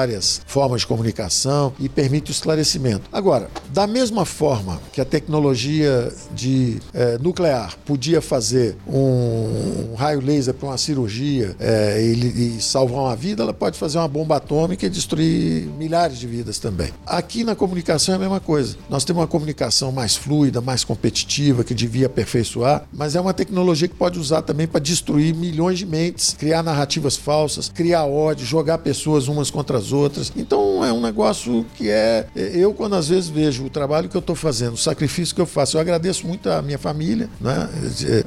formas de comunicação e permite o esclarecimento. Agora, da mesma forma que a tecnologia de é, nuclear podia fazer um, um raio laser para uma cirurgia é, e, e salvar uma vida, ela pode fazer uma bomba atômica e destruir milhares de vidas também. Aqui na comunicação é a mesma coisa. Nós temos uma comunicação mais fluida, mais competitiva, que devia aperfeiçoar, mas é uma tecnologia que pode usar também para destruir milhões de mentes, criar narrativas falsas, criar ódio, jogar pessoas umas contra as outras. Então é um negócio que é. Eu, quando às vezes vejo o trabalho que eu estou fazendo, o sacrifício que eu faço, eu agradeço muito a minha família, né? É,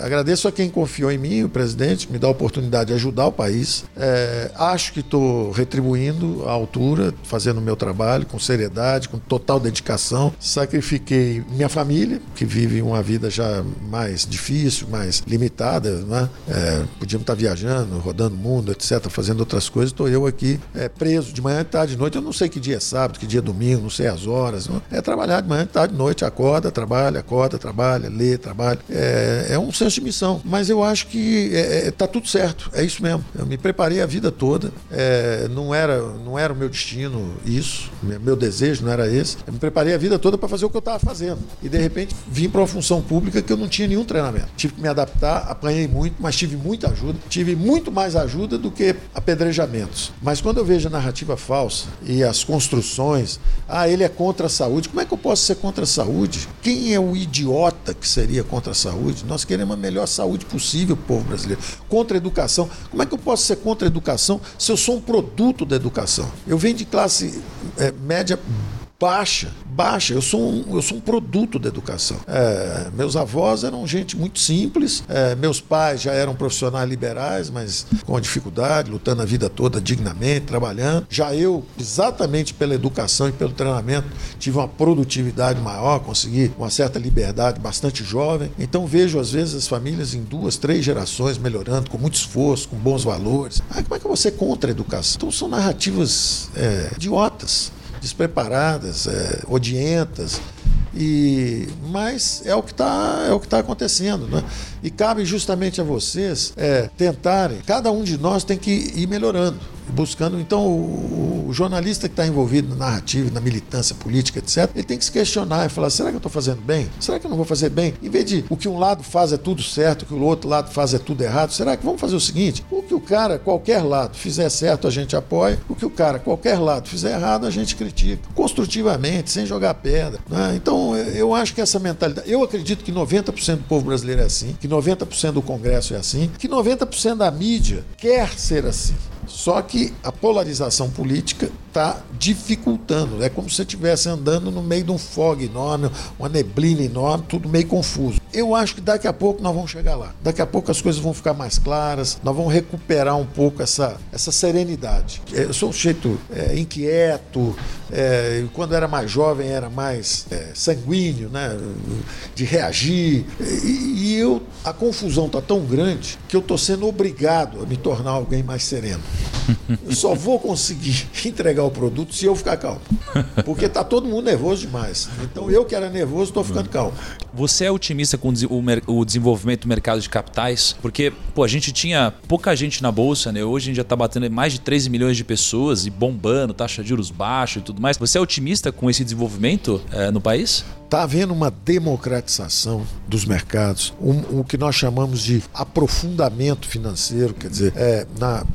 é, agradeço a quem confiou em mim, o presidente, me dá a oportunidade de ajudar o país. É, acho que estou retribuindo à altura, fazendo o meu trabalho com seriedade, com total dedicação. Sacrifiquei minha família, que vive uma vida já mais difícil, mais limitada, né? É, podíamos estar viajando, rodando o mundo, etc., fazendo outras coisas. Estou eu aqui é, preso de manhã, tarde, de noite. Eu não sei que dia é sábado, que dia é domingo, não sei as horas. Não. É trabalhar de manhã, tarde, de noite, acorda, trabalha, acorda, trabalha, lê, trabalha. É, é um senso de missão. Mas eu acho que está é, é tá tudo certo. É isso mesmo. Eu me preparei a vida toda. É, não, era, não era o meu destino isso, meu desejo não era esse. Eu me preparei a vida toda para fazer o que eu estava fazendo. E de repente vim para uma função pública que eu não tinha nenhum treinamento. Tive que me adaptar, apanhei muito, mas tive muita ajuda. Tive muito mais ajuda do que apedrejamentos. Mas quando eu vejo a narrativa falsa e as construções, ah, ele é contra a saúde. Como é que eu posso ser contra a saúde? Quem é o idiota que seria contra a saúde? Nós queremos a melhor saúde possível, povo brasileiro. Contra a educação. Como é que eu posso ser contra a educação se eu sou um produto da educação? Eu venho de classe é, média baixa, baixa. Eu sou um, eu sou um produto da educação. É, meus avós eram gente muito simples, é, meus pais já eram profissionais liberais, mas com dificuldade, lutando a vida toda dignamente, trabalhando. Já eu, exatamente pela educação e pelo treinamento, tive uma produtividade maior, consegui uma certa liberdade bastante jovem. Então vejo às vezes as famílias em duas, três gerações melhorando, com muito esforço, com bons valores. Ah, como é que você contra a educação? Então são narrativas é, idiotas despreparadas, é, odientas. E, mas é o que está é o que tá acontecendo, né? E cabe justamente a vocês é, tentarem. Cada um de nós tem que ir melhorando buscando. Então, o, o jornalista que está envolvido na narrativa, na militância política, etc., ele tem que se questionar e falar: será que eu estou fazendo bem? Será que eu não vou fazer bem? Em vez de o que um lado faz é tudo certo, o que o outro lado faz é tudo errado, será que vamos fazer o seguinte? O que o cara, qualquer lado, fizer certo, a gente apoia, o que o cara, qualquer lado, fizer errado, a gente critica. Construtivamente, sem jogar pedra. Né? Então, eu acho que essa mentalidade. Eu acredito que 90% do povo brasileiro é assim, que 90% do Congresso é assim, que 90% da mídia quer ser assim. Só que a polarização política está dificultando. É como se você estivesse andando no meio de um fog enorme, uma neblina enorme, tudo meio confuso. Eu acho que daqui a pouco nós vamos chegar lá. Daqui a pouco as coisas vão ficar mais claras, nós vamos recuperar um pouco essa, essa serenidade. Eu sou um jeito é, inquieto, é, quando era mais jovem era mais é, sanguíneo, né, de reagir. E, e eu, a confusão está tão grande que eu estou sendo obrigado a me tornar alguém mais sereno. Eu só vou conseguir entregar o produto se eu ficar calmo. Porque está todo mundo nervoso demais. Então eu que era nervoso estou ficando calmo. Você é otimista com o desenvolvimento do mercado de capitais? Porque, pô, a gente tinha pouca gente na bolsa, né? Hoje a gente já está batendo mais de 13 milhões de pessoas e bombando, taxa de juros baixa e tudo mais. Você é otimista com esse desenvolvimento é, no país? Está havendo uma democratização dos mercados, um, o que nós chamamos de aprofundamento financeiro, quer dizer, é,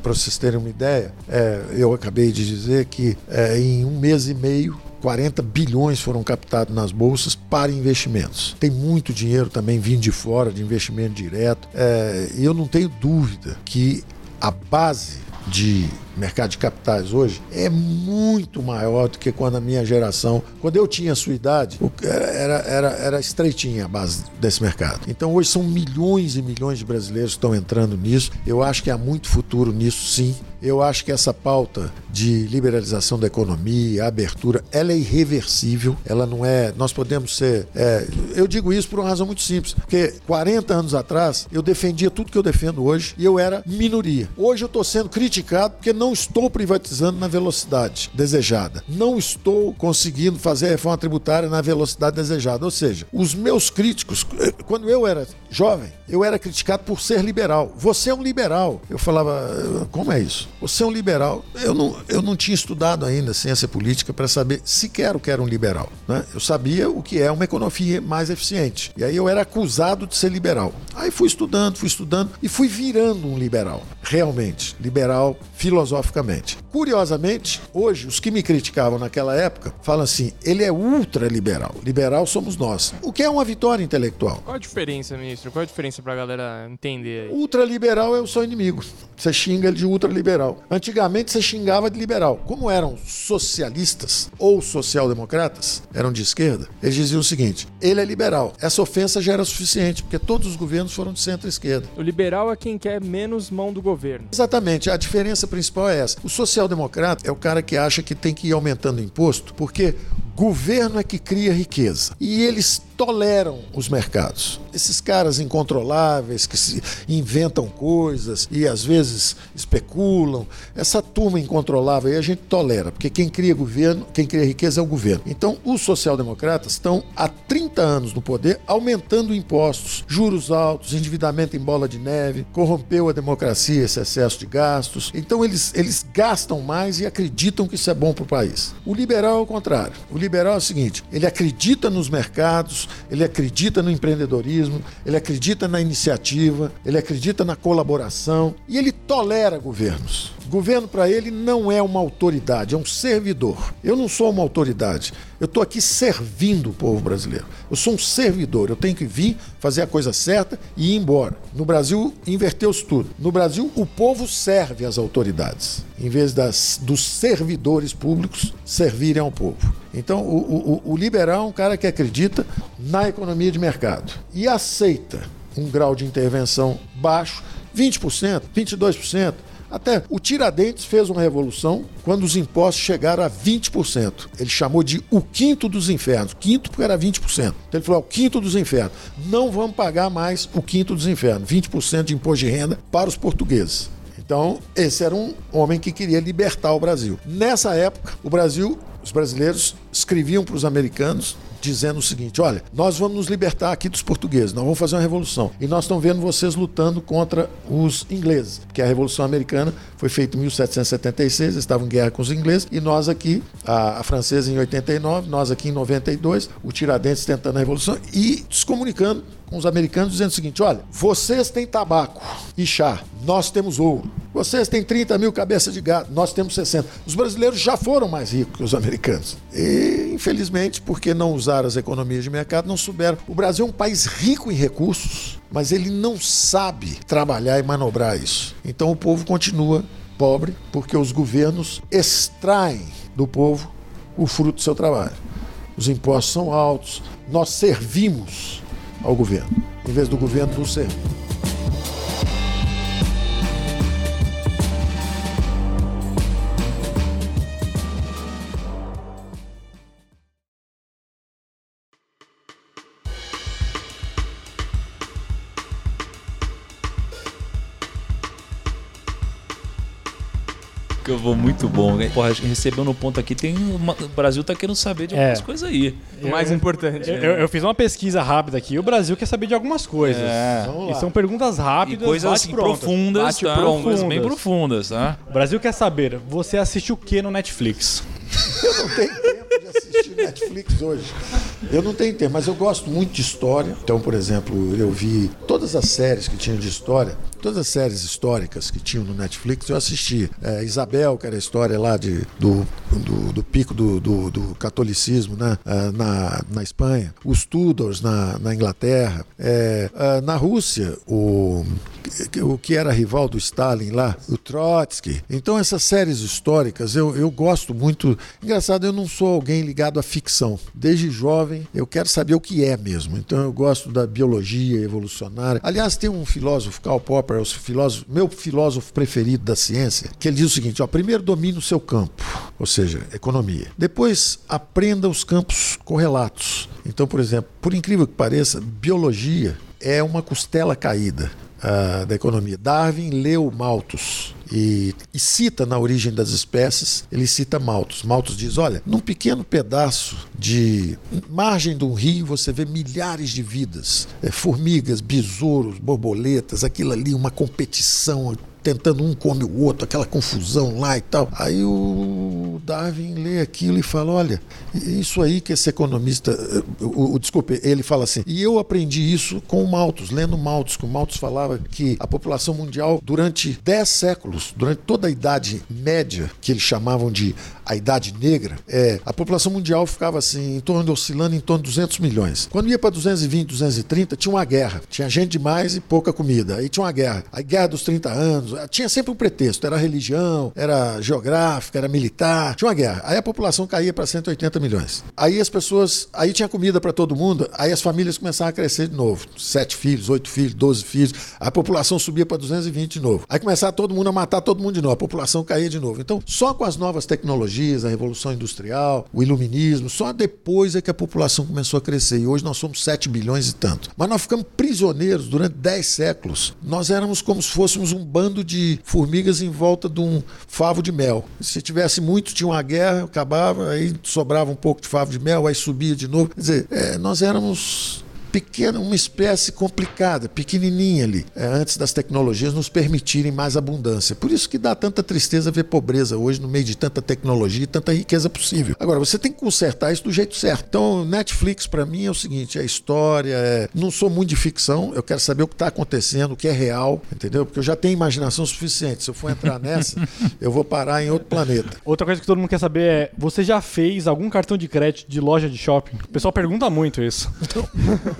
para vocês terem uma ideia, é, eu acabei de dizer que é, em um mês e meio 40 bilhões foram captados nas bolsas para investimentos. Tem muito dinheiro também vindo de fora, de investimento direto. É, eu não tenho dúvida que a base de mercado de capitais hoje é muito maior do que quando a minha geração, quando eu tinha a sua idade, era, era, era estreitinha a base desse mercado. Então hoje são milhões e milhões de brasileiros que estão entrando nisso. Eu acho que há muito futuro nisso, sim. Eu acho que essa pauta de liberalização da economia, abertura, ela é irreversível. Ela não é. Nós podemos ser. É, eu digo isso por uma razão muito simples, porque 40 anos atrás eu defendia tudo que eu defendo hoje e eu era minoria. Hoje eu estou sendo criticado porque não estou privatizando na velocidade desejada. Não estou conseguindo fazer a reforma tributária na velocidade desejada. Ou seja, os meus críticos, eh, quando eu era jovem, eu era criticado por ser liberal. Você é um liberal. Eu falava, como é isso? Você é um liberal. Eu não, eu não tinha estudado ainda ciência política para saber sequer o que era um liberal. Né? Eu sabia o que é uma economia mais eficiente. E aí eu era acusado de ser liberal. Aí fui estudando, fui estudando e fui virando um liberal. Realmente, liberal filosoficamente. Curiosamente, hoje, os que me criticavam naquela época falam assim: ele é ultraliberal. Liberal somos nós. O que é uma vitória intelectual? Qual a diferença, ministro? Qual a diferença pra galera entender aí? Ultraliberal é o seu inimigo. Você xinga ele de ultraliberal. Antigamente você xingava de liberal. Como eram socialistas ou social-democratas, eram de esquerda, eles diziam o seguinte: ele é liberal. Essa ofensa já era suficiente, porque todos os governos foram de centro-esquerda. O liberal é quem quer menos mão do governo. Exatamente, a diferença principal é essa. O social-democrata é o cara que acha que tem que ir aumentando o imposto, porque governo é que cria riqueza. E eles toleram os mercados. Esses caras incontroláveis que inventam coisas e às vezes especulam, essa turma incontrolável aí a gente tolera, porque quem cria governo, quem cria riqueza é o governo. Então, os social-democratas estão há 30 anos no poder aumentando impostos, juros altos, endividamento em bola de neve, corrompeu a democracia esse excesso de gastos. Então, eles, eles gastam mais e acreditam que isso é bom para o país. O liberal é o contrário. O liberal é o seguinte: ele acredita nos mercados, ele acredita no empreendedorismo, ele acredita na iniciativa, ele acredita na colaboração e ele tolera governos. Governo para ele não é uma autoridade, é um servidor. Eu não sou uma autoridade. Eu estou aqui servindo o povo brasileiro. Eu sou um servidor. Eu tenho que vir, fazer a coisa certa e ir embora. No Brasil, inverteu-se tudo. No Brasil, o povo serve as autoridades, em vez das, dos servidores públicos servirem ao povo. Então, o, o, o liberal é um cara que acredita na economia de mercado e aceita um grau de intervenção baixo, 20%, 22%. Até o Tiradentes fez uma revolução quando os impostos chegaram a 20%. Ele chamou de o quinto dos infernos. Quinto porque era 20%. Então ele falou: é o quinto dos infernos. Não vamos pagar mais o quinto dos infernos. 20% de imposto de renda para os portugueses. Então, esse era um homem que queria libertar o Brasil. Nessa época, o Brasil, os brasileiros escreviam para os americanos dizendo o seguinte: olha, nós vamos nos libertar aqui dos portugueses, nós vamos fazer uma revolução. E nós estamos vendo vocês lutando contra os ingleses, porque a Revolução Americana foi feita em 1776, eles estavam em guerra com os ingleses, e nós aqui, a, a francesa em 89, nós aqui em 92, o Tiradentes tentando a revolução e descomunicando com os americanos dizendo o seguinte: olha, vocês têm tabaco e chá, nós temos ouro. Vocês têm 30 mil cabeças de gado, nós temos 60. Os brasileiros já foram mais ricos que os americanos. E, infelizmente, porque não usaram as economias de mercado, não souberam. O Brasil é um país rico em recursos, mas ele não sabe trabalhar e manobrar isso. Então o povo continua pobre porque os governos extraem do povo o fruto do seu trabalho. Os impostos são altos, nós servimos ao governo, em vez do governo nos servir. Que muito bom. né? Porra, recebendo um ponto aqui, tem uma- o Brasil tá querendo saber de algumas É. coisas aí. O mais importante. Eu, eu- eu fiz uma pesquisa rápida aqui. O Brasil quer saber de algumas coisas. É. E são perguntas E rápidas, coisas bate assim, profundas, Bate tá? prontas. Coisas bem profundas, tá? O Brasil quer saber, você assiste o que no Netflix? Eu não tenho tempo de assistir Netflix hoje. Eu não tenho tempo, mas eu gosto muito de história. Então, por exemplo, eu vi todas as séries que tinham de história, todas as séries históricas que tinham no Netflix, eu assisti. É, Isabel, que era a história lá de, do, do, do pico do, do, do catolicismo né? Ah, na, na Espanha, os Tudors na, na Inglaterra, É, ah, na Rússia, o, o que era rival do Stalin lá, o Trotsky. Então, essas séries históricas eu, eu gosto muito. Engraçado, eu não sou alguém ligado à ficção. Desde jovem jovem, eu quero saber o que é mesmo. Então eu gosto da biologia evolucionária. Aliás, tem um filósofo, Karl Popper, é o filósofo, meu filósofo preferido da ciência, que ele diz o seguinte: ó, primeiro domine o seu campo, ou seja, economia. Depois aprenda os campos correlatos. Então, por exemplo, por incrível que pareça, biologia é uma costela caída uh, da economia. Darwin leu Malthus. E, e, cita na origem das espécies, ele cita Malthus. Malthus diz: olha, num pequeno pedaço de margem de um rio você vê milhares de vidas, é, formigas, besouros, borboletas, aquilo ali, uma competição tentando um come o outro, aquela confusão lá e tal. Aí o Darwin lê aquilo e fala: olha, isso aí que esse economista. Eh, o, o, desculpe, ele fala assim. E eu aprendi isso com o Malthus, lendo Malthus, que o Malthus falava que a população mundial, durante 10 séculos, durante toda a Idade Média, que eles chamavam de a Idade Negra, é, a população mundial ficava assim, em torno oscilando em torno de 200 milhões. Quando ia para 220, 230, tinha uma guerra. Tinha gente demais e pouca comida. Aí tinha uma guerra. A guerra dos 30 anos, tinha sempre um pretexto. Era religião, era geográfica, era militar. Tinha uma guerra. Aí a população caía para 180 milhões. Aí as pessoas, aí tinha comida para todo mundo, aí as famílias começavam a crescer de novo. Sete filhos, oito filhos, doze filhos. A população subia para 220 de novo. Aí começava todo mundo a matar todo mundo de novo. A população caía de novo. Então, só com as novas tecnologias, a revolução industrial, o iluminismo, só depois é que a população começou a crescer. E hoje nós somos 7 bilhões e tanto. Mas nós ficamos prisioneiros durante 10 séculos. Nós éramos como se fôssemos um bando de formigas em volta de um favo de mel. Se tivesse muito, tinha uma guerra, acabava, aí sobrava um pouco de favo de mel, aí subia de novo. Quer dizer, é, nós éramos pequena, uma espécie complicada, pequenininha ali, é, antes das tecnologias nos permitirem mais abundância. Por isso que dá tanta tristeza ver pobreza hoje no meio de tanta tecnologia e tanta riqueza possível. Agora, você tem que consertar isso do jeito certo. Então, Netflix para mim é o seguinte, é história, é... não sou muito de ficção, eu quero saber o que está acontecendo, o que é real, entendeu? Porque eu já tenho imaginação suficiente. Se eu for entrar nessa, eu vou parar em outro planeta. Outra coisa que todo mundo quer saber é, você já fez algum cartão de crédito de loja de shopping? O pessoal pergunta muito isso. Então...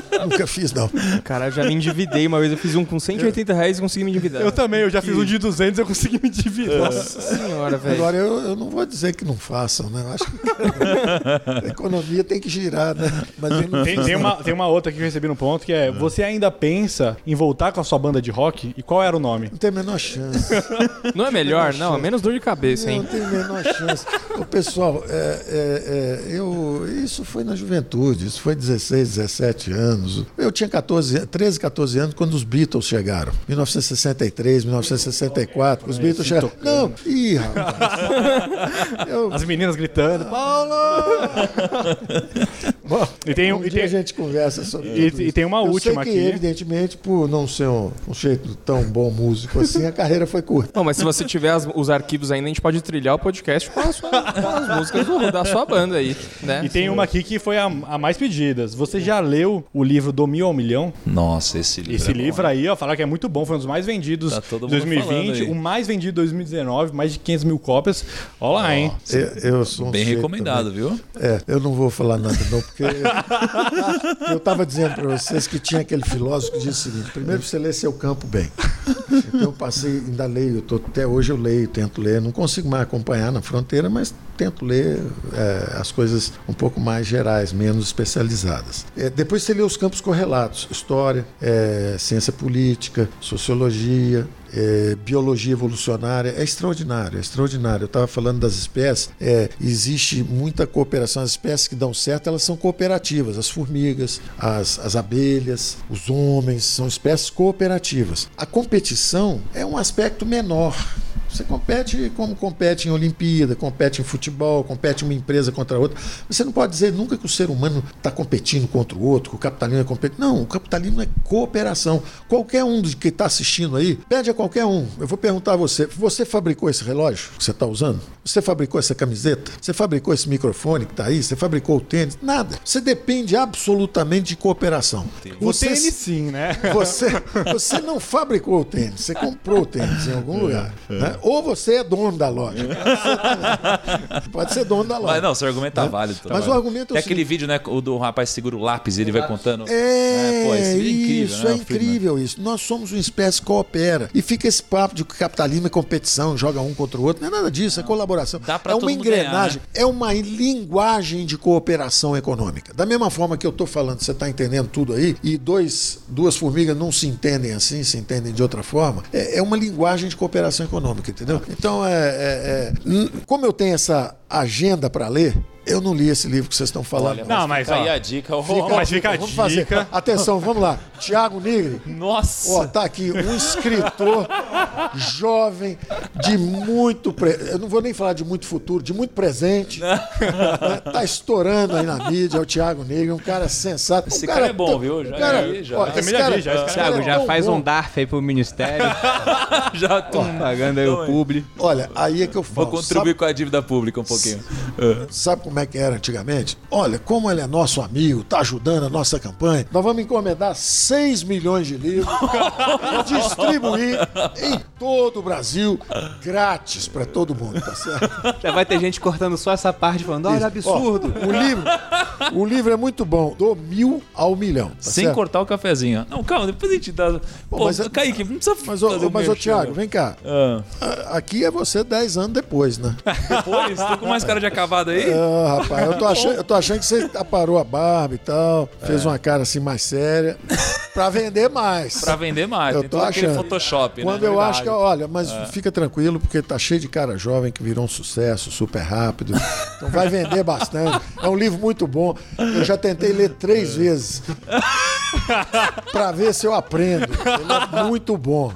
Nunca fiz, não. Cara, eu já me endividei uma vez. Eu fiz um com 180 reais e consegui me endividar. Eu também, eu já fiz um de 200 e eu consegui me endividar. Nossa senhora, velho. Agora, eu, eu, não vou dizer que não façam, né? Eu acho que a economia tem que girar, né? Mas tem, tem, uma, tem uma outra que eu recebi no ponto que é: você ainda pensa em voltar com a sua banda de rock? E qual era o nome? Não tem a menor chance. Não é melhor? Não, é menos dor de cabeça, não, hein? Não tem a menor chance. Ô, pessoal, é, é, é, eu, isso foi na juventude, isso foi 16, 17 anos. Eu tinha 14, 13, 14 anos quando os Beatles chegaram. 1963, 1964. Os Beatles chegaram. Não, ih, rapaz. Eu... As meninas gritando, Paulo! Bom, e tem, um e tem... a gente conversa sobre e, isso. E tem uma eu última sei que, aqui. evidentemente, por não ser um, um jeito tão bom músico assim, a carreira foi curta. Não, mas se você tiver as, os arquivos ainda, a gente pode trilhar o podcast com, a sua, com as músicas do, da sua banda aí. Né? E tem uma aqui que foi a, a mais pedidas. Você já leu o livro Do Mil ao Milhão? Nossa, esse livro. Esse é livro bom, aí, ó, falaram que é muito bom. Foi um dos mais vendidos tá de 2020. O mais vendido de 2019, mais de 500 mil cópias. Olha lá, hein? Eu, eu sou um Bem recomendado, também. viu? É, eu não vou falar nada não, porque eu estava dizendo para vocês que tinha aquele filósofo que disse o seguinte: primeiro você lê seu campo bem. Então eu passei, ainda leio, tô, até hoje eu leio, tento ler. Não consigo mais acompanhar na fronteira, mas tento ler é, as coisas um pouco mais gerais, menos especializadas. É, depois você lê os campos correlatos: história, é, ciência política, sociologia, é, biologia evolucionária é extraordinário, é extraordinário. Eu estava falando das espécies, é, existe muita cooperação. As espécies que dão certo, elas são cooperativas. As formigas, as, as abelhas, os homens, são espécies cooperativas. A competição é um aspecto menor. Você compete como compete em Olimpíada, compete em futebol, compete uma empresa contra outra. Você não pode dizer nunca que o ser humano está competindo contra o outro, que o capitalismo é competindo. Não, o capitalismo é cooperação. Qualquer um que está assistindo aí, pede a qualquer um. Eu vou perguntar a você: você fabricou esse relógio que você está usando? Você fabricou essa camiseta? Você fabricou esse microfone que está aí? Você fabricou o tênis? Nada. Você depende absolutamente de cooperação. Você, o tênis sim, né? Você, você não fabricou o tênis, você comprou o tênis em algum lugar. Né? Ou você é dono da loja. Pode ser dono da loja. Mas não, seu argumento tá válido. tá Mas válido. o argumento é Tem aquele vídeo, né? O do rapaz segura o lápis e ele vai contando. É, pô, esse vídeo é incrível, isso, né, é filme, incrível isso. Nós somos uma espécie que coopera. E fica esse papo de que capitalismo é competição, joga um contra o outro. Não é nada disso, é colaboração. Dá pra é uma mundo ganhar, engrenagem, né? é uma linguagem de cooperação econômica. Da mesma forma que eu estou falando, você está entendendo tudo aí, e dois, duas formigas não se entendem assim, se entendem de outra forma, é, é uma linguagem de cooperação econômica, entendeu? Então, é, é- é- como eu tenho essa agenda para ler, eu não li esse livro que vocês estão falando. Olha, Não, mas, fica aí ó, a dica. Ô, Fica mas fica a vamos dica. fazer. Atenção, vamos lá. Tiago Nigri. Nossa! Ó, tá aqui um escritor jovem de muito. Pre... Eu não vou nem falar de muito futuro, de muito presente. né? Tá estourando aí na mídia, é o Thiago Negro, um cara sensato. Esse um cara é bom, viu? Já um cara, vi, já. ó, Eu esse também já cara- vi, já, esse cara esse cara Thiago, é já tão faz bom. um DARF aí pro Ministério, Já tô. pagando aí o publi. Olha, aí é que eu Vou falo. contribuir com a dívida pública um pouquinho. Sabe, sabe como é que era antigamente? Olha, como ele é nosso amigo, tá ajudando a nossa campanha, nós vamos encomendar 6 milhões de livros e distribuir em todo o Brasil, grátis para todo mundo, tá certo? Já vai ter gente cortando só essa parte falando, olha, absurdo. Ó, o livro, o livro é muito bom, do mil ao milhão. tá Sem certo? cortar o cafezinho. Não, calma, depois a gente dá. Pô, mas é- Kaique, não precisa Mas, fazer mas ô, merchan, Thiago, vem cá. Ah, Aqui é você 10 anos depois, né? depois, tô com mais cara de acabado aí? Ah, rapaz, eu tô, achando, eu tô achando que você aparou a barba e tal, fez uma cara assim mais séria, pra vender mais. Pra vender mais. Eu Tem tô aquele achando. Photoshop, Quando né? eu Verdade. acho que, olha, mas fica tranquilo, porque tá cheio de cara jovem que virou um sucesso super rápido. Então vai vender bastante. É um livro muito bom. Eu já tentei ler três vezes. pra ver se eu aprendo. Ele é muito bom.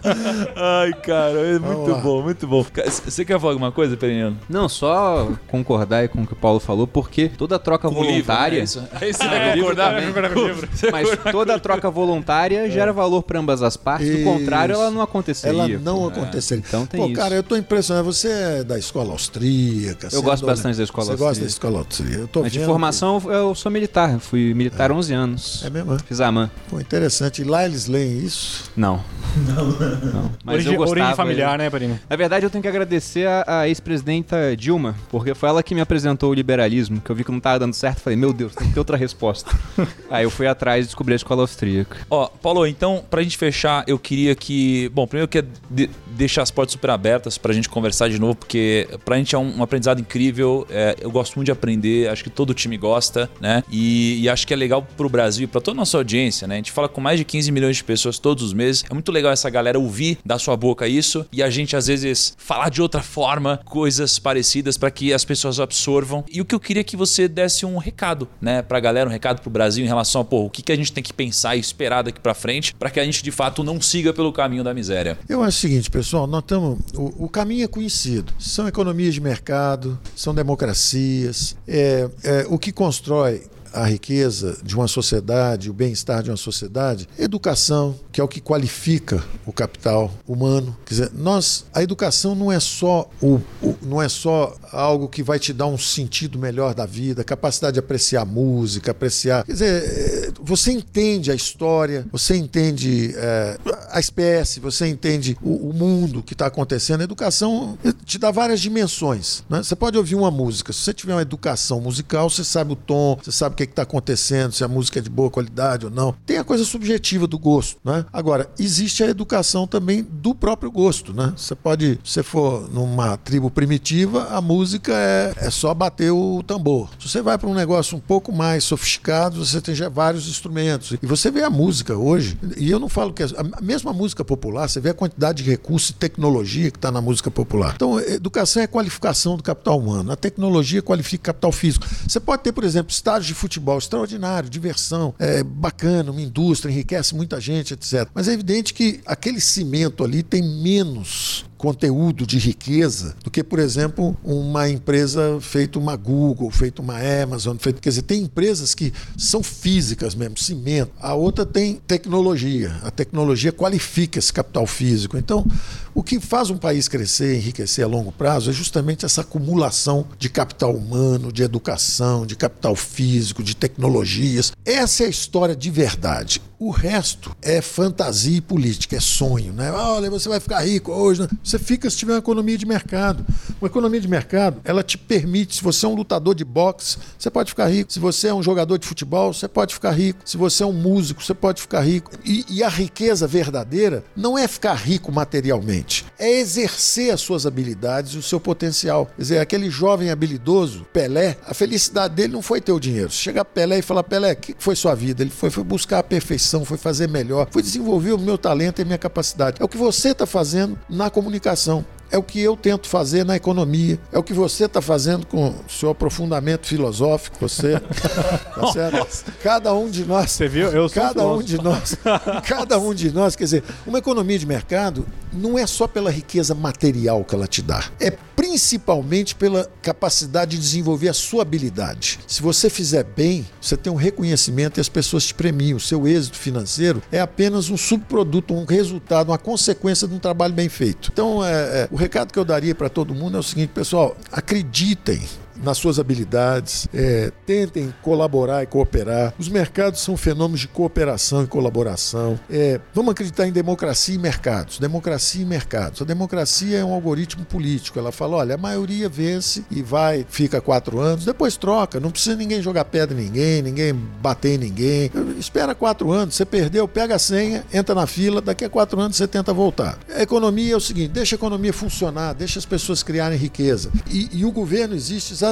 Ai, cara, é muito lá. bom, muito bom. Você quer falar alguma coisa, Periniano? Não, só concordar aí com o que o Paulo falou, porque toda troca Com livro, voluntária. né? Isso. Aí você vai concordar? também. concordar com o livro. Mas toda troca voluntária gera valor para ambas as partes. Do Isso. contrário, ela não aconteceria. Ela não pô. aconteceria. Então tem Pô, isso. cara, eu tô impressionado. Você é da escola austríaca. você gosto é do- bastante da escola Você gosta austríaca. da escola austríaca. Eu tô Mas de formação, eu sou militar. Eu Fui militar 11 anos. que- É mesmo? é? Fiz a AMAN. Pô, interessante. E lá eles leem isso. Não. Não. Mas origem, eu gostava. origem familiar, né, Parini? Na verdade, eu tenho que agradecer a, a ex-presidenta Dilma, porque foi ela que me apresentou o liberalismo, que eu vi que não tava dando certo. Falei, meu Deus, tem que ter outra resposta. Aí eu fui atrás e descobri a escola austríaca. Ó, Paulo, então, pra gente fechar, eu queria que. Bom, primeiro eu queria de- deixar as portas super abertas pra gente conversar de novo, porque pra gente é um, um aprendizado incrível. é, eu gosto muito de aprender, acho que todo time gosta, né? E, e acho que é legal pro Brasil pra toda a nossa audiência, né? A gente fala com mais de 15 milhões de pessoas todos os meses. É muito legal essa galera ouvir da sua boca isso e a gente, às vezes, falar de outra forma, coisas parecidas pra que as pessoas absorvam. E o que eu queria que você desse um recado, né, pra galera, um recado pro Brasil em relação a, pô, o que, que a gente tem que pensar e esperar daqui pra frente pra que a gente de fato não siga pelo caminho da miséria. Eu acho o seguinte, pessoal, nós estamos. O, o caminho é conhecido. São economias de mercado, são democracias. É, é, o que constrói a riqueza de uma sociedade, o bem-estar de uma sociedade, educação, que é o que qualifica o capital humano. Quer dizer, nós, a educação não é só o, o- não é só algo que vai te dar um sentido melhor da vida, capacidade de apreciar música, apreciar. Quer dizer, é, você entende a história, você entende é, a espécie, você entende o, o mundo que está acontecendo. A educação te dá várias dimensões. né? Você pode ouvir uma música. Se você tiver uma educação musical, você sabe o tom, você sabe o que está acontecendo, se a música é de boa qualidade ou não. Tem a coisa subjetiva do gosto. Né? Agora, existe a educação também do próprio gosto. Né? Você pode, se for numa tribo primitiva, a música é, é só bater o tambor. Se você vai para um negócio um pouco mais sofisticado, você tem já vários instrumentos. E você vê a música hoje, e eu não falo que é- a mesma música popular, você vê a quantidade de recursos e tecnologia que está na música popular. Então, educação é qualificação do capital humano. A tecnologia qualifica capital físico. Você pode ter, por exemplo, estádios de futebol extraordinário, diversão, é bacana, uma indústria, enriquece muita gente, etc. Mas é evidente que aquele cimento ali tem menos conteúdo de riqueza do que, por exemplo, uma empresa feita uma Google, feita uma Amazon, feito, quer dizer, tem empresas que são físicas mesmo, cimento. A outra tem tecnologia. A tecnologia qualifica esse capital físico. Então, o que faz um país crescer, enriquecer a longo prazo é justamente essa acumulação de capital humano, de educação, de capital físico, de tecnologias. Essa é a história de verdade. O resto é fantasia e política, é sonho, né? Olha, você vai ficar rico hoje. né? Você fica se tiver uma economia de mercado. Uma economia de mercado, ela te permite, se você é um lutador de boxe, você pode ficar rico. Se você é um jogador de futebol, você pode ficar rico. Se você é um músico, você pode ficar rico. E, e a riqueza verdadeira não é ficar rico materialmente, é exercer as suas habilidades e o seu potencial. Quer dizer, aquele jovem habilidoso, Pelé, a felicidade dele não foi ter o dinheiro. Se chegar Pelé e falar, Pelé, o que foi sua vida? Ele foi, foi buscar a perfeição, foi fazer melhor, foi desenvolver o meu talento e a minha capacidade. É o que você está fazendo na comunicação. É o que eu tento fazer na economia. É o que você está fazendo com o seu aprofundamento filosófico. Você, tá certo? Cada um de nós. Você viu? Eu sou Cada um de nós. Cada um de nós. Quer dizer, uma economia de mercado não é só pela riqueza material que ela te dá. É principalmente pela capacidade de desenvolver a sua habilidade. Se você fizer bem, você tem um reconhecimento e as pessoas te premiam. O seu êxito financeiro é apenas um subproduto, um resultado, uma consequência de um trabalho bem feito. Então, é, é, o recado que eu daria para todo mundo é o seguinte, pessoal, acreditem nas suas habilidades, é, tentem colaborar e cooperar. Os mercados são fenômenos de cooperação e colaboração. É, vamos acreditar em democracia e mercados. Democracia e mercados. A democracia é um algoritmo político. Ela fala: olha, a maioria vence e vai, fica quatro anos, depois troca. Não precisa ninguém jogar pedra em ninguém, ninguém bater em ninguém. Espera quatro anos, você perdeu, pega a senha, entra na fila, daqui a quatro anos você tenta voltar. A economia é o seguinte: deixa a economia funcionar, deixa as pessoas criarem riqueza. E, e o governo existe exatamente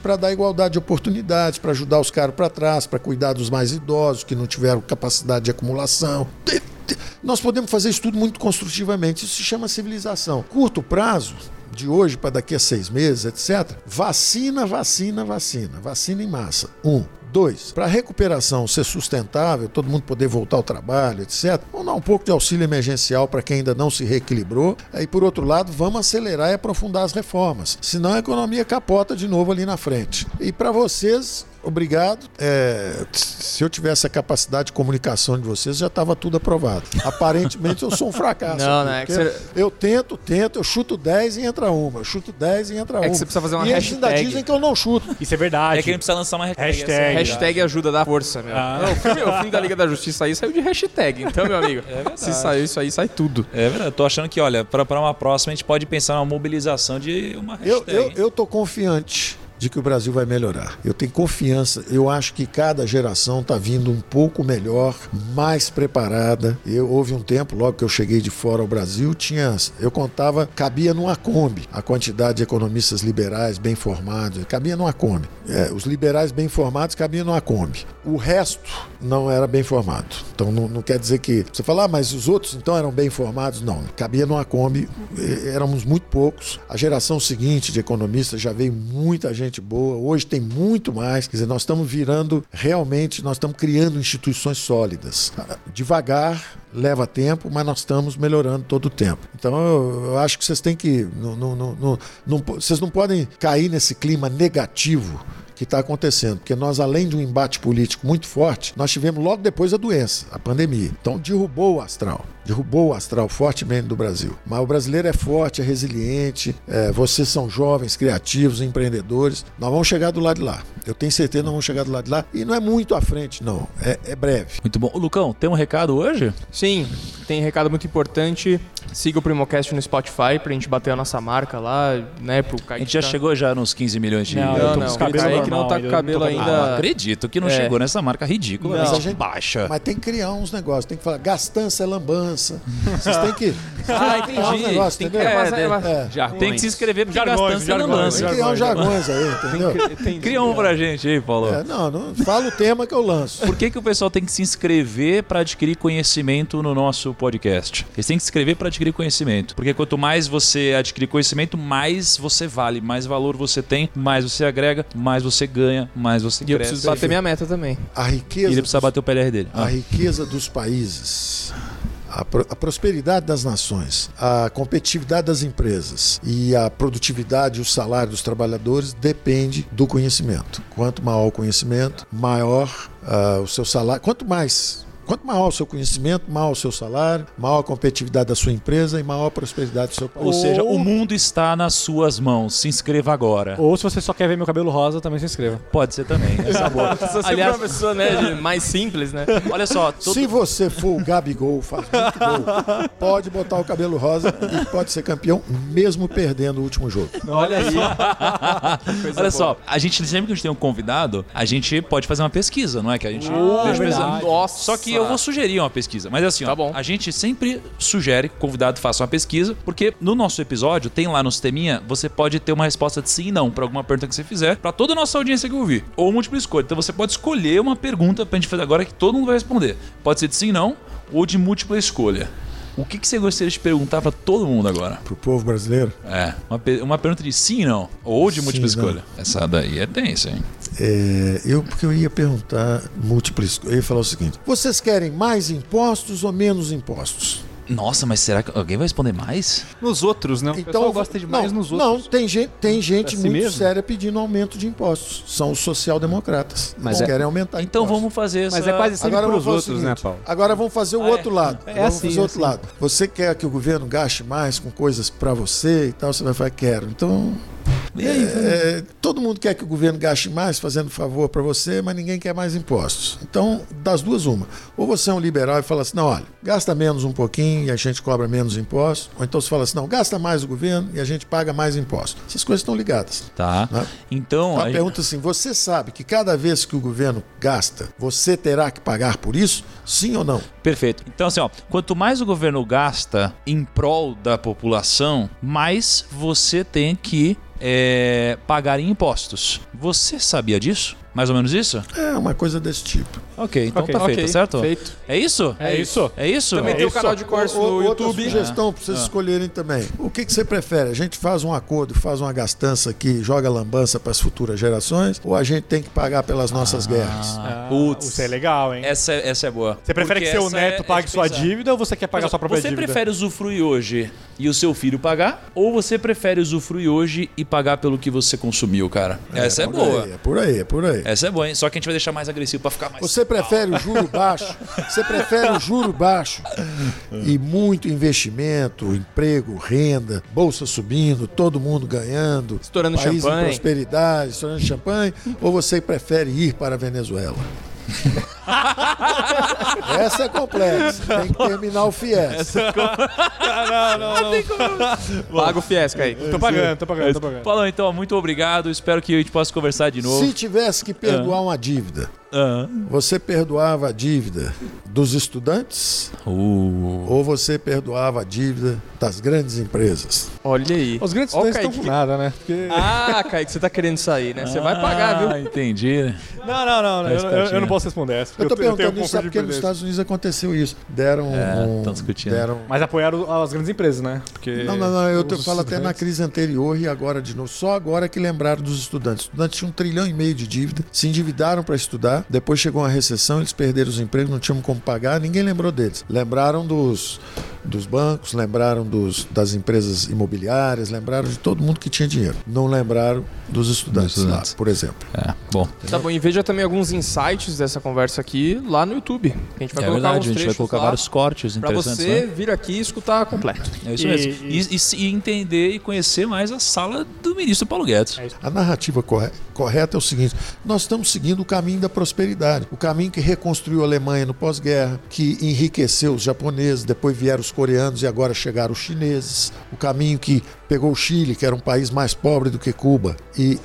para dar igualdade de oportunidades, para ajudar os caras para trás, para cuidar dos mais idosos que não tiveram capacidade de acumulação. Nós podemos fazer isso tudo muito construtivamente. Isso se chama civilização. Curto prazo, de hoje para daqui a seis meses, etc. Vacina, vacina, vacina. Vacina em massa. Um. Dois, para a recuperação ser sustentável, todo mundo poder voltar ao trabalho, etc., vamos dar um pouco de auxílio emergencial para quem ainda não se reequilibrou. Aí, por outro lado, vamos acelerar e aprofundar as reformas. Senão a economia capota de novo ali na frente. E para vocês, obrigado. É, se eu tivesse a capacidade de comunicação de vocês, já estava tudo aprovado. Aparentemente eu sou um fracasso. Não, aqui, né, é que você- Eu tento, tento, eu chuto 10 e entra uma. Eu chuto 10 e entra É que uma. você precisa fazer uma e eles ainda hashtag. dizem que eu não chuto. Isso é verdade. É que a gente precisa lançar uma hashtag. Hashtag. é Hashtag ajuda da força, meu. Ah. Não, o, filme, o filme da Liga da Justiça aí saiu de hashtag. Então, meu amigo, verdade. se saiu isso aí, sai tudo. É verdade. Tô achando que, olha, pra, pra uma próxima a gente pode pensar numa mobilização de uma Eu, hashtag. eu, hein? eu tô confiante de que o Brasil vai melhorar. Eu tenho confiança. Eu acho que cada geração está vindo um pouco melhor, mais preparada. Eu houve um tempo, logo que eu cheguei de fora ao Brasil, tinha, eu contava, cabia numa Kombi a quantidade de economistas liberais bem formados, cabia numa Kombi. É, os liberais bem formados cabiam numa Kombi. O resto não era bem formado. Então não, não quer dizer que você fala, ah, mas os outros então eram bem formados? Não, cabia numa Kombi. eh, Éramos muito poucos. A geração seguinte de economistas já veio muita gente boa. Hoje tem muito mais. Quer dizer, nós estamos virando realmente, nós estamos criando instituições sólidas. Ah, Devagar, leva tempo, mas nós estamos melhorando todo o tempo. Então eu, eu acho que vocês têm que. Não, não, não, não- vocês não podem cair nesse clima negativo que está acontecendo, porque nós, além de um embate político muito forte, nós tivemos logo depois a doença, a pandemia. Então derrubou o astral, derrubou o astral fortemente do Brasil. Mas o brasileiro é forte, é resiliente, é, vocês são jovens, criativos, empreendedores. Nós vamos chegar do lado de lá. Eu tenho certeza que nós vamos chegar do lado de lá. E não é muito à frente, não. É, é breve. Muito bom. Ô, Lucão, tem um recado hoje? Sim, tem recado muito importante. Siga o Primocast no Spotify pra gente bater a nossa marca lá, né? Pro A Kaique. gente já tá- chegou já nos 15 milhões de... Não, eu Não, não, cabelos Kaique não normal, tá ainda, com cabelo Ah, ainda. não acredito que não É. chegou nessa marca ridícula, Não. Mas a gente- baixa. Mas tem que criar uns negócios, tem que falar gastança é lambança. Vocês têm que. Ah, uns negócios, Tem que, é, é, É. Jargões. tem que se inscrever porque Jargões, gastança é lambança. Tem que criar uns jargões aí, entendeu? Cria um pra gente aí, Paulo. É, não, não, fala o tema que eu lanço. Por que, que o pessoal tem que se inscrever para adquirir conhecimento no nosso podcast? Eles têm que se inscrever para adquirir conhecimento. Porque quanto mais você adquirir conhecimento, mais você vale, mais valor você tem, mais você agrega, mais você ganha, mais você E eu cresce. preciso bater minha meta também. A E riqueza. ele precisa bater o PLR dele. a Ah. riqueza dos países, a, a prosperidade das nações, a competitividade das empresas e a produtividade e o salário dos trabalhadores depende do conhecimento. Quanto maior o conhecimento, maior ah, o seu salário. Quanto mais quanto maior o seu conhecimento, maior o seu salário, maior a competitividade da sua empresa e maior a prosperidade do seu país. Ou seja, o mundo está nas suas mãos. Se inscreva agora. Ou se você só quer ver meu cabelo rosa, também se inscreva. Pode ser também. Essa é boa. Se você Aliás- for uma pessoa né, mais simples, né? Olha só, todo- Se você for o Gabigol, faz muito gol, pode botar o cabelo rosa e pode ser campeão, mesmo perdendo o último jogo. Olha aí. Olha só, a gente sempre que a gente tem um convidado, a gente pode fazer uma pesquisa, não é? Que a gente Oh, verdade. pesquisando. Nossa. Só que eu vou sugerir uma pesquisa. Mas assim, ó, Tá bom. a gente sempre sugere que o convidado faça uma pesquisa, porque no nosso episódio, tem lá no sisteminha, você pode ter uma resposta de sim e não pra alguma pergunta que você fizer, pra toda a nossa audiência que ouvir. Ou múltipla escolha. Então você pode escolher uma pergunta pra gente fazer agora que todo mundo vai responder. Pode ser de sim e não, ou de múltipla escolha. O que, que você gostaria de perguntar pra todo mundo agora? Pro povo brasileiro, É, uma, uma pergunta de sim e não, ou de múltipla Sim, não. escolha. Essa daí é tensa, hein? é, eu porque eu ia perguntar múltiplas, eu ia falar o seguinte: vocês querem mais impostos ou menos impostos? Nossa, mas será que alguém vai responder mais? Nos outros, né? O pessoal gosta demais não, nos Não, outros. tem gente, tem gente Pra si muito mesmo? séria pedindo aumento de impostos. São os social-democratas. Mas é- querem aumentar Então impostos. vamos fazer essa... Mas é quase sempre Agora pros vamos fazer o outros, né, Paulo? Agora vamos fazer o Ah, é? outro lado. É vamos assim, fazer o é outro assim. lado. Você quer que o governo gaste mais com coisas para você e tal, você vai falar, quero. Então, E aí? é, todo mundo quer que o governo gaste mais fazendo favor para você, mas ninguém quer mais impostos. Então, das duas, uma. Ou você é um liberal e fala assim, não, olha, gasta menos um pouquinho e a gente cobra menos impostos. Ou então você fala assim, não, gasta mais o governo e a gente paga mais impostos. Essas coisas estão ligadas. Tá. Né? Então... Então, a a pergunta assim: você sabe que cada vez que o governo gasta, você terá que pagar por isso? Sim ou não? Perfeito. Então, assim, ó, quanto mais o governo gasta em prol da população, mais você tem que é, pagar impostos. Você sabia disso? Mais ou menos isso? É uma coisa desse tipo. Ok, então Ok. tá feito, Ok, tá certo? feito. É isso? É isso. É isso? Também É tem o isso? canal de cortes Ou- no outra YouTube. sugestão para vocês escolherem também. O que, que você prefere? A gente faz um acordo, faz uma gastança aqui, joga lambança para as futuras gerações? Ou a gente tem que pagar pelas nossas guerras? Ah, Putz. Isso é legal, hein? Essa, é- essa é boa. Você prefere Porque que seu neto é- pague é sua dívida ou você quer pagar sua própria você dívida? prefere usufruir hoje e o seu filho pagar? Ou você prefere usufruir hoje e pagar pelo que você consumiu, cara? Essa é, boa. Aí, é por aí, é por aí. Essa é boa, hein? Só que a gente vai deixar mais agressivo pra ficar mais. Você prefere o juro baixo? Você prefere o juro baixo e muito investimento, emprego, renda, bolsa subindo, todo mundo ganhando, Estourando país champanhe. em prosperidade, estourando champanhe, ou você prefere ir para a Venezuela? Essa é complexa. Tem que terminar o FIES. Paga o Fiesca aí. Tô pagando, tô pagando, tô pagando. Falou então, muito obrigado. Espero que a gente possa conversar de novo. Se tivesse que perdoar uma dívida, Ah. você perdoava a dívida dos estudantes Uh. ou você perdoava a dívida das grandes empresas? Olha aí. Os grandes Ó o estudantes estão com Kaique. nada, né? Porque- Ah, Kaique, você tá querendo sair, né? Você vai pagar, viu? Ah, entendi. Não, não, não. Tá eu, eu- não posso responder essa. Eu tô tenho- perguntando um isso, porque nos. Estados Unidos aconteceu isso. Deram. É, um- discutindo. Deram. Mas apoiaram as grandes empresas, né? Porque Não, não, não. Eu te falo até na crise anterior e agora de novo. Só agora que lembraram dos estudantes. Os estudantes tinham um trilhão e meio de dívida, se endividaram para estudar. Depois chegou uma recessão, eles perderam os empregos, não tinham como pagar. Ninguém lembrou deles. Lembraram dos, dos bancos, lembraram dos, das empresas imobiliárias, lembraram de todo mundo que tinha dinheiro. Não lembraram dos estudantes, Dos estudantes. lá, por exemplo. É, bom. Tá bom, e veja também alguns insights dessa conversa aqui lá no YouTube. A gente vai é colocar verdade, uns a gente vai colocar vários cortes interessantes. você né? vir aqui e escutar completo. É isso E- mesmo. E, e e entender e conhecer mais a sala do ministro Paulo Guedes. A narrativa corre- correta é o seguinte: nós estamos seguindo o caminho da prosperidade, o caminho que reconstruiu a Alemanha no pós-guerra, que enriqueceu os japoneses, depois vieram os coreanos e agora chegaram os chineses, o caminho que pegou o Chile, que era um país mais pobre do que Cuba, e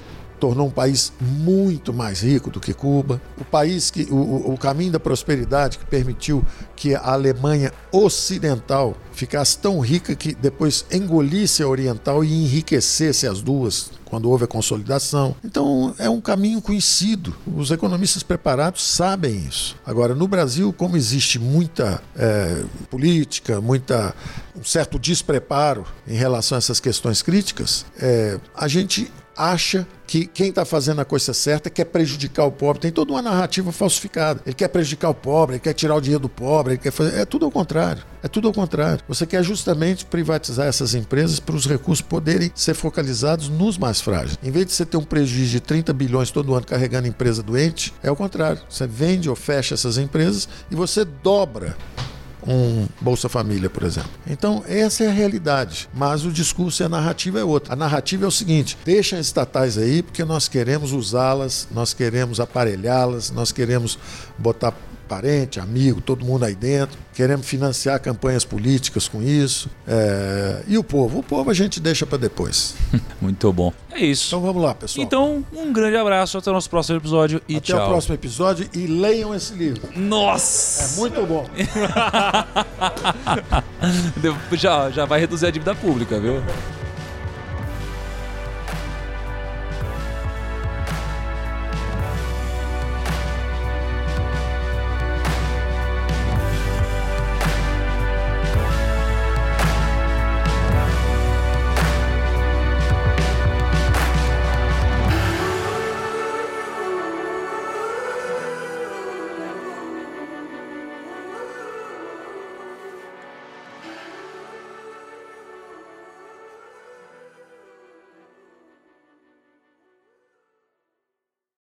tornou um país muito mais rico do que Cuba, o país que o, o- caminho da prosperidade que permitiu que a Alemanha ocidental ficasse tão rica que depois engolisse a oriental e enriquecesse as duas quando houve a consolidação. Então é um caminho conhecido. Os economistas preparados sabem isso. Agora no Brasil, como existe muita eh, política, muita um certo despreparo em relação a essas questões críticas, eh, a gente acha que quem está fazendo a coisa certa quer prejudicar o pobre. Tem toda uma narrativa falsificada. Ele quer prejudicar o pobre, ele quer tirar o dinheiro do pobre, ele quer fazer. É tudo ao contrário. É tudo ao contrário. Você quer justamente privatizar essas empresas para os recursos poderem ser focalizados nos mais frágeis. Em vez de você ter um prejuízo de 30 bilhões todo ano carregando empresa doente, é o contrário. Você vende ou fecha essas empresas e você dobra um Bolsa Família, por exemplo. Então, essa é a realidade. Mas o discurso e a narrativa é outra. A narrativa é o seguinte: deixa as estatais aí, porque nós queremos usá-las, nós queremos aparelhá-las, nós queremos botar parente, amigo, todo mundo aí dentro. Queremos financiar campanhas políticas com isso. É... E o povo? O povo a gente deixa para depois. Muito bom. É isso. Então vamos lá, pessoal. Então, um grande abraço. Até o nosso próximo episódio e Até tchau. o próximo episódio e leiam esse livro. Nossa! É muito bom. já, já vai reduzir a dívida pública, viu?